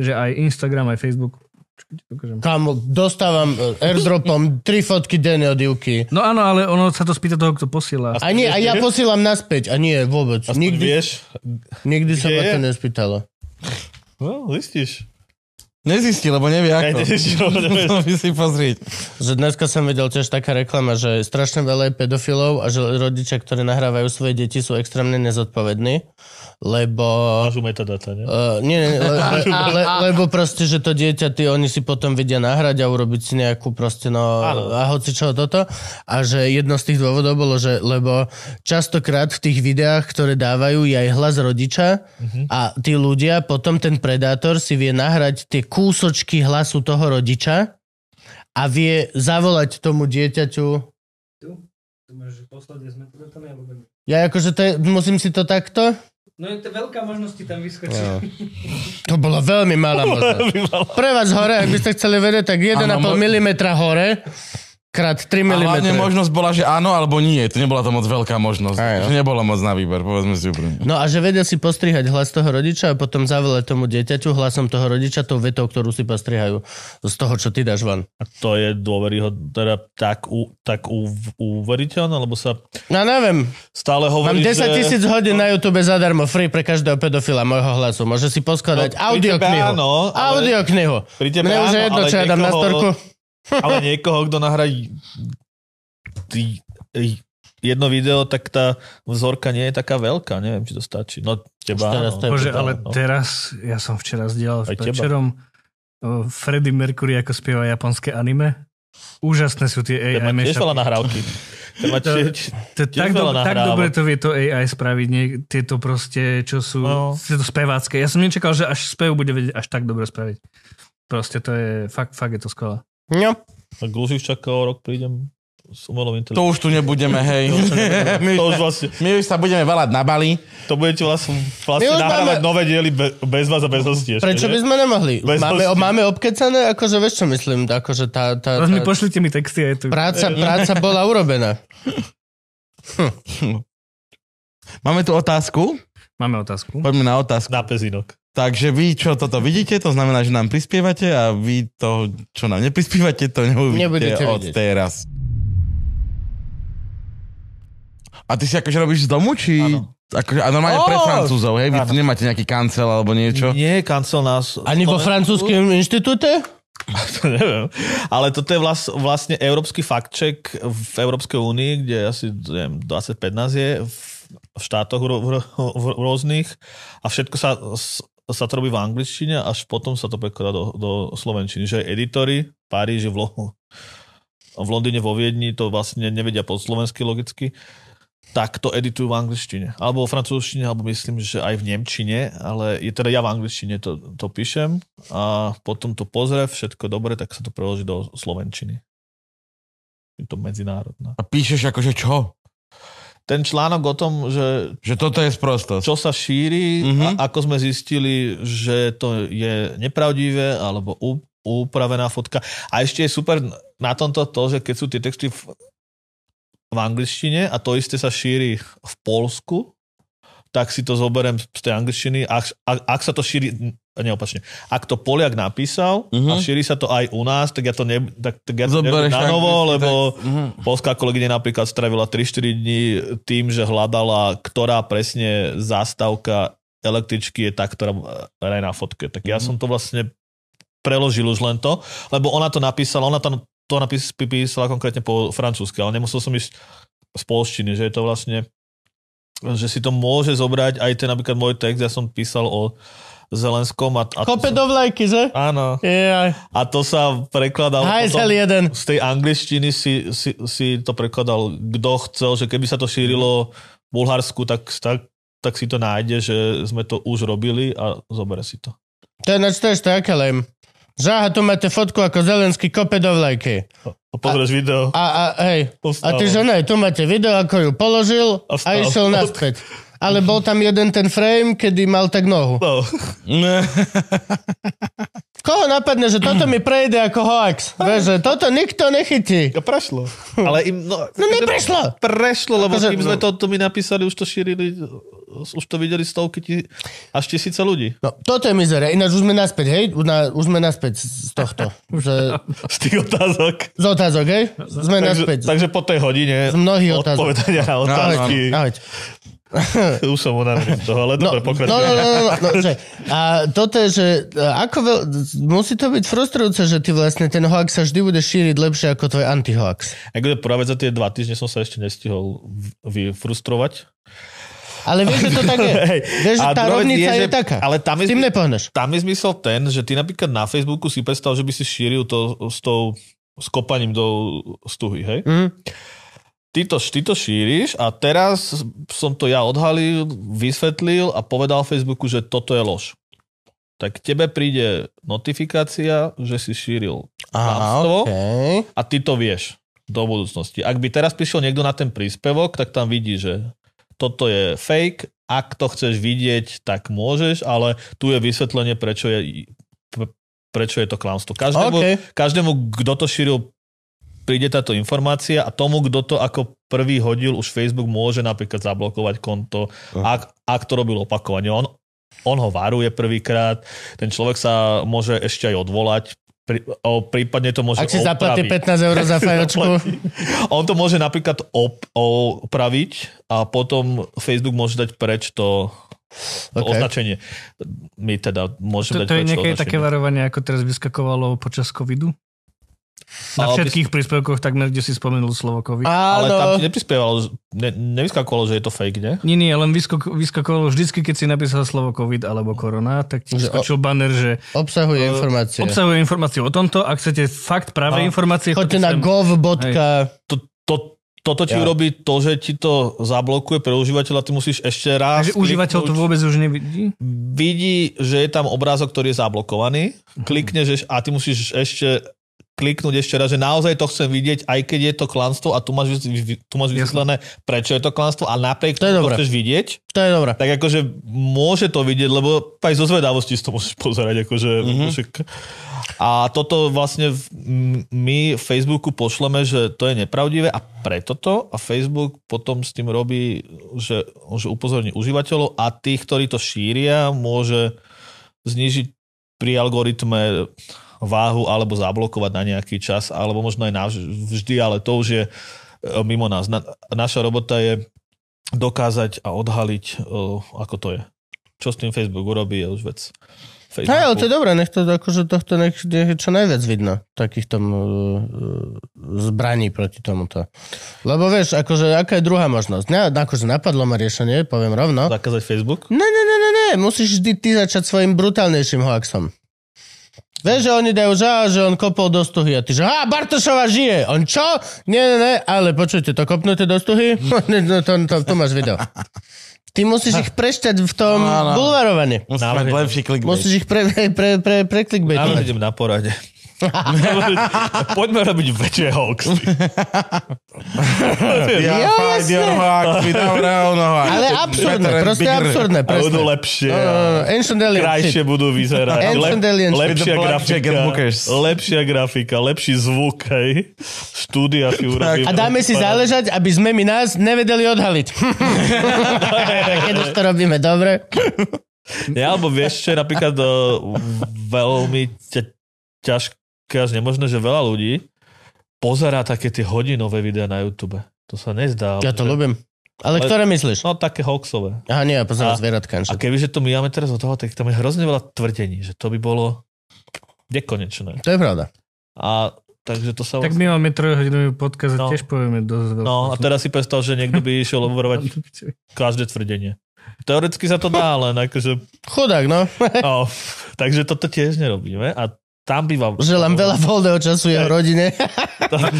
že aj Instagram, aj Facebook. Kámo, dostávam airdropom tri fotky denne od Ivky. No áno, ale ono sa to spýta toho, kto posiela. A nie, a ja posielam naspäť. A nie, vôbec. Aspoň Nikdy, vieš. nikdy sa ma to nespýtalo. No, zistíš. Nezistí, lebo nevie ako. *laughs* To by si pozrieť. Že dneska som videl tiež taká reklama, že strašne veľa je pedofilov a že rodičia, ktorí nahrávajú svoje deti, sú extrémne nezodpovední, lebo... Máš u metadata, ne? Uh, nie, nie, le, le, le, lebo proste, že to dieťa, ty, oni si potom vedia nahrať a urobiť si nejakú proste, no, Áno. a hoci čo toto. A že jedno z tých dôvodov bolo, že lebo častokrát v tých videách, ktoré dávajú, je aj hlas rodiča a tí ľudia, potom ten predátor si vie nahrať tie kúsočky hlasu toho rodiča a vie zavolať tomu dieťaťu Tu môžeš poslať s metodatami, alebo... ja akože to je, musím si to takto? No je to veľká možnosť ti tam vyskočí. No. To bolo veľmi malá možnosť. Pre vás hore, ak by ste chceli vedieť, tak 1,5 Áno, mo- mm hore krát 3 A hlavne mm. možnosť bola, že áno alebo nie. To nebola to moc veľká možnosť. Aj, no. Že nebola moc na výber, povedzme si úprimne. No a že vedia si postrihať hlas toho rodiča a potom zavolať tomu dieťaťu hlasom toho rodiča tou vetou, ktorú si postrihajú z toho, čo ty dáš von. A to je dôveryhodné, teda tak, u, tak u, uveriteľné, lebo sa No neviem, stále mám hovorí, 10 že... tisíc hodín na YouTube zadarmo, free pre každého pedofila môjho hlasu. Môže si poskladať No, audioknihu. áno, ale- Audioknihu. Pri tebe Mne už je áno, jedno, čo ja dám na storku. Ale niekoho, kto nahrá ty- jedno video, tak tá vzorka nie je taká veľká. Neviem, či to stačí. No teba teraz je Bože, ale no. teraz, ja som včera zdieľal večerom Freddie Mercury, ako spieva japonské anime. Úžasné sú tie Ten AI tiež veľa nahrávky. To- To tak, dob- tak dobre to vie to AI spraviť, nie, tieto proste, čo sú, No. tieto spevácké. Ja som nečakal, že až spev bude vedieť až tak dobre spraviť. Proste to je, fakt, fakt je to skvelé. No, tak Luživčaka o rok prídem s umelou To už tu nebudeme, *laughs* hej. *laughs* my, To už, už vlastne, my už sa budeme valať na Bali. to budete vlastne, vlastne My už nahrávať máme- nové diely be, bez vás a bez hostí. prečo že? by sme nemohli? Bez Máme, hostí. máme obkecané, akože vieš čo myslím, akože tá, tá, mi tá pošlite mi texty aj tu. práca, práca bola urobená. *laughs* Máme tu otázku. Máme otázku. Poďme na otázku. Na pezinok. Takže vy, čo toto vidíte, to znamená, že nám prispievate a vy to, čo nám neprispievate, to neuvidíte Nebudete od vidieť. teraz. A ty si akože robíš z domu, či... Akože, a normálne Ó! pre Francúzov, hej? Vy tu nemáte nejaký kancel alebo niečo? Nie, kancel nás. Ani vo francúzskom inštitúte? *laughs* To neviem. Ale toto je vlast, vlastne európsky fact-check v Európskej únii, kde asi neviem, 25 nás je v, v štátoch ro, ro, v, rôznych a všetko sa, sa to robí v angličtine, až potom sa to prekladá do, do slovenčiny. Že editory v Paríži, v, Lo- v Londýne, vo Viedni to vlastne nevedia po slovensky logicky, tak to editujú v angličtine. Alebo vo francúzštine, alebo myslím, že aj v nemčine, ale je teda ja v angličtine to, to píšem a potom to pozrie, všetko dobre, tak sa to preloží do slovenčiny. Je to medzinárodná. A píšeš akože čo? Ten článok o tom, že Že toto je sprostosť. čo sa šíri, Mhm. mm-hmm. a ako sme zistili, že to je nepravdivé alebo upravená fotka. A ešte je super na tomto to, že keď sú tie texty v, v angličtine a to isté sa šíri v Polsku, tak si to zoberiem z tej angličtiny. Ak, ak, ak sa to šíri, neopačne, ak to Poliak napísal Mhm. a šíri sa to aj u nás, tak ja to ne, tak, tak ja to Zoberieš na novo, lebo text. Mhm. Polská kolegyňa napríklad stravila 3-4 dní tým, že hľadala, ktorá presne zástavka električky je tá, ktorá je na fotke. Tak ja Mhm. som to vlastne preložil už len to, lebo ona to napísala, ona to, to napís, písala konkrétne po francúzsky, ale nemusel som ísť z polštiny, že je to vlastne že si to môže zobrať aj ten napríklad môj text, ja som písal o Zelenskom a, a Kope sa, do vlajky, že? áno, Jaj. a to sa prekladalo Hajzel jeden. z tej angličtiny si, si, si to prekladal, kto chcel, že keby sa to šírilo v Bulharsku, tak, tak, tak si to nájde, že sme to už robili a zobere si to. To je nač tiež také lem. Žáha, tu máte fotku ako Zelenský kope do vlajky. A pozrieš video. A, a hej, a ty že ne, tu máte video, ako ju položil A a, išiel naspäť. Ale bol tam jeden ten frame, kedy mal tak nohu. No. *laughs* *laughs* Koho napadne, že toto mi prejde ako hoax? Vieš, že toto nikto nechytí. A prešlo. Ale im, no, No neprešlo. prešlo, lebo Akože- kým sme to, to mi napísali, už to šírili už to videli stovky ti, až tisíce ľudí. No, toto je mizera. Ináč už sme naspäť, hej? Už, na, už sme naspäť z tohto. Že, *laughs* Z tých otázok. z otázok, hej? Sme Takže, naspäť. takže po tej hodine Z mnohých otázok. odpovedania na otázky. ahojte. *laughs* Už som unavený z toho, ale No, dobre, no, pokračujem. no, no, no, no, že, a toto je, že a, ako veľ, musí to byť frustrujúce, že ty vlastne ten hoax sa vždy bude šíriť lepšie ako tvoj anti-hoax. Ako prvá vec za tie dva týždne som sa ešte nestihol vyfrustrovať. Ale vieš, že to tak je. *laughs* Hej. Vieš, že tá rovnica je, že- taká. Ale tam je, tým nepohneš. tam je zmysel ten, že ty napríklad na Facebooku si predstav, že by si šíril to s tou s kopaním do stuhy, hej? Mm. Ty to, ty to šíriš a teraz som to ja odhalil, vysvetlil a povedal Facebooku, že toto je lož. Tak tebe príde notifikácia, že si šíril Klamstvo? okay. a ty to vieš do budúcnosti. Ak by teraz prišiel niekto na ten príspevok, tak tam vidí, že toto je fake, ak to chceš vidieť, tak môžeš, ale tu je vysvetlenie, prečo je, prečo je to klamstvo. Každému, OK. každému, kto to šíril, príde táto informácia a tomu, kto to ako prvý hodil, už Facebook môže napríklad zablokovať konto, ak, ak to robil opakovane. On, on ho varuje prvýkrát, ten človek sa môže ešte aj odvolať, pri, o, prípadne to môže Ak si zaplatí opraviť. 15 eur za *laughs* fajočku. On to môže napríklad op, opraviť a potom Facebook môže dať preč to, to OK. označenie. My teda môžeme To, dať to je nejaké to také varovanie, ako teraz vyskakovalo počas covidu? Na všetkých príspevkoch takmer, kde si spomenul slovo covid. Ale tam Áno. ti neprispievalo, ne, nevyskakovalo, že je to fake, ne? Nie, nie, len vyskok, vyskakovalo vždycky, keď si napísal slovo COVID alebo korona, tak ti skočil banner, že Obsahuje informácie. obsahuje informácie o tomto. Ak chcete fakt práve A informácie, Choďte na sem. gov. To, to, toto ti Ja. urobí to, že ti to zablokuje pre užívateľa, ty musíš ešte raz... Takže užívateľ to kliknúť. vôbec už nevidí? vidí, že je tam obrázok, ktorý je zablokovaný, klikneš eš- a ty musíš ešte kliknúť ešte raz, že naozaj to chcem vidieť, aj keď je to klamstvo a tu máš, tu máš vysvetlené, prečo je to klamstvo a napriek To tomu to dobré. chceš vidieť, To je dobré. tak akože môže to vidieť, lebo aj zo zvedavosti si to môžeš pozerať. Akože, Mhm. mm-hmm. A toto vlastne my Facebooku pošleme, že to je nepravdivé a preto to a Facebook potom s tým robí, že, že upozorní užívateľov a tých, ktorí to šíria, môže znižiť pri algoritme váhu alebo zablokovať na nejaký čas, alebo možno aj navždy, ale to už je e, mimo nás. Na, naša robota je dokázať a odhaliť, o, ako to je. Čo s tým Facebook urobí, je už vec. Facebooku. Hej, ale to je dobré, nech to akože tohto nech, nech čo najviac vidno, takýchto uh, zbraní proti tomuto. Lebo vieš, akože, aká je druhá možnosť? Ne, akože napadlo ma riešenie, poviem rovno. Zakázať Facebook? Ne, ne, ne, ne, ne, musíš vždy ty začať svojim brutálnejším hoaxom. Vieš, že oni dajú, že, á, že on kopol do stuhy a ty, že á, Bartošova žije. On čo? Nie, nie, nie, ale počujte, to kopnúte do stuhy? *laughs* no, to, to, to máš video. Ty musíš ich prešťať v tom Áno. bulvarovaní. Musíš lepší clickbait. Musíš ich pre, pre, pre, pre, Áno, preklikbaitovať. idem na porade. *laughs* Poďme robiť väčšie hoaxy. *laughs* Ja, Ja, find jasné. your hoax, my dobre, ono hoax. Ale absurdné, proste bigger. absurdné, A budú lepšie. No, Ancient Alien Krajšie shit. budú vyzerať. Ancient Alien shit. lepšia grafika. Lepšia grafika, lepší zvuk, hej. Štúdia si urobíme. A dáme si záležať, aby sme my nás nevedeli odhaliť. *laughs* Keď už to robíme dobre. Ja, alebo vieš, čo je napríklad uh, veľmi ťa, ťažké až nemožné, že veľa ľudí pozerá také tie hodinové videá na YouTube. To sa nezdá. Ja to že- ľúbim. Ale Ale- ktoré myslíš? No také hoaxové. Aha, nie, ja pozerám A- zvieratka. A kebyže to my máme teraz od toho, tak tam je hrozne veľa tvrdení, že to by bolo nekonečné. To je pravda. A takže to sa... Tak my máme trojhodinový podcast a No. tiež povieme dosť veľa. No a teraz si predstav, že niekto by išiel *laughs* overovať každé tvrdenie. Teoreticky sa to dá, len akože... Chudák, no. No, *laughs* takže toto tiež nerobíme a tam býva... Želám veľa voľného času jeho rodine.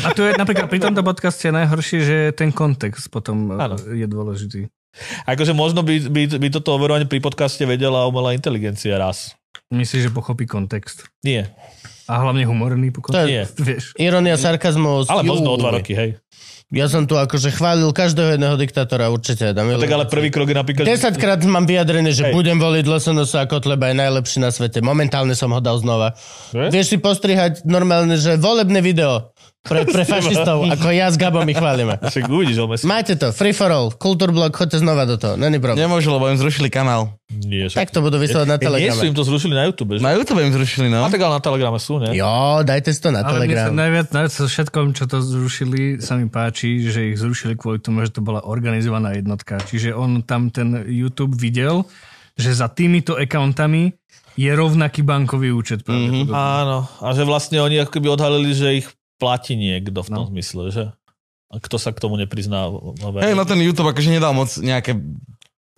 A tu je napríklad pri tomto podcaste najhoršie, že ten kontext potom Áno. Áno. je dôležitý. Akože možno by, by, by toto overovanie pri podcaste vedela umelá inteligencia raz. Myslíš, že pochopí kontext? Nie. A hlavne humorný po To je- Nie. Vieš. Ironia, sarkazmus. Ale možno o dva roky, hej. Ja som tu akože chválil každého jedného diktátora, určite. Dám No, tak ale prvý krok je napríklad... 10 krát mám vyjadrené, že Hej. budem voliť LSNS a Kotleba je najlepší na svete. Momentálne som ho dal znova. Že? Vieš si postrihať normálne, že volebné video. Pre, pre fašistov, ako ja s Gabom ich chválime. *laughs* Však uvidíš. Majte to, free for all, kultúrblog, choďte znova do toho, není problém. Nemôžu, lebo im zrušili kanál. Nie, však. Tak to budú vysielať na Nie sú, Telegrame. im to zrušili na YouTube. Že? Na YouTube im zrušili, no. A tak ale na Telegrame sú, ne? Jo, dajte si to na Ale Telegram. najviac, najviac so všetkom, čo to zrušili, sa mi páči, že ich zrušili kvôli tomu, že to bola organizovaná jednotka. Čiže on tam ten YouTube videl, že za týmito accountami je rovnaký bankový účet. Mm-hmm. Áno. A že vlastne oni ako keby odhalili, že ich platí niekto v tom No. zmysle, že? A kto sa k tomu neprizná? No, Hej, no ten YouTube akože nedal moc nejaké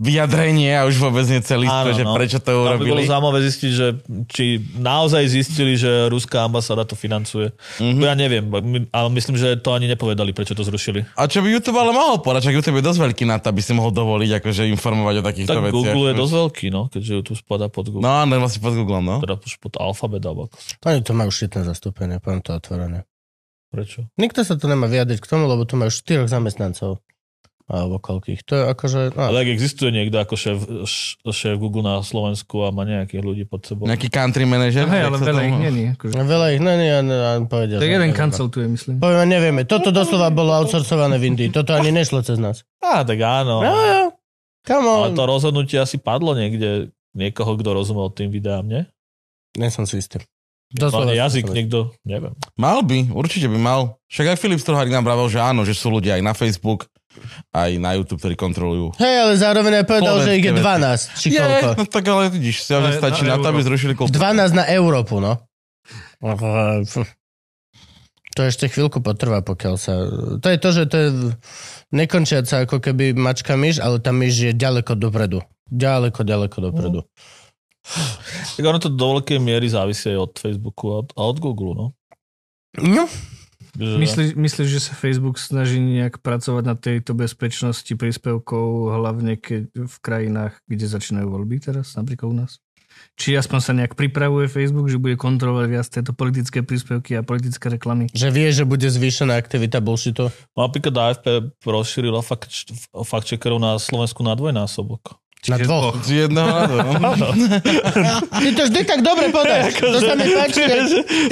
vyjadrenie a už vôbec nie celý, Áno, že no. prečo to Tam by bolo urobili. zaujímavé zistiť, že či naozaj zistili, že ruská ambasáda to financuje. Mm-hmm. Ja neviem, ale myslím, že to ani nepovedali, prečo to zrušili. A čo by YouTube ale mohol povedať, čak YouTube je dosť veľký na to, aby si mohol dovoliť akože informovať o takýchto Tak veciach. Google je dosť veľký, no, keďže YouTube spadá pod Google. No, no vlastne pod Google, no. Teda už pod Alphabet, alebo ako. Oni to majú šitné zastúpenie, poviem to otvorené. Prečo? Nikto sa tu nemá vyjadriť k tomu, lebo tu majú štyroch zamestnancov. Alebo koľkých. To je akože... No. Ale ak existuje niekto ako šéf, šéf Google na Slovensku a má nejakých ľudí pod sebou. Nejaký country manager. Hej, jak ale veľa to ich není. Akože. Veľa ich, no nie, no, no, povedia. Tak jeden nevieme. cancel tu je, myslím. Povieme, nevieme. Toto doslova bolo outsourcované v Indii. Toto ani nešlo cez nás. Á, tak áno. No, jo. Come Ale on. to rozhodnutie asi padlo niekde niekoho, kto rozumel tým videám, nie? Nie som si istý. Doslova jazyk niekto, neviem. Mal by, určite by mal. Však aj Filip Strohárik nám vravel, že áno, že sú ľudia aj na Facebook, aj na YouTube, ktorí kontrolujú. Hej, ale zároveň aj povedal, že ich je Slovenské 12. Či koľko. no tak ale vidíš, si Ale stačí na na to, aby zrušili kultúru. 12 na Európu, no. To ešte chvíľku potrvá, pokiaľ sa... To je to, že to je nekončiaca ako keby mačka myš, ale tá myš je ďaleko dopredu. Ďaleko, ďaleko dopredu. Tak ono to do veľkej miery závisí aj od Facebooku a od, a od Google, no. No, Že, Myslíš, myslíš, že sa Facebook snaží nejak pracovať na tejto bezpečnosti príspevkov, hlavne keď v krajinách, kde začínajú voľby teraz, napríklad u nás? Či aspoň sa nejak pripravuje Facebook, že bude kontrolovať viac tieto politické príspevky a politické reklamy? že vie, že bude zvýšená aktivita bullshitu. No, napríklad AFP rozšírila fakt, fakt checkerov na Slovensku na dvojnásobok. Na dvoch. Z jedného na dvoch. Ty to vždy tak dobre podáš. To sa mi páči.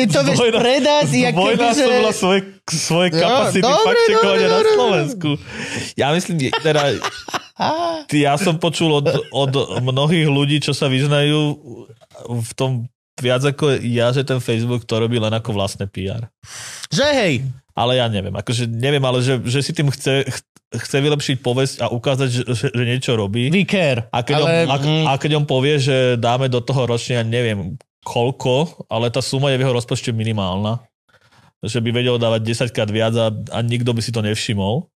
Ty to vieš Dvojná- predať, keby, že... Dvojnásobila svoje, svoje kapacity dobre, na. Slovensku. Ja myslím, teda, ty, ja som počul od, od mnohých ľudí, čo sa vyznajú v tom viac ako ja, že ten Facebook to robí len ako vlastné PR. Že hej, Ale ja neviem, akože neviem, ale že, že si tým chce, ch- chce vylepšiť povesť a ukázať, že, že, že niečo robí. we care. A keď, ale... on, a, a keď on povie, že dáme do toho ročne, ja neviem koľko, ale tá suma je v jeho rozpočte minimálna. Že by vedel dávať 10 krát viac a, a nikto by si to nevšimol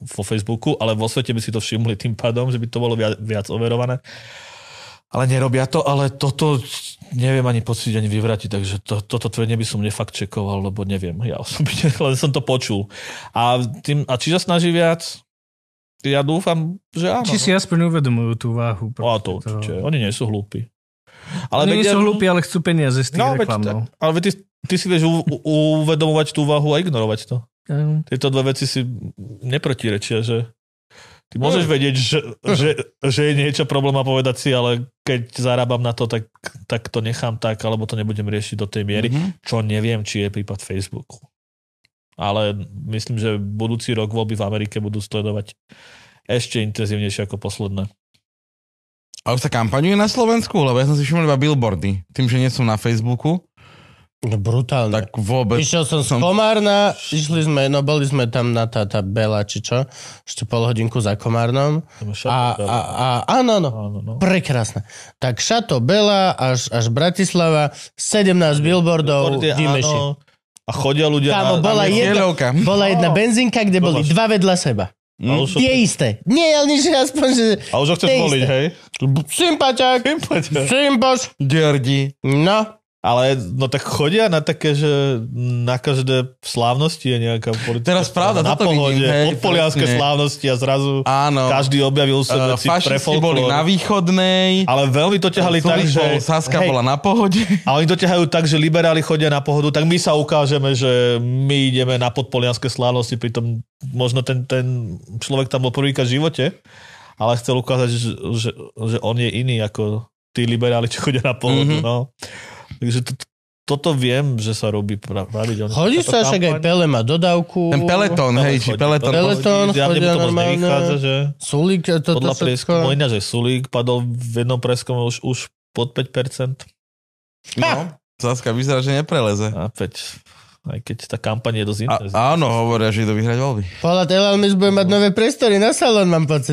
vo Facebooku, ale vo svete by si to všimli tým pádom, že by to bolo viac, viac overované. Ale nerobia to, ale toto neviem ani pocítiť, ani vyvratiť, takže to, toto tvrdenie by som nefakt čekoval, lebo neviem, ja osobne, *laughs* len som to počul. A, tým, a či sa snaží viac? Ja dúfam, že áno. Či si aspoň uvedomujú tú váhu. O, to toho. určite. Oni nie sú hlúpi. Ale Oni nie sú hlúpi, ale chcú peniaze z tých No, no, veď. No. Ale ty, ty si vieš u, u, uvedomovať tú váhu a ignorovať to. Tieto dve veci si neprotirečia, že ty môžeš Mm. vedieť, že, že, že je niečo problém a povedať si, ale keď zarábam na to, tak, tak to nechám tak, alebo to nebudem riešiť do tej miery, Mhm. čo neviem, či je prípad Facebooku. Ale myslím, že budúci rok voľby v Amerike budú sledovať ešte intenzívnejšie ako posledné. A už sa kampaňuje na Slovensku? Lebo ja som si všimol iba billboardy. Tým, že nie som na Facebooku, No, brutálne. tak vôbec... Išiel som z som- Komárna, išli sme, no boli sme tam na tá, tá Bela, či čo, ešte pol hodinku za Komárnom. A, a, a áno, no, Áno, no. prekrásne. Tak Šato Bela až, až Bratislava, 17 billboardov, áno. A chodia ľudia Kámo, na, bola je jedna-. Bola jedna benzínka, kde boli dva vedľa seba. už, Tie isté. Nie, ale nič aspoň, že... a už ho chceš voliť, hej? Sympaťák, sympaš. Ďordi. No, Ale no tak chodia na také, že na každé slávnosti je nejaká politická Teraz pravda, na pohode, vidím, hej, podpolianské presne. slávnosti a zrazu Áno. každý objavil sa Uh, veci pre boli na východnej, Ale veľmi to ťahali tak, že... bol, Saska hej, bola na pohode. *laughs* A oni to ťahajú tak, že liberáli chodia na pohodu, tak my sa ukážeme, že my ideme na podpolianské slávnosti, pritom možno ten, ten človek tam bol prvýkrát v živote, ale chcel ukázať, že, že, že on je iný ako tí liberáli, čo chodia na pohodu. Mhm. Mm-hmm. No. Takže to, toto viem, že sa robí pra- pravidelne. Hodí Táto sa, však aj. Pele má dodávku. Ten Peletón, hej, či chodí. Peletón. Peletón to moc normálne. nevychádza, že Sulík, toto podľa všetko. prieskumu, ináč, že Sulík padol v jednom preskume už, už pod 5%. No, Saska vyzerá, že nepreleze. A 5. Aj keď tá kampaň je dosť A, intenzívna. áno, hovoria, že idú vyhrať voľby. Poľad Elalmis bude mať nové priestory na salón, mám pocit.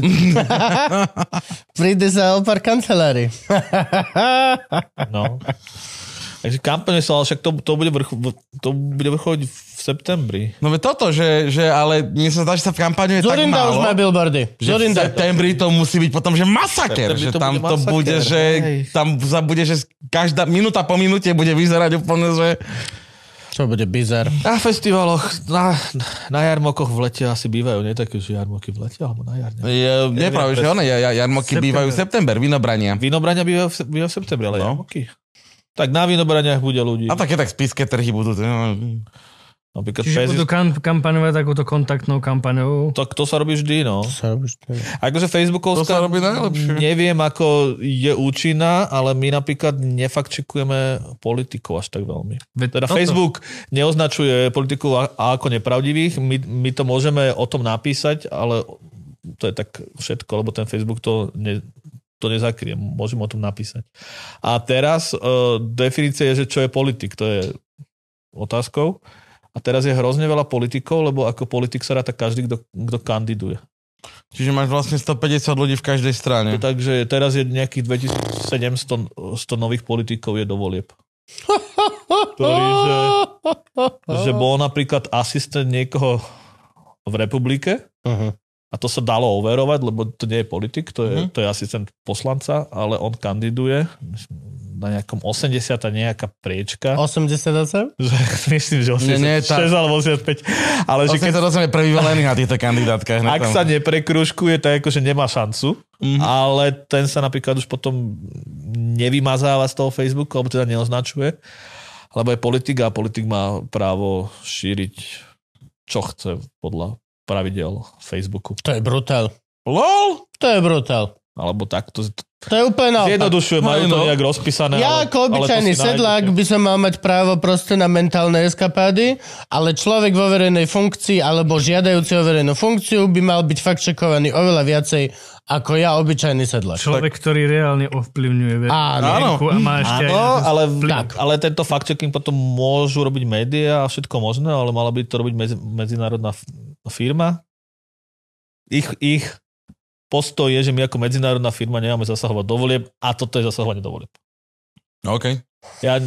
*laughs* Príde sa o pár kancelárií. No. *laughs* Takže kampaň sa, ale však to, to, bude vrch, to bude vrcholiť v septembri. No veď toto, že, že ale mne sa zdá, že sa v kampani je tak Zorinda málo, už má billboardy. že v Zorinda. septembri to musí byť potom, že masaker, že to tam bude to masaker, bude, že hej. tam sa bude, že každá minúta po minúte bude vyzerať úplne, že Čo bude bizar. Na festivaloch, na, na jarmokoch v lete asi bývajú, nie také, že jarmoky v lete, alebo na jarne. je, nepravé, že one, ja, ja, jarmoky September. bývajú v september, vinobrania. Vinobrania bývajú v, bývajú v septembri, ale No. jarmoky. Tak na vinobraniach bude ľudí. A také tak spiske trhy budú. no, Napríklad Čiže Pezis, budú kam- kampaňovať takúto kontaktnou kampaňou. to, to sa robí vždy, no. Sa robíš to? Akože Facebookovská, To sa robí najlepšie. neviem, ako je účinná, ale my napríklad nefakčekujeme politikov až tak veľmi. Veď Teda toto- Facebook neoznačuje politikov a- a ako nepravdivých, my, my to môžeme o tom napísať, ale to je tak všetko, lebo ten Facebook to, ne, to nezakrie, môžeme o tom napísať. A teraz uh, definícia je, že čo je politik, to je otázkou. A teraz je hrozne veľa politikov, lebo ako politik sa ráta každý, kto, kto kandiduje. Čiže máš vlastne 150 ľudí v každej strane. Takže teraz je nejakých 2700 100 nových politikov je do volieb. *laughs* Ktorý, že, že bol napríklad asistent niekoho v republike Uh-huh. A to sa dalo overovať, lebo to nie je politik, to je, Mhm. to je asistent poslanca, ale on kandiduje na nejakom 80 a nejaká priečka. 88? *laughs* Že, myslím, že 86 Nie, nie, tá- alebo 85. Ale že keď, 88 je prvý volený na týchto kandidátkach. ak tam. sa neprekružkuje, tak akože nemá šancu. Mhm. ale ten sa napríklad už potom nevymazáva z toho Facebooku, alebo teda neoznačuje, lebo je politik a politik má právo šíriť čo chce podľa pravidel Facebooku. To je brutál. LOL? To je brutál. Alebo takto. To je úplne naopak. Zjednodušuje, majú to no. nejak rozpísané. Ja ale, ako obyčajný to sedlák nájdete. by som mal mať právo proste na mentálne eskapády, ale človek vo verejnej funkcii alebo žiadajúci o verejnú funkciu by mal byť fakt čekovaný oveľa viacej ako ja, obyčajný sedlák. Človek, ktorý reálne ovplyvňuje Áno. a má ešte Áno, aj... ale, Tak. ale tento fact-checking potom môžu robiť médiá a všetko možné, ale mala by to robiť medzi, medzinárodná firma. Ich, ich postoj je, že my ako medzinárodná firma nemáme zasahovať do volieb a toto je zasahovanie do volieb. OK. Ja,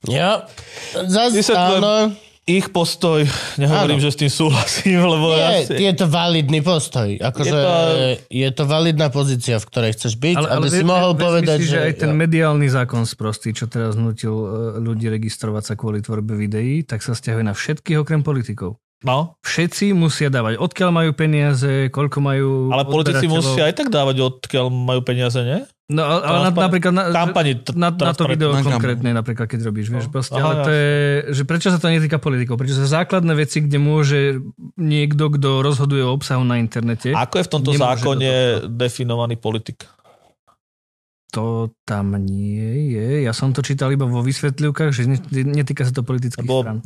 Ja, zas, Vysvetľujem. áno, ich postoj, nehovorím, Áno. že s tým súhlasím, lebo ja je, si, je to validný postoj. Akože, Je to- je to validná pozícia, v ktorej chceš byť, ale, aby si ve- mohol vezmi povedať, si, že... že aj ten mediálny zákon sprostý, čo teraz nutil e, ľudí registrovať sa kvôli tvorbe videí, tak sa stiahuje na všetkých okrem politikov. No, Všetci musia dávať, odkiaľ majú peniaze, koľko majú ale politici musia aj tak dávať, odkiaľ majú peniaze, nie? No, ale na, napríklad na, Kampani. t- na, na to video Na konkrétne, napríklad keď robíš, vieš, proste, Aha, ale to je, že prečo sa to netýka politikov, prečo sa základné veci, kde môže niekto, kto rozhoduje o obsahu na internete, Ako je v tomto zákone definovaný politik? to tam nie je. Ja som to čítal iba vo vysvetľivkách, že ne- netýka sa to politických Lebo- stran.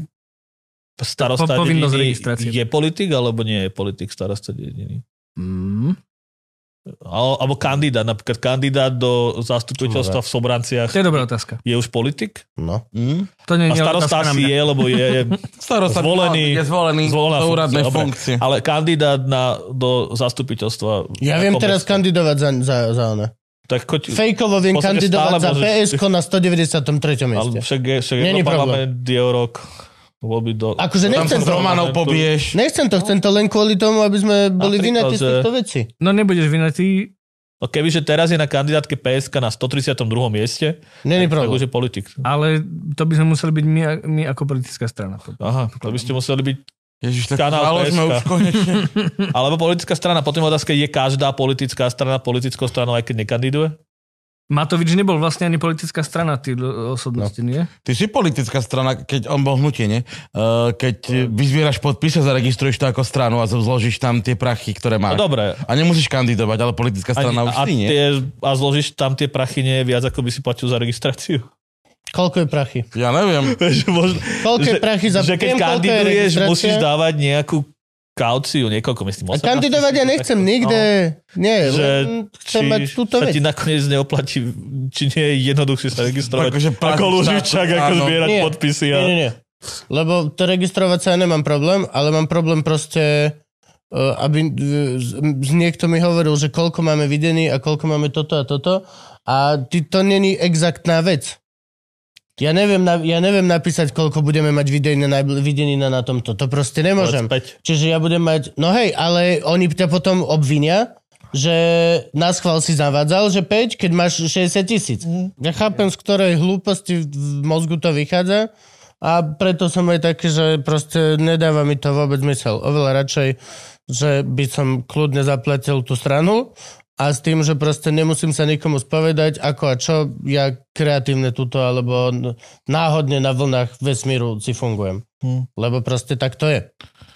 Starosta Po- povinnosť dediny registrácie. je politik, alebo nie je politik starosta dediny? Mm. Al- Alebo kandidát, napríklad kandidát do zastupiteľstva v Sobranciach To je dobrá otázka. je už politik? No. Mm. To nie A je starosta asi je, lebo je, je *laughs* Starosta Zvolený- je zvolený do úradnej funkcie. ale kandidát na, do zastupiteľstva. Ja viem teraz mesto. kandidovať za, za, za one. Tak choď, Fejkovo viem kandidovať za môžeš- PSK na 193. ale mieste. však je, však je Není to problém. parlament je rok. Voľby do... Akože nechcem to, Romanov pobiješ. nechcem to, chcem to len kvôli tomu, aby sme boli Napríklad, vynatí z že- týchto vecí. No nebudeš vynatý, No kebyže teraz je na kandidátke PSK na 132. mieste, Není tak problém. už je politik. ale to by sme museli byť my, my ako politická strana. Aha, to by ste museli byť Ježiš, tak Kanál PSK. už konečne. *laughs* Alebo politická strana. Potom je otázka, je každá politická strana politickou stranou, aj keď nekandiduje? Matovič nebol vlastne ani politická strana, ty osobnosti, No. nie? Ty si politická strana, keď on bol hnutie, nie? Uh, keď vyzbieraš podpis a zaregistruješ to ako stranu a zložíš tam tie prachy, ktoré No máš. dobre. A nemusíš kandidovať, ale politická strana už a, si, nie? tie, a zložíš tam tie prachy nie je viac, ako by si platil za registráciu? Koľko je prachy? Ja neviem. *laughs* Že možno, Koľko je prachy za že keď kandiduješ, musíš dávať nejakú kauciu, niekoľko myslím. A 18 kandidovať ja nechcem nikde. Nie, No, že len chcem či mať túto sa vec. ti nakoniec neoplatí, či nie je jednoduchšie sa registrovať Akože ako Lužičák, ako zbierať Nie. podpisy. A... Nie, nie, nie. Lebo to registrovať sa ja nemám problém, ale mám problém proste, eh, aby z- z- niekto mi hovoril, že koľko máme videní a koľko máme toto a toto. A ty, to není exaktná vec. Ja neviem, ja neviem napísať, koľko budeme mať videní na, videní na, na tomto. To proste nemôžem. Čiže ja budem mať... No hej, ale oni ťa potom obvinia, že na schvál si zavádzal, že 5, keď máš 60 tisíc. Ja chápem, z ktorej hlúposti v mozgu to vychádza a preto som aj taký, že proste nedáva mi to vôbec mysel. Oveľa radšej, že by som kľudne zaplatil tú stranu a s tým, že proste nemusím sa nikomu spovedať, ako a čo ja kreatívne tuto, alebo náhodne na vlnách vesmíru si fungujem. Hm. Lebo proste tak to je.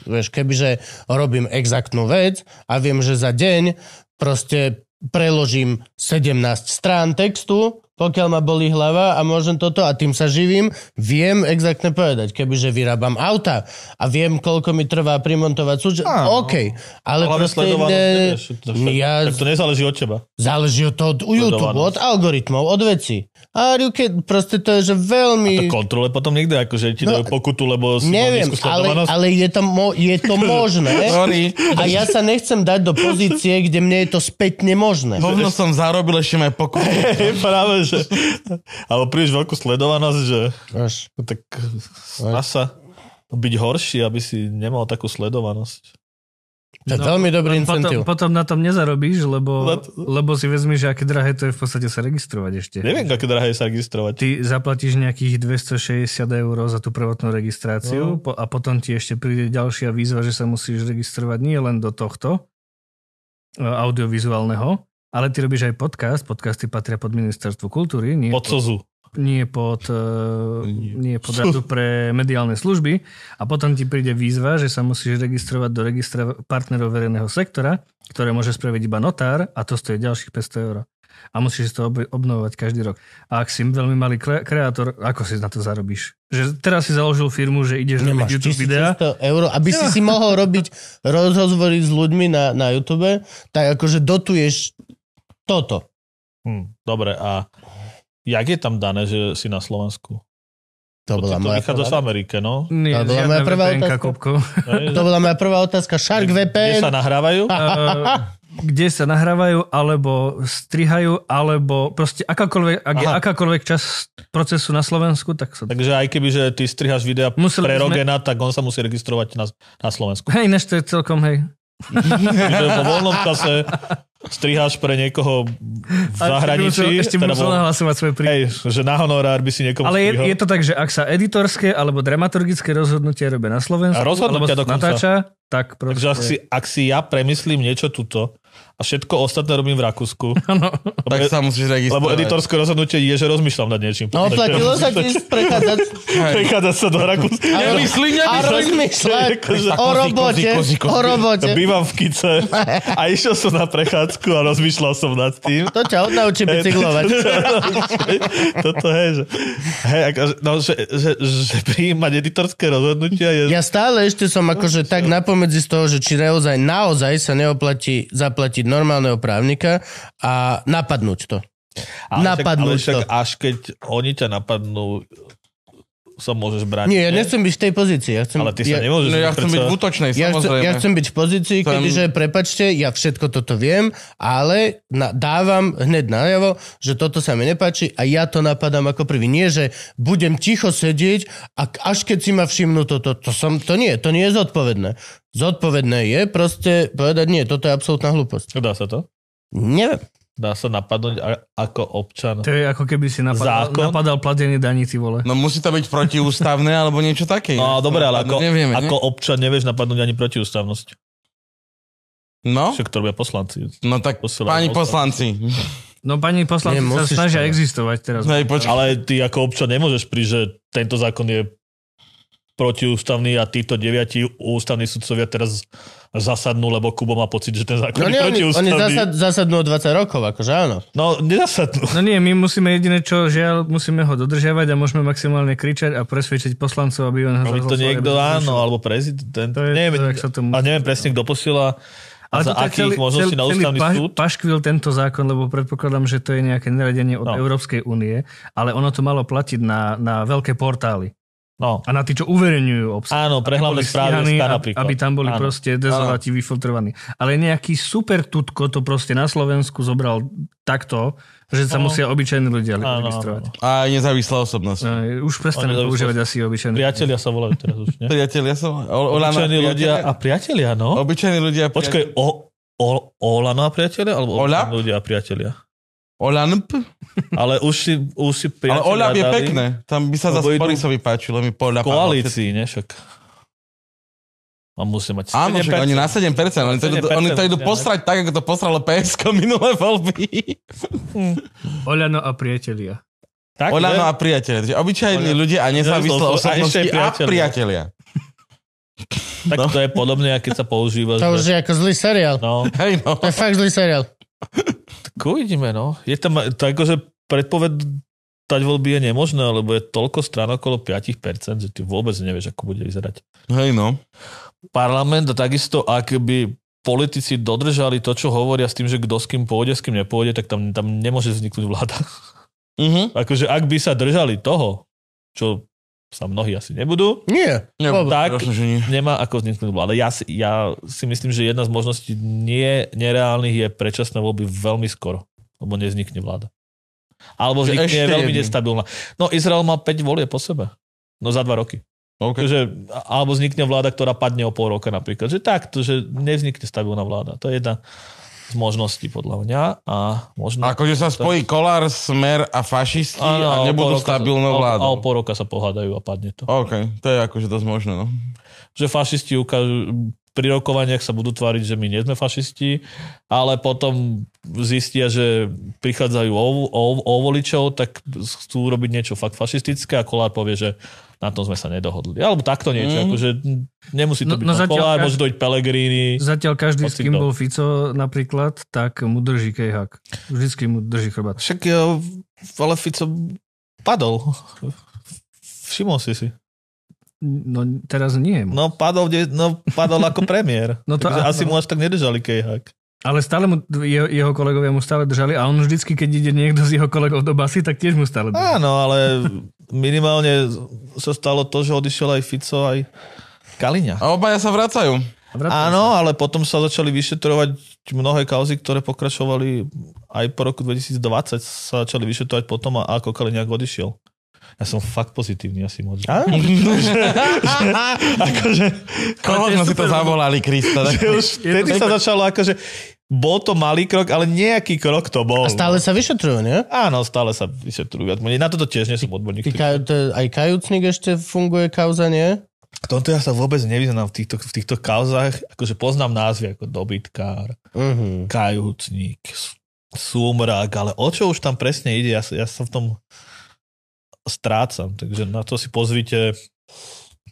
Vieš, kebyže robím exaktnú vec a viem, že za deň proste preložím 17 strán textu, pokiaľ ma bolí hlava a môžem toto a tým sa živím, viem exaktne povedať. Kebyže vyrábam auta a viem, koľko mi trvá primontovať súč... Áno. OK. Ale Hlavne proste... ne- to, ja, tak to nezáleží od teba. záleží od toho, od YouTube, od algoritmov, od veci. A keď proste to je, že A veľmi... to kontrole potom niekde, akože ti No, dajú pokutu, lebo si Neviem, ale, ale je, to mo- je to *laughs* možné. Sorry. A ja sa nechcem dať do pozície, kde mne je to spätne možné. Hovno som zarobil ešte aj pokutu. *laughs* Práve, že... Ale príliš veľkú sledovanosť, že... Až. No tak sa byť horší, aby si nemal takú sledovanosť. To je veľmi dobrý potom, incentív. potom na tom nezarobíš, lebo, Let- lebo si vezmiš, že aké drahé to je v podstate sa registrovať ešte. Neviem, aké drahé je sa registrovať. Ty zaplatíš nejakých 260 eur za tú prvotnú registráciu No. po, a potom ti ešte príde ďalšia výzva, že sa musíš registrovať nie len do tohto e, audiovizuálneho, ale ty robíš aj podcast. Podcasty patria pod ministerstvo kultúry, nie Pod sozu. nie pod, uh, nie pod radu pre mediálne služby a potom ti príde výzva, že sa musíš registrovať do registra partnerov verejného sektora, ktoré môže spraviť iba notár a to stojí ďalších 500 eur. A musíš to ob- obnovovať každý rok. A ak si veľmi malý kre- kreator, ako si na to zarobíš? Že teraz si založil firmu, že ideš robiť Nemáš YouTube videa. 1100 eur, aby si si mohol robiť rozhovory s ľuďmi na, na YouTube, tak akože dotuješ toto. Hm, dobre, a jak je tam dané, že si na Slovensku? To bola to moja vychádza prvá, Amerike, no. Nie, To bola moja prvá VPN-ka, otázka. *laughs* To bola moja prvá otázka. Shark Kde VPN. sa nahrávajú? Uh, *laughs* kde sa nahrávajú, alebo strihajú, alebo proste akákoľvek, ak je akákoľvek čas procesu na Slovensku, tak sa... Takže aj keby, že ty strihaš videa Museli pre sme- Rogena, tak on sa musí registrovať na, na Slovensku. Hej, než to je celkom, hej. *laughs* Čiže po voľnom čase striháš pre niekoho v zahraničí. Ešte teda musel nahlasovať svoje. Hej, že na honorár by si niekomu Ale je, strihol. je to tak, že ak sa editorské alebo dramaturgické rozhodnutia robia na Slovensku, A rozhodnutia alebo dokonca. natáča, tak proste... Takže ak si, ak si ja premyslím niečo tuto a všetko ostatné robím v Rakúsku, *laughs* Tak sa musíš registrovať. lebo editorské rozhodnutie je, že rozmýšľam nad niečím. No, oplatilo *laughs* sa ti prechádzať *laughs* Prechádzať sa do Rakúska. Nemyslí, a nemyslí. rozmýšľať Akože- o robote. O robote. Bývam v Kice a išiel som na prechádzku a rozmýšľal som nad tým. To ťa odnaučí bicyklovať. Toto je, že, hej, akože, no, že, že, že prijímať editorské rozhodnutia je... Ja stále ešte som akože tak napomedzi z toho, že či naozaj, naozaj sa neoplatí zaplatiť normálneho právnika a napadnúť to. ale však, napadnúť ale však to. až keď oni ťa napadnú, sa môžeš brať. Nie, ja nechcem byť v tej pozícii. Ja chcem, Ale ty sa ja, nemôžeš... No ja chcem byť v útočnej, ja, chcem, samozrejme. ja chcem byť v pozícii, Chcem- kedy, že prepačte, ja všetko toto viem, ale na, dávam hneď najavo, že toto sa mi nepáči a ja to napadám ako prvý. Nie, že budem ticho sedieť a až keď si ma všimnú toto, to, som, to nie, to nie je zodpovedné. Zodpovedné je proste povedať, nie, toto je absolútna hlúposť. Dá sa to? Neviem. Dá sa napadnúť ako občan. To je ako keby si napadal, Zákon? napadal platenie daní, ty vole. No musí to byť protiústavné *laughs* alebo niečo také. No dobre, ale No, ako, nevieme, ako občan nevieš napadnúť ani protiústavnosť. ne? No, Však to robia poslanci. no tak Posielajú páni odkaz. poslanci. No pani poslanci Nie, sa snažia to. existovať teraz. Hej, počkaj. Ale ty ako občan nemôžeš prísť, že tento zákon je protiústavný a títo deviati ústavní sudcovia teraz zasadnú, lebo Kubo má pocit, že ten zákon No je nie, oni, protiústavný. oni zasad, zasadnú o 20 rokov, akože áno. No, nezasadnú. No nie, my musíme jediné čo, žiaľ, musíme ho dodržiavať a môžeme maximálne kričať a presvedčiť poslancov, aby on ho Aby to niekto, áno, alebo prezident. To je neviem, to, to a neviem presne, kto posiela a za je akých možností na ústavný paš, súd. paškvil tento zákon, lebo predpokladám, že to je nejaké naradenie od no. Európskej únie, ale ono to malo platiť na, na veľké portály. No, A na tí, čo uverejňujú obsah. áno, pre hlavné Boli správy aby, napríklad. aby tam boli Áno. proste dezoláti vyfiltrovaní. Ale nejaký super tutko to proste na Slovensku zobral takto, že sa No. musia obyčajní ľudia Áno, registrovať. áno. A nezávislá osobnosť. No, už prestane používať asi obyčajní. Priatelia sa volajú teraz už, nie? *laughs* Priatelia som... O, Olano a Obyčajní ľudia a priatelia, no. Obyčajní ľudia a Počkaj, o, o, Olano a priatelia? Alebo Ola? ľudia a priatelia? Olanp? Ale už si, už si Ale Olap je pekné. Tam by sa Lebo zase Borisovi páčilo. Mi Polap. koalícii, ne však. A musí mať Áno, však 7%. oni na 7%, oni to, idú, 7% oni to idú musia postrať tak, ako to postralo PSK minulé voľby. Oľano a priatelia. Tak, Olano že? a priatelia. Takže obyčajní Oľano. ľudia a nezávislé osobnosti a priatelia. priatelia. tak no. to je podobné, keď sa používa. To už je ako zlý seriál. No, Hej no. To je fakt zlý seriál. *laughs* tak uvidíme, no. Je tam, to akože predpovedať voľby je nemožné, lebo je toľko strán okolo 5%, že ty vôbec nevieš, ako bude vyzerať. Hej no. Parlament a takisto, ak by politici dodržali to, čo hovoria s tým, že kto s kým pôjde, s kým nepôjde, tak tam, tam nemôže vzniknúť vláda. Mhm. Akože ak by sa držali toho, čo sa mnohí asi nebudú, Nie. Vôbec. tak Prosím, že nie. nemá ako vzniknúť vláda. Ja si, ja si myslím, že jedna z možností nie, nereálnych je predčasné voľby veľmi skoro, lebo nevznikne vláda. Alebo Že vznikne ešte veľmi jedný. nestabilná. No Izrael má 5 volie po sebe. No za 2 roky. Okay. Takže, alebo vznikne vláda, ktorá padne o pol roka napríklad. Že tak, to, že nevznikne stabilná vláda. To je jedna z možností podľa mňa. A možno... Akože sa spojí Kolár, Smer a fašisti Áno, a nebudú stabilnou A o vládou. pol roka sa pohádajú a padne to. OK, to je akože dosť možné, no. že fašisti ukážu, pri rokovaniach sa budú tváriť, že my nie sme fašisti, ale potom zistia, že prichádzajú o, o, o voličov, tak chcú robiť niečo fakt fašistické a Kolár povie, že na tom sme sa nedohodli. Alebo takto niečo, Mm. akože nemusí to No- byť no no, Kolár, môže dojť Pelegrini. Zatiaľ každý, s kým bol Fico napríklad, tak mu drží kejhak. Vždycky mu drží chrbát. Však jo, ale Fico padol. Všimol si si. No teraz nie. No padol, no, padol ako premiér. No to Takže áno. asi mu až tak nedržali kejhak. Ale stále mu, jeho, jeho kolegovia mu stále držali a on vždycky, keď ide niekto z jeho kolegov do basy, tak tiež mu stále drží. Áno, ale minimálne sa stalo to, že odišiel aj Fico, aj Kaliňa. A obaja sa vracajú. Áno, ale potom sa začali vyšetrovať mnohé kauzy, ktoré pokračovali aj po roku 2020 sa začali vyšetrovať potom, a ako Kaliňák odišiel. Ja som fakt pozitívny asi moc. Á? *laughs* *laughs* akože, Koho sme si to zavolali, Krista? Tak... že už vtedy sa začalo akože bol to malý krok, ale nejaký krok to bol. A stále sa vyšetrujú, nie? Áno, stále sa vyšetrujú. Na toto tiež nie som odborník. Ty, ka- to, je- aj kajúcnik ešte funguje kauza, nie? V tomto ja sa vôbec nevyznám v týchto, v týchto kauzách. Akože poznám názvy ako dobytkár, Uh-huh. kajúcnik, súmrak, ale o čo už tam presne ide, ja, ja sa v tom strácam. Takže na to si pozrite,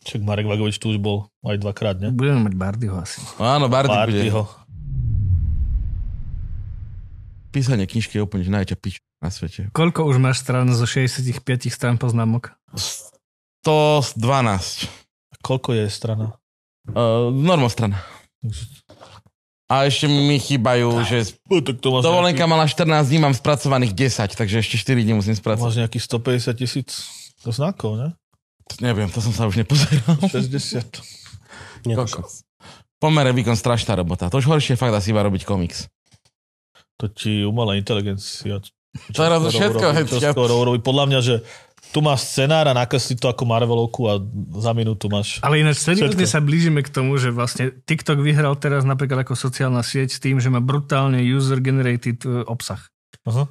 čak Marek Vagovič tu už bol aj dvakrát, ne? Budeme mať Bardyho asi. Áno, Bardy bude. Bartyho. Písanie knižky je úplne najťa pič na svete. Koľko už máš strán zo 65 strán poznámok? 112. Koľko je strana? Uh, normostrana. A ešte mi chýbajú, že No, tak to máš, dovolenka mala 14 dní, mám spracovaných 10, takže ešte 4 dní musím spracovať. máš nejakých 150 tisíc znakov, ne? Neviem, to som sa už nepozeral. *laughs* 60. Kokos. Pomere výkon strašná robota. To už horšie je fakt asi iba robiť komiks. To ti umelá inteligencia. Teraz všetko, urobí, hej, čo skoro urobí. Podľa mňa, že tu máš scenár a nakresli to ako Marvelovku a za minútu máš... Ale ináč seriózne sa blížime k tomu, že vlastne TikTok vyhral teraz napríklad ako sociálna sieť tým, že má brutálne user-generated e, obsah. Aha.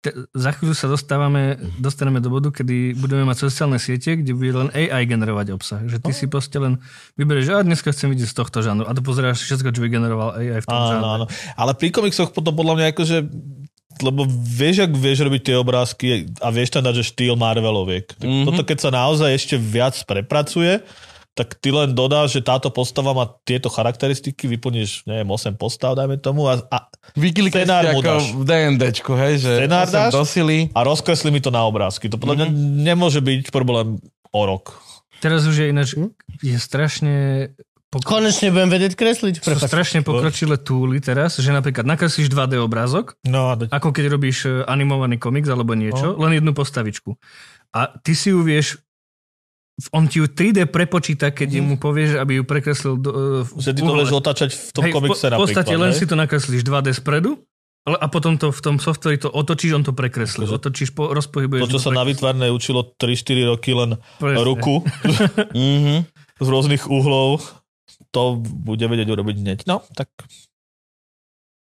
Te, za chvíľu sa dostávame, dostaneme do bodu, kedy budeme mať sociálne siete, kde bude len AI generovať obsah. Že ty si proste len vyberieš, že a dneska chcem vidieť z tohto žánru. A to pozeráš všetko, čo vygeneroval AI v tom Áno, žánre. áno. Ale pri komiksoch potom podľa mňa akože lebo vieš, ak vieš robiť tie obrázky a vieš tam dať, že štýl Marveloviek. Tak mm-hmm. toto keď sa naozaj ešte viac prepracuje, tak ty len dodáš, že táto postava má tieto charakteristiky, vyplníš, neviem, 8 postav, dajme tomu, a, a Scenár mu dáš. v D&Dčku, hej, že Scenár 8 dáš? do sily. a rozkresli mi to na obrázky. To podľa mňa nemôže byť problém o rok. Teraz už je ináč, je strašne pokro... Konečne budem vedieť kresliť. sú Prepač. strašne pokročilé túly teraz, že napríklad nakreslíš 2D obrázok, No a ako keď robíš e, animovaný komiks alebo niečo, len jednu postavičku. A ty si ju vieš on ti ju 3D prepočíta, keď mu povieš, aby ju prekreslil do, v že ty to budeš otáčať v tom Hej, komikse v, po- v podstate len hej? si to nakreslíš 2D spredu ale- a potom to v tom softveri to otočíš, on to prekreslí. Akože- Otočíš, po, rozpohybuješ. To, čo sa na výtvarnej učilo 3-4 roky len Presne. ruku *laughs* Mhm. z rôznych uhlov, to bude vedieť urobiť hneď. No, tak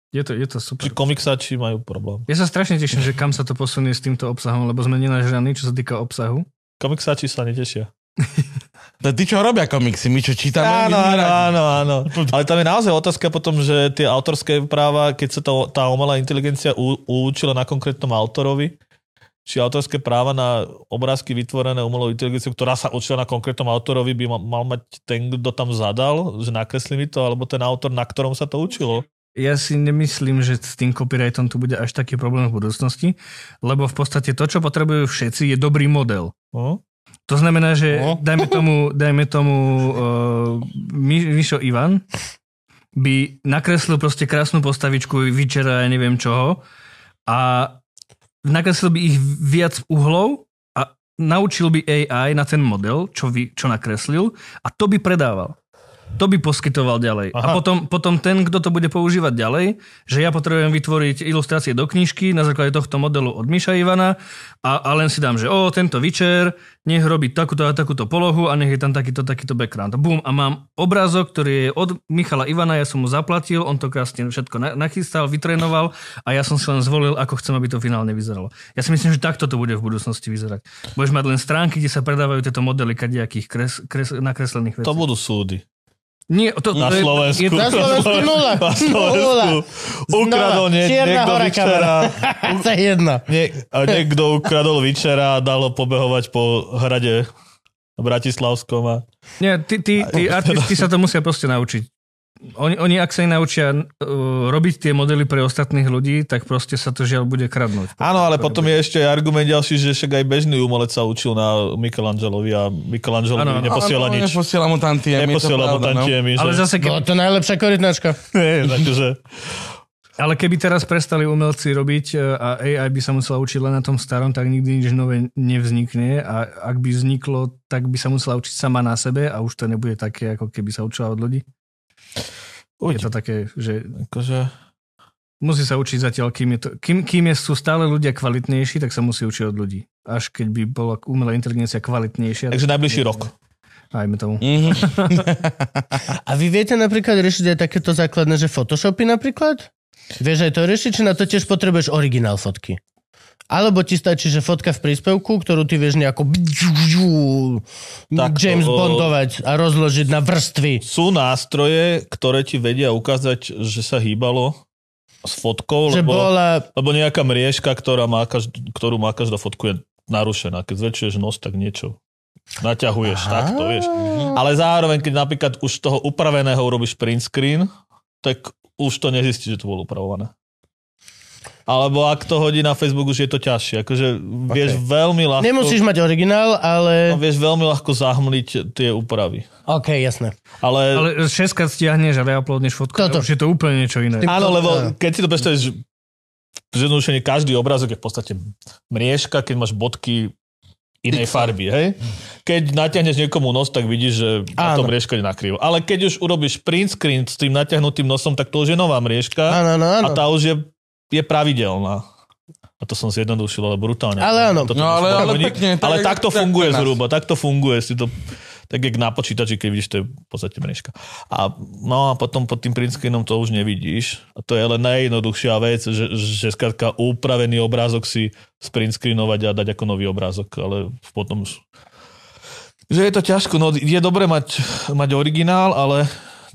Je to, je to super. či komiksáči majú problém. Ja sa strašne teším, že kam sa to posunie s týmto obsahom, lebo sme nenažraní, čo sa týka obsahu. Komiksáči sa netešia. *laughs* To tí, čo robia komiksy, my čo čítame, Áno, áno, áno, áno. Ale tam je naozaj otázka potom, že tie autorské práva, keď sa to, tá umelá inteligencia u, učila na konkrétnom autorovi, či autorské práva na obrázky vytvorené umelou inteligenciou, ktorá sa učila na konkrétnom autorovi, by mal, mať ten, kto tam zadal, že nakreslí mi to, alebo ten autor, na ktorom sa to učilo. Ja si nemyslím, že s tým copyrightom tu bude až taký problém v budúcnosti, lebo v podstate to, čo potrebujú všetci, je dobrý model. Uh? To znamená, že No. *laughs* dajme tomu, dajme tomu uh, Mi- Mišo Ivan by nakreslil proste krásnu postavičku Vyčera, ja neviem čoho a nakreslil by ich viac uhlov a naučil by AI na ten model, čo, vy, čo nakreslil a to by predával. To by poskytoval ďalej. Aha. A potom, potom ten, kto to bude používať ďalej, že ja potrebujem vytvoriť ilustrácie do knižky na základe tohto modelu od Miša Ivana a, a len si dám, že o, tento večer, nech robí takúto a takúto polohu a nech je tam takýto, takýto background. Bum, a mám obrázok, ktorý je od Michala Ivana, ja som mu zaplatil, on to krásne všetko na- nachystal, vytrénoval a ja som si len zvolil, ako chcem, aby to finálne vyzeralo. Ja si myslím, že takto to bude v budúcnosti vyzerať. Budeš mať len stránky, kde sa predávajú tieto modely kadejakých kres, kres, nakreslených vecí. To budú súdy. Nie, to, Na je- Slovensku. Je, Na *laughs* Slovensku nula. Na Slovensku. Nula. Ukradol nie, niekto hora, večera. *laughs* *laughs* to je jedno. Nie, niekto ukradol večera a dal ho pobehovať po hrade Bratislavskom a Nie, tí, tí, tí artisti sa to musia proste naučiť. Oni, oni ak sa naučia uh, robiť tie modely pre ostatných ľudí, tak proste sa to žiaľ bude kradnúť. Áno, ale potom je ešte aj argument ďalší, že však aj bežný umelec sa učil na Michelangelovi a Michelangelo áno. neposiela Áno, nič. Neposiela mu tantiemy, to Neposiela mu pravda, no. tantiemy, že... Ale zase, Bola keby, to najlepšia korytnačka. *laughs* takže, ale keby teraz prestali umelci robiť uh, a AI by sa musela učiť len na tom starom, tak nikdy nič nové nevznikne a ak by vzniklo, tak by sa musela učiť sama na sebe a už to nebude také, ako keby sa učila od ľudí. Je to také, že akože, musí sa učiť zatiaľ, kým, je to, kým, kým je, sú stále ľudia kvalitnejší, tak sa musí učiť od ľudí. Až keď by bola umelá inteligencia kvalitnejšia. takže najbližší rok. Ajme tomu. Mhm. *laughs* A vy viete napríklad riešiť aj takéto základné, že Photoshopy napríklad? Vieš aj to riešiť, či na to tiež potrebuješ originál fotky? Alebo ti stačí, že fotka v príspevku, ktorú ty vieš nejako Tak to, James Bondovať a rozložiť na vrstvy. Sú nástroje, ktoré ti vedia ukázať, že sa hýbalo s fotkou, Že lebo, bola... lebo nejaká mriežka, ktorá má každ- ktorú má každá fotku, je narušená. Keď zväčšuješ nos, tak niečo naťahuješ, Aha. takto, vieš. Ale zároveň, keď napríklad už toho upraveného urobíš print screen, tak už to nezistí, že to bolo upravované. Alebo ak to hodí na Facebook, už je to ťažšie. Akože vieš Ok. veľmi ľahko... Nemusíš mať originál, No, ale... vieš veľmi ľahko zahmliť tie úpravy. OK, jasné. Ale, Ale šestka stiahneš a reuploadneš fotku. Toto. Už je to úplne niečo iné. Áno, lebo keď si to predstavíš, že zjednodušene každý obrázok je v podstate mriežka, keď máš bodky inej farby, hej? Keď natiahneš niekomu nos, tak vidíš, že na Áno. to mriežka je nakrivo. Ale keď už urobíš print screen s tým natiahnutým nosom, tak to už je nová mriežka Áno, áno, áno. a tá už je, je pravidelná. A to som zjednodušil, ale brutálne. Ale áno. Toto No, ale- ale pekne, tak ale takto tak funguje nás. zhruba, takto funguje. Si to, tak jak na počítači, keď vidíš, to je v podstate mriežka. A, no a potom pod tým print screenom to už nevidíš. A to je len najjednoduchšia vec, že, že skrátka upravený obrázok si sprint screenovať a dať ako nový obrázok, ale potom už... Že je to ťažko, no je dobré mať, mať originál, ale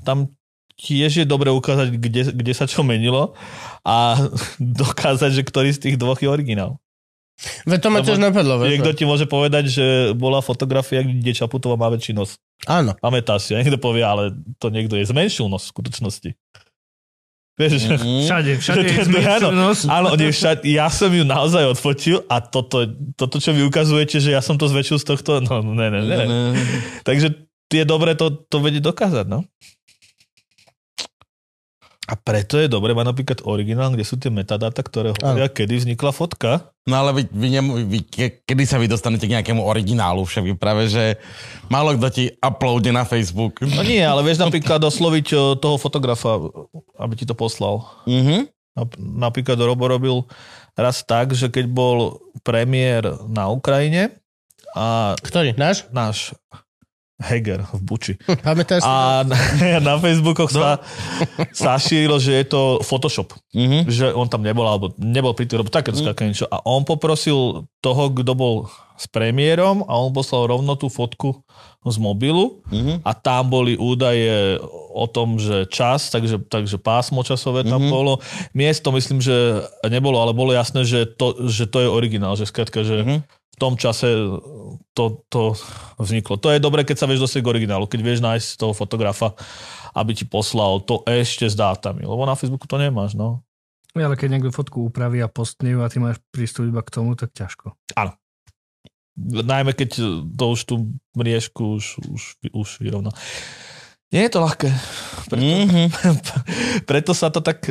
tam tiež je dobre ukázať, kde, kde sa čo menilo a *laughs* dokázať, že ktorý z tých dvoch je originál. Veď to ma tiež napadlo. Niekto ti môže povedať, že bola fotografia, kde Čaputová má väčší nos. Áno. Pamätáš si, a niekto povie, ale to niekto je zmenšil nos v skutočnosti. Vieš. Mhm. Všade, *laughs* všade je áno, nos. Áno, nie, však, ja som ju naozaj odfotil a toto, toto, čo vy ukazujete, že ja som to zväčšil z tohto, no ne, ne, ne. ne. Takže je dobré to, to vedieť dokázať, no. A preto je dobré mať napríklad originál, kde sú tie metadáta, ktoré hovoria, kedy vznikla fotka. No ale vy, vy, vy, ke- kedy sa vy dostanete k nejakému originálu? Však práve, že málo kto ti uploadne na Facebook. No nie, ale vieš napríklad osloviť o, toho fotografa, aby ti to poslal. Mhm. Nap- Napríklad Robo robil raz tak, že keď bol premiér na Ukrajine a Ktorý? Náš? náš Heger v Buči. Pamätáš? A na, *laughs* na Facebookoch sa, sa šírilo, že je to Photoshop. Mhm. Že on tam nebol, alebo nebol pri tým, také mm. niečo. A on poprosil toho, kto bol s premiérom a on poslal rovno tú fotku z mobilu Mhm. a tam boli údaje o tom, že čas, takže, takže pásmo časové tam Mhm. bolo. Miesto myslím, že nebolo, ale bolo jasné, že to, že to je originál, že skrátka, že Mhm. v tom čase to, to vzniklo. To je dobré, keď sa vieš dostať k originálu, keď vieš nájsť toho fotografa, aby ti poslal to ešte s dátami, lebo na Facebooku to nemáš, no. Ja, Ale keď niekto fotku upraví a postne a ty máš prístup iba k tomu, tak ťažko. Najmä keď to už tú mriežku už, už, už vyrovná. Nie je to ľahké. Preto, Mhm. *laughs* preto sa to tak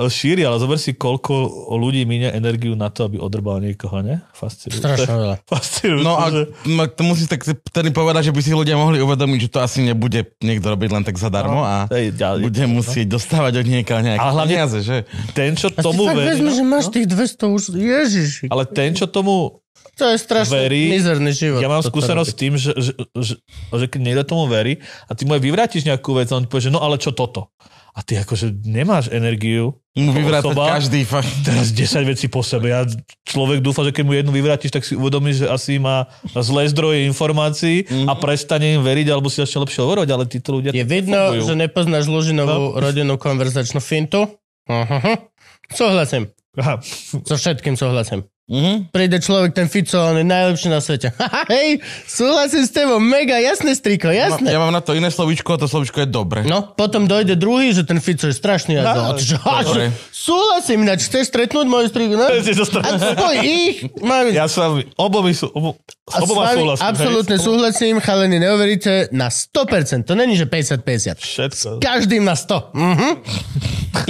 šíri, ale zober si, koľko ľudí minie energiu na to, aby odrbal niekoho, ne? Fascinujúce. Strašne veľa. *laughs* Fascinujúce. No a že... no, to musíš tak si vtedy povedať, že by si ľudia mohli uvedomiť, že to asi nebude niekto robiť len tak zadarmo a Hej, ďalej, bude no. musieť dostávať od niekiaľ nejaké Ale hlavne- peniaze, že? Ten, čo A tomu fakt verí... vezmi, že no, máš no. tých 200 už... Ježiši. Ale ten, čo tomu... To je strašne verí- mizerný život. Ja mám skúsenosť s tým, že, že, že, že keď niekto tomu verí a ty mu aj vyvrátiš nejakú vec a on ti povie, že no ale čo toto? A ty akože nemáš energiu Mu vyvrátať osoba- každý fakt. teraz 10 vecí po sebe. Ja človek dúfa, že keď mu jednu vyvrátiš, tak si uvedomíš, že asi má zlé zdroje informácií a prestane im veriť, alebo si začne lepšie hovorovať, ale títo ľudia... Je vidno, fungujú. že nepoznáš Lužinovú No. rodinnú konverzačnú fintu. Aha. Súhlasím. Aha. So všetkým súhlasím. Mhm. Príde človek, ten Fico, on je najlepší na svete. *laughs* Hej, súhlasím s tebou, mega jasné, striko, Ja, jasné. ja mám na to iné slovíčko a to slovíčko je dobre. No, potom dojde druhý, že ten Fico je strašný No. A že, súhlasím, ináč chceš stretnúť moju striku, no? *laughs* A spoj ich, mám, Ja s vami, obomi sú, obo, s a s oboma vami súhlasím. hej. absolútne súhlasím, chalení, neuveríte, na 100%. To není, že 50-50. Všetko. Každým na 100. Mhm.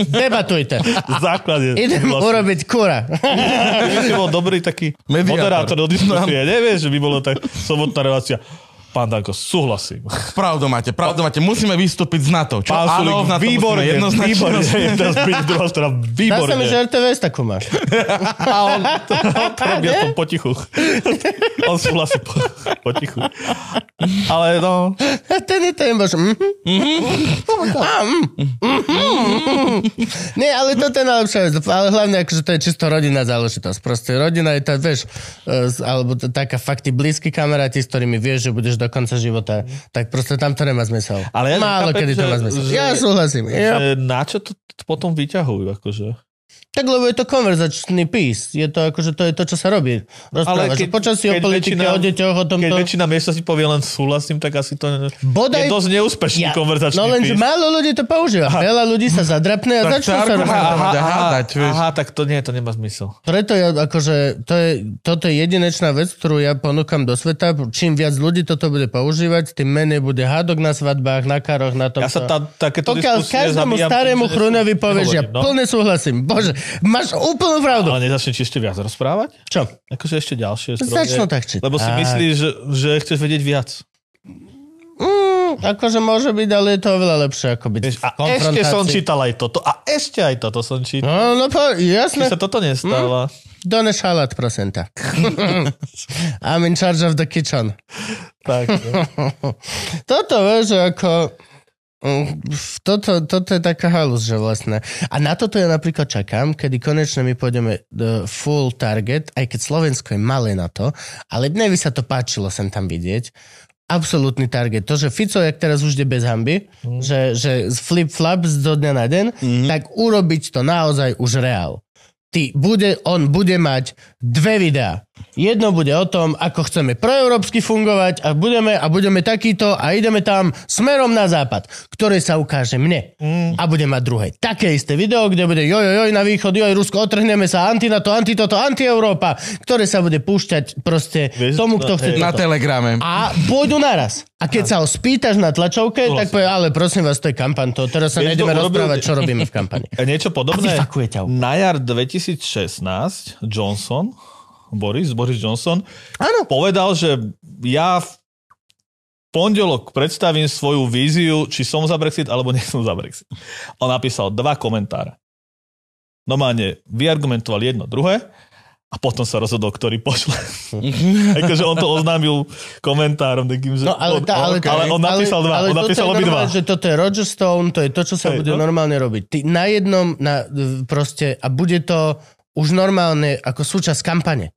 Debatujte. Základ je. Idem súhlasím. urobiť kura. *laughs* Dobrý taký moderátor do diskusie. Nevieš, že by bolo tak sobotná relácia. Pán Danko, súhlasím. Pravdu máte, pravdu máte. Musíme vystúpiť z NATO. Čo? Pán Áno, Sulik, na to výborne, jednoznačne výborne. Jedna z byť, druhá strana, Dá sa výborne. mi, že RTVS takú máš. *laughs* A on to, on to robí aspoň potichu. On súhlasí po, potichu. Ale no, Ten je ten bož. Mhm. Á, mm. Mhm. Nie, ale toto je najlepšia vec. Ale hlavne, akože to je čisto rodinná záležitosť. Proste rodina je tá, vieš, e, alebo taká fakt tí blízki kamaráti, s ktorými vieš, že budeš do konca života, tak proste tam to nemá zmysel. Ale ja Málo nechápem, kedy to má zmysel. že- Ja súhlasím. Ja. na čo to potom vyťahujú? Akože? Tak lebo je to konverzačný pís. Je to akože to je to, čo sa robí. Rozprávaš keď- o počasí, o keď politike, väčšina- o deťoch, o Keď tomto. väčšina miesta si povie len súhlasím, tak asi to je, Bodaj- je dosť neúspešný Ja, konverzačný no len, že pís. málo ľudí to používa. Veľa ľudí sa zadrapne a Tak začnú sa rozprávať. aha, aha, aha, tak to nie, to nemá zmysel. Preto ja akože, to je, toto je jedinečná vec, ktorú ja ponúkam do sveta. Čím viac ľudí toto bude používať, tým menej bude hádok na svadbách, na karoch, na tom. Ja sa tá, takéto Pokiaľ každému starému že nesú- povieš, ja no. plne súhlasím. Bože, máš úplnú pravdu. Ale nezačne ti ešte viac rozprávať? Čo? Akože ešte ďalšie zdroje. Začnú tak čítať. Lebo si myslíš, že, že chceš vedieť viac. Mm, akože môže byť, ale je to oveľa lepšie, ako byť Vieš, a ešte som čítal aj toto. A ešte aj toto som čítal. No, no, po, Či jasné. sa toto nestáva. Doneš halát, prosím ťa. *laughs* I'm in charge of the kitchen. tak, no. *laughs* Toto, vieš, ako... Toto, toto je taká halus, že vlastne. A na toto ja napríklad čakám, kedy konečne my pôjdeme do full target, aj keď Slovensko je malé na to, ale mne by sa to páčilo sem tam vidieť. absolútny target. To, že Fico, jak teraz už ide bez hamby, mm. že, že flip-flap z do dňa na deň, mm. tak urobiť to naozaj už reál. Ty, bude, on bude mať dve videá. Jedno bude o tom, ako chceme proeurópsky fungovať a budeme, a budeme takýto a ideme tam smerom na západ, ktoré sa ukáže mne. Mm. A bude mať druhé. Také isté video, kde bude joj, joj, na východ, joj, Rusko, otrhneme sa, anti to, anti toto, anti Európa, ktoré sa bude púšťať proste Vieš, tomu, kto to- chce Na toto. telegrame. A pôjdu naraz. A keď sa ho spýtaš na tlačovke, tak povie, ale prosím vás, to je kampaň, to teraz sa nejdeme rozprávať, čo robíme v kampani. *laughs* Niečo podobné. Na jar 2016 Johnson, Boris, Boris Johnson, Áno. povedal, že ja v pondelok predstavím svoju víziu, či som za Brexit, alebo nie som za Brexit. On napísal dva komentáre. Normálne vyargumentoval jedno, druhé a potom sa rozhodol, ktorý pošle. *laughs* akože on to oznámil komentárom takým, že... No ale, tá, ale, okay. ale on napísal dva, on napísal obidva. normálne, že toto je Roger Stone, to je to, čo sa Hej, bude no. normálne robiť. Ty na jednom, na, proste, a bude to už normálne ako súčasť kampane.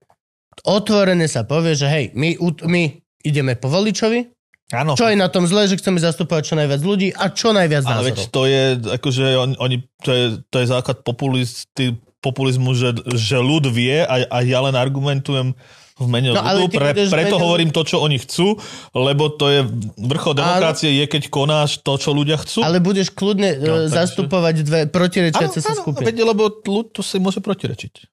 Otvorene sa povie, že hej, my, my ideme po voličovi, Áno, čo je na tom zle, že chceme zastupovať čo najviac ľudí a čo najviac Ale veď názorov. to je, akože on, oni, to je, to je základ populisty, populizmu, že, že ľud vie a, a ja len argumentujem v mene No, ale ľudu, pre, preto mene- hovorím to, čo oni chcú, lebo to je vrchol demokracie, je keď konáš to, čo ľudia chcú. Ale budeš kľudne No, no, takže- zastupovať dve protirečiace sa skupiny. veď, lebo ľud to si môže protirečiť.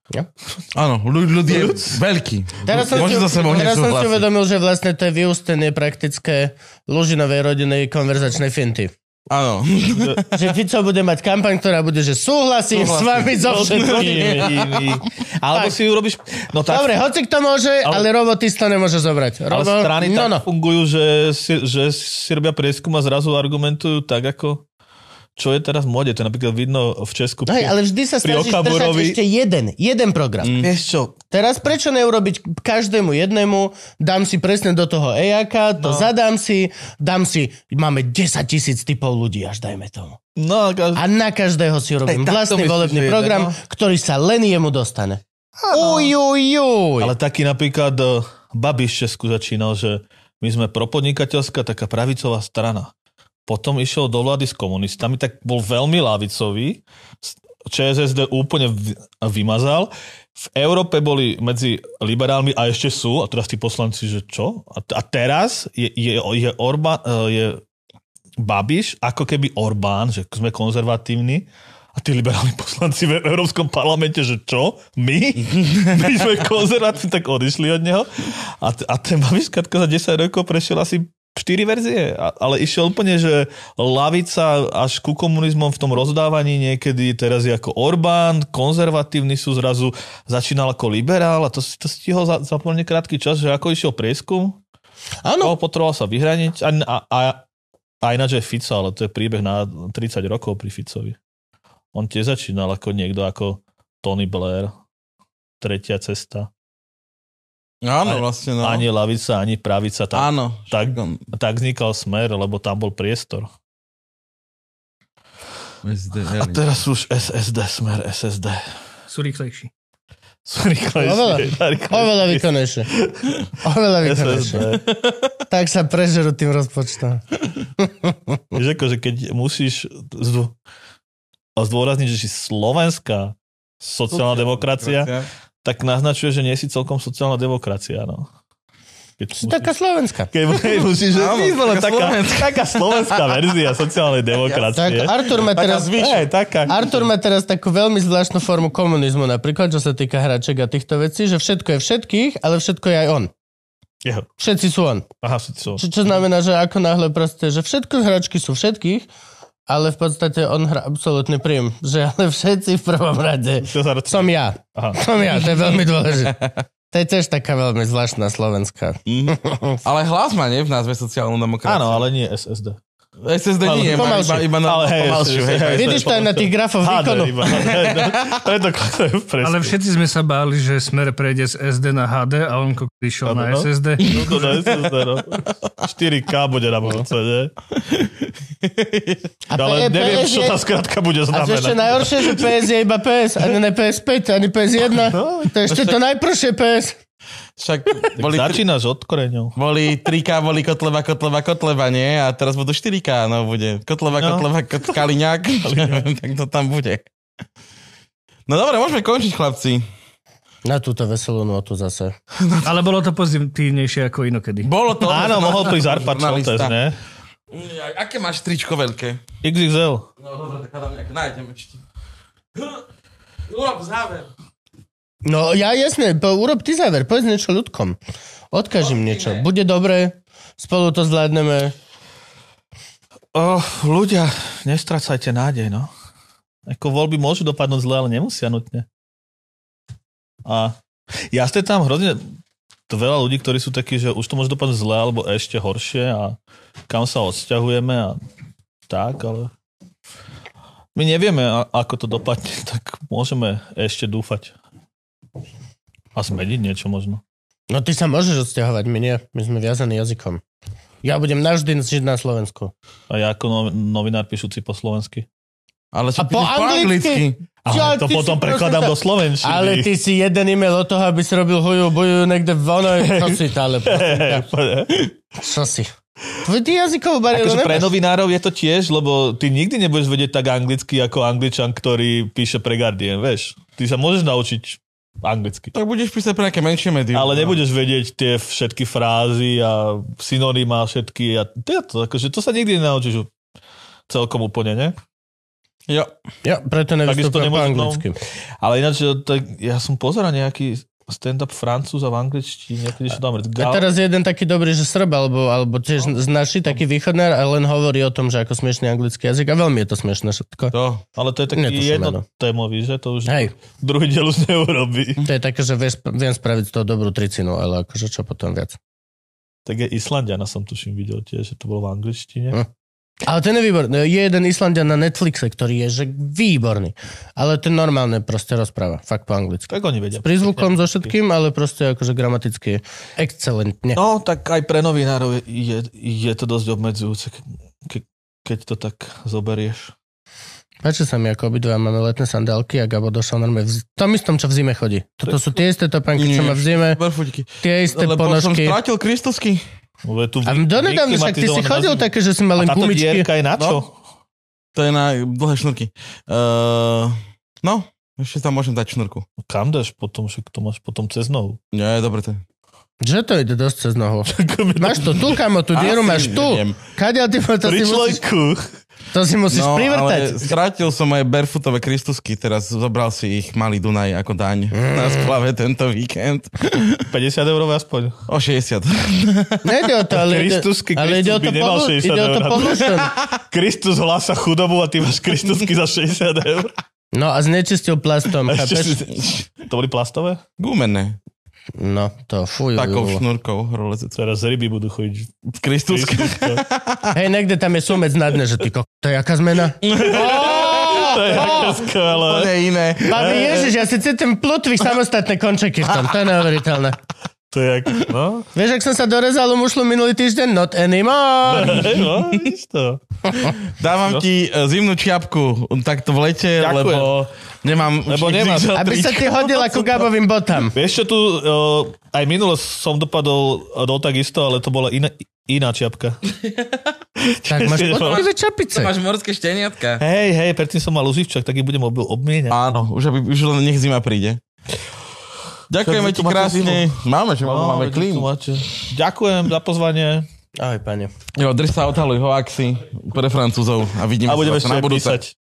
Áno, ľud, ľud je veľký. Teraz som, Môže si, teraz som si uvedomil, že vlastne to je vyústenie praktické Lužinovej rodinej konverzačnej finty. Áno. *laughs* Že Fico bude mať kampaň, ktorá bude, že súhlasím, s vami so všetkým. Alebo si urobíš... No tak, Dobre, hoci kto môže, ale, Ale- Robo ty to nemôže zobrať. ale Robo, strany no, tak no. fungujú, že si, že si robia prieskum a zrazu argumentujú tak, ako čo je teraz v mode. To je napríklad vidno v Česku. No hej, ale vždy sa snažíš Okamurovi- ešte jeden, jeden program. Mm. Vieš čo, Teraz prečo neurobiť každému jednému, dám si presne do toho EAK, to no. zadám si, dám si, máme 10 tisíc typov ľudí, až dajme tomu. no, každý... A na každého si robím Hej, vlastný volebný že jeden, program, no. ktorý sa len jemu dostane. Uj, uj, uj. Ale taký napríklad eh, Babiš v Česku začínal, že my sme propodnikateľská taká pravicová strana. Potom išiel do vlády s komunistami, tak bol veľmi lavicový. ČSSD úplne vy- vymazal. V Európe boli medzi liberálmi a ešte sú, a teraz tí poslanci, že čo? A, a teraz je, je, je, Orbán, eh, je Babiš ako keby Orbán, že sme konzervatívni a tí liberálni poslanci v Európskom parlamente, že čo? My? *laughs* My sme konzervatívni, tak odišli od neho. A, a ten Babiš za 10 rokov prešiel asi 4 verzie, ale išiel úplne, že lavica až ku komunizmom v tom rozdávaní niekedy, teraz je ako Orbán, konzervatívny sú zrazu, začínal ako liberál a to, to stihol za, za pomerne krátky čas, že ako išiel prieskum, Áno, no. potreboval sa vyhraniť a, a, a, a ináč aj Fico, ale to je príbeh na 30 rokov pri Ficovi. On tiež začínal ako niekto ako Tony Blair, tretia cesta. Áno, Ani- vlastne, no. Ani lavica, ani pravica. Tak, Áno. tak, on- tak vznikal smer, lebo tam bol priestor. SD, A teraz už SSD, smer SSD. Sú rýchlejší. Sú rýchlejšie. Oveľa. rýchlejšie. oveľa výkonnejšie. Oveľa výkonnejšie. Tak sa prežerú tým rozpočtom. Vieš, akože keď musíš zdô- zdôrazniť, že si slovenská sociálna demokracia, tak naznačuje, že nie si celkom sociálna demokracia. No. Keď Si taká slovenská. keď musíš, že Áno, taká taká, slovenská. taká slovenská verzia sociálnej Tak demokracie. Artur má teraz... Hej, taká. Artur má teraz takú veľmi zvláštnu formu komunizmu, napríklad, čo sa týka hraček a týchto vecí, že všetko je všetkých, ale všetko je aj on. Jeho. Všetci sú on. Aha, si čo. Čo, čo znamená, že ako náhle proste, že všetko hračky sú všetkých, ale v podstate on hrá absolútny príjm. Že ale všetci v prvom rade som ja. Aha. Som ja, to je veľmi dôležité. To je tiež taká veľmi zvláštna slovenská. Mhm. *laughs* Ale hlas má, nie? V názve sociálnu demokraciu. Áno, ale nie SSD. SSD Ale nie, má iba, iba na Ale hej, pomalšiu, hej, hej. Vidíš to aj na tých grafoch výkonu. Iba. Ale všetci sme sa báli, že Smer prejde z SD na HD a on išiel na no. SSD. *laughs* To na SSD, no. 4K bude na budúce, nie? A Ale P- neviem, PS čo je- tá skratka bude A čo ešte znamenať. najhoršie, že PS je iba PS, ani ne PS5, ani PS1. No, To je ešte to najprvšie PS. Však boli, tri, Začínaš od koreňov. boli 3K, boli Kotleba, Kotleba, Kotleba, nie? A teraz budú 4K, no bude. Kotleba, No. Kotleba, Kot- Kaliňák. *laughs* tak to tam bude. No dobre, môžeme končiť, chlapci. Na túto veselú notu zase. *laughs* Ale bolo to pozitívnejšie ako inokedy. Bolo to... Áno, mohol prísť Arpad. Šoltes, ne? Aké máš tričko veľké? XXL. No dobre, tak nejaké nájdem ešte. Urob záver. No ja jasne, po, urob ty záver, povedz niečo ľudkom. Odkaž im niečo. Bude dobre, spolu to zvládneme. Oh, ľudia, nestracajte nádej, no. Ako voľby môžu dopadnúť zle, ale nemusia nutne. A jasne tam hrozne to veľa ľudí, ktorí sú takí, že už to môže dopadnúť zle, alebo ešte horšie a kam sa odsťahujeme a tak, ale my nevieme, ako to dopadne, *laughs* tak môžeme ešte dúfať. A zmeniť niečo možno. No ty sa môžeš odsťahovať, my nie. My sme viazaní jazykom. Ja budem navždy žiť na Slovensku. A ja ako no- novinár píšuci po slovensky. Ale A po anglicky? Ale Ja, to potom prekladám prosím do slovenčiny. Ale ty si jeden e-mail od toho, aby si robil huju, buju niekde v onoj, *laughs* čo si to, ale čo si? Ty jazykovú bariéru Akože pre novinárov je to tiež, lebo ty nikdy nebudeš vedieť tak anglicky ako angličan, ktorý píše pre Guardian, vieš. Ty sa môžeš naučiť anglicky. Tak budeš písať pre nejaké menšie médium. Ale nebudeš vedieť tie všetky frázy a synonymá všetky. A to, akože to sa nikdy nenaučíš celkom úplne, ne? Jo. Ja, preto nevystupujem po no. anglicky. Ale ináč, tak ja som pozeral nejaký stand-up francúza v angličtine, niekedy čo tam A teraz je jeden taký dobrý, že Srb, alebo, alebo tiež z naši, taký východnár, a len hovorí o tom, že ako smiešný anglický jazyk a veľmi je to smiešné všetko. To. Ale to je taký Netuším meno. jednotémový, že? To už Hej, druhý diel už neurobí. to je také, že viem spraviť z toho dobrú tricinu, ale akože čo potom viac. Tak je Islandiana som tuším videl tiež, že to bolo v angličtine. Hm. Ale ten je výborný. Je jeden Islandian na Netflixe, ktorý je že výborný. Ale ten normálne proste rozpráva. Fakt po anglicky. Tak oni vedia. S prízvukom so všetkým, ale proste akože gramaticky excelentne. No, tak aj pre novinárov je, je, to dosť obmedzujúce, ke, ke, keď to tak zoberieš. Páči sa mi, ako obidva máme letné sandálky a Gabo došiel normálne v, tom istom, čo v zime chodí. Toto sú tie isté topánky, čo má v zime, tie isté Lebo som ponožky. strátil Kristusky. Lebo je tu A donedávno však ty si chodil na zimu. také, že si mal A len táto gumičky. dierka je na čo? To je na dlhé šnurky. Uh, no, ešte tam môžem dať šnurku. Kam dáš potom, však to máš potom cez nohu. Nie, dobre to je. Že to ide dosť cez nohu. Máš to tu, kamo, tú dieru máš tu. Kadeľ ty to si Pri musíš, človeku. To si musíš No, privrtať. ale skrátil som moje barefootové Kristusky, teraz zobral si ich malý Dunaj ako daň na splave tento víkend. 50 eur aspoň. O 60. Nejde o to, ale Kristusky, ale ide o Kristus to, 60 ide o to. Kristus hlása chudobu a ty máš Kristusky za 60 eur. No a znečistil plastom, chápeš? si- To boli plastové? Gumené. No, to fuj. Takou bolo. šnúrkou horolezec. Teraz ryby budú chodiť. V Kristusky. Kristuska. Hej, niekde tam je sumec na dne, že ty ko... To je jaká zmena? *laughs* To je aké skvelé. Úplne iné. Babi, ježiš, ja si cítim plutvých samostatné končeky v tom, to je neuveriteľné. To je jak, no. Vieš, ak som sa dorezal u mušlu minulý týždeň? Not anymore. *laughs* No, vidíš to. Dávam ti e, zimnú čiapku takto v lete, Ďakujem. lebo nemám Lebo nemáš. XXL Aby sa ti hodil ako Gabovým botam. Vieš čo tu, uh, aj minulo som dopadol do takisto, ale to bola iná, iná čiapka. *laughs* Tak máš podpivé čapice. morské šteniatka. Hej, hej, predtým som mal uživčak, tak ich budem ob- obmieniať. Áno, už, aby, už len nech zima príde. Ďakujeme ti krásne. Máme, že máme tu máte. Ďakujem za pozvanie Ahoj, pane. Jo, drž sa, odhaluj hoaxy pre Francúzov a vidíme a budeme sa na budúce. písať.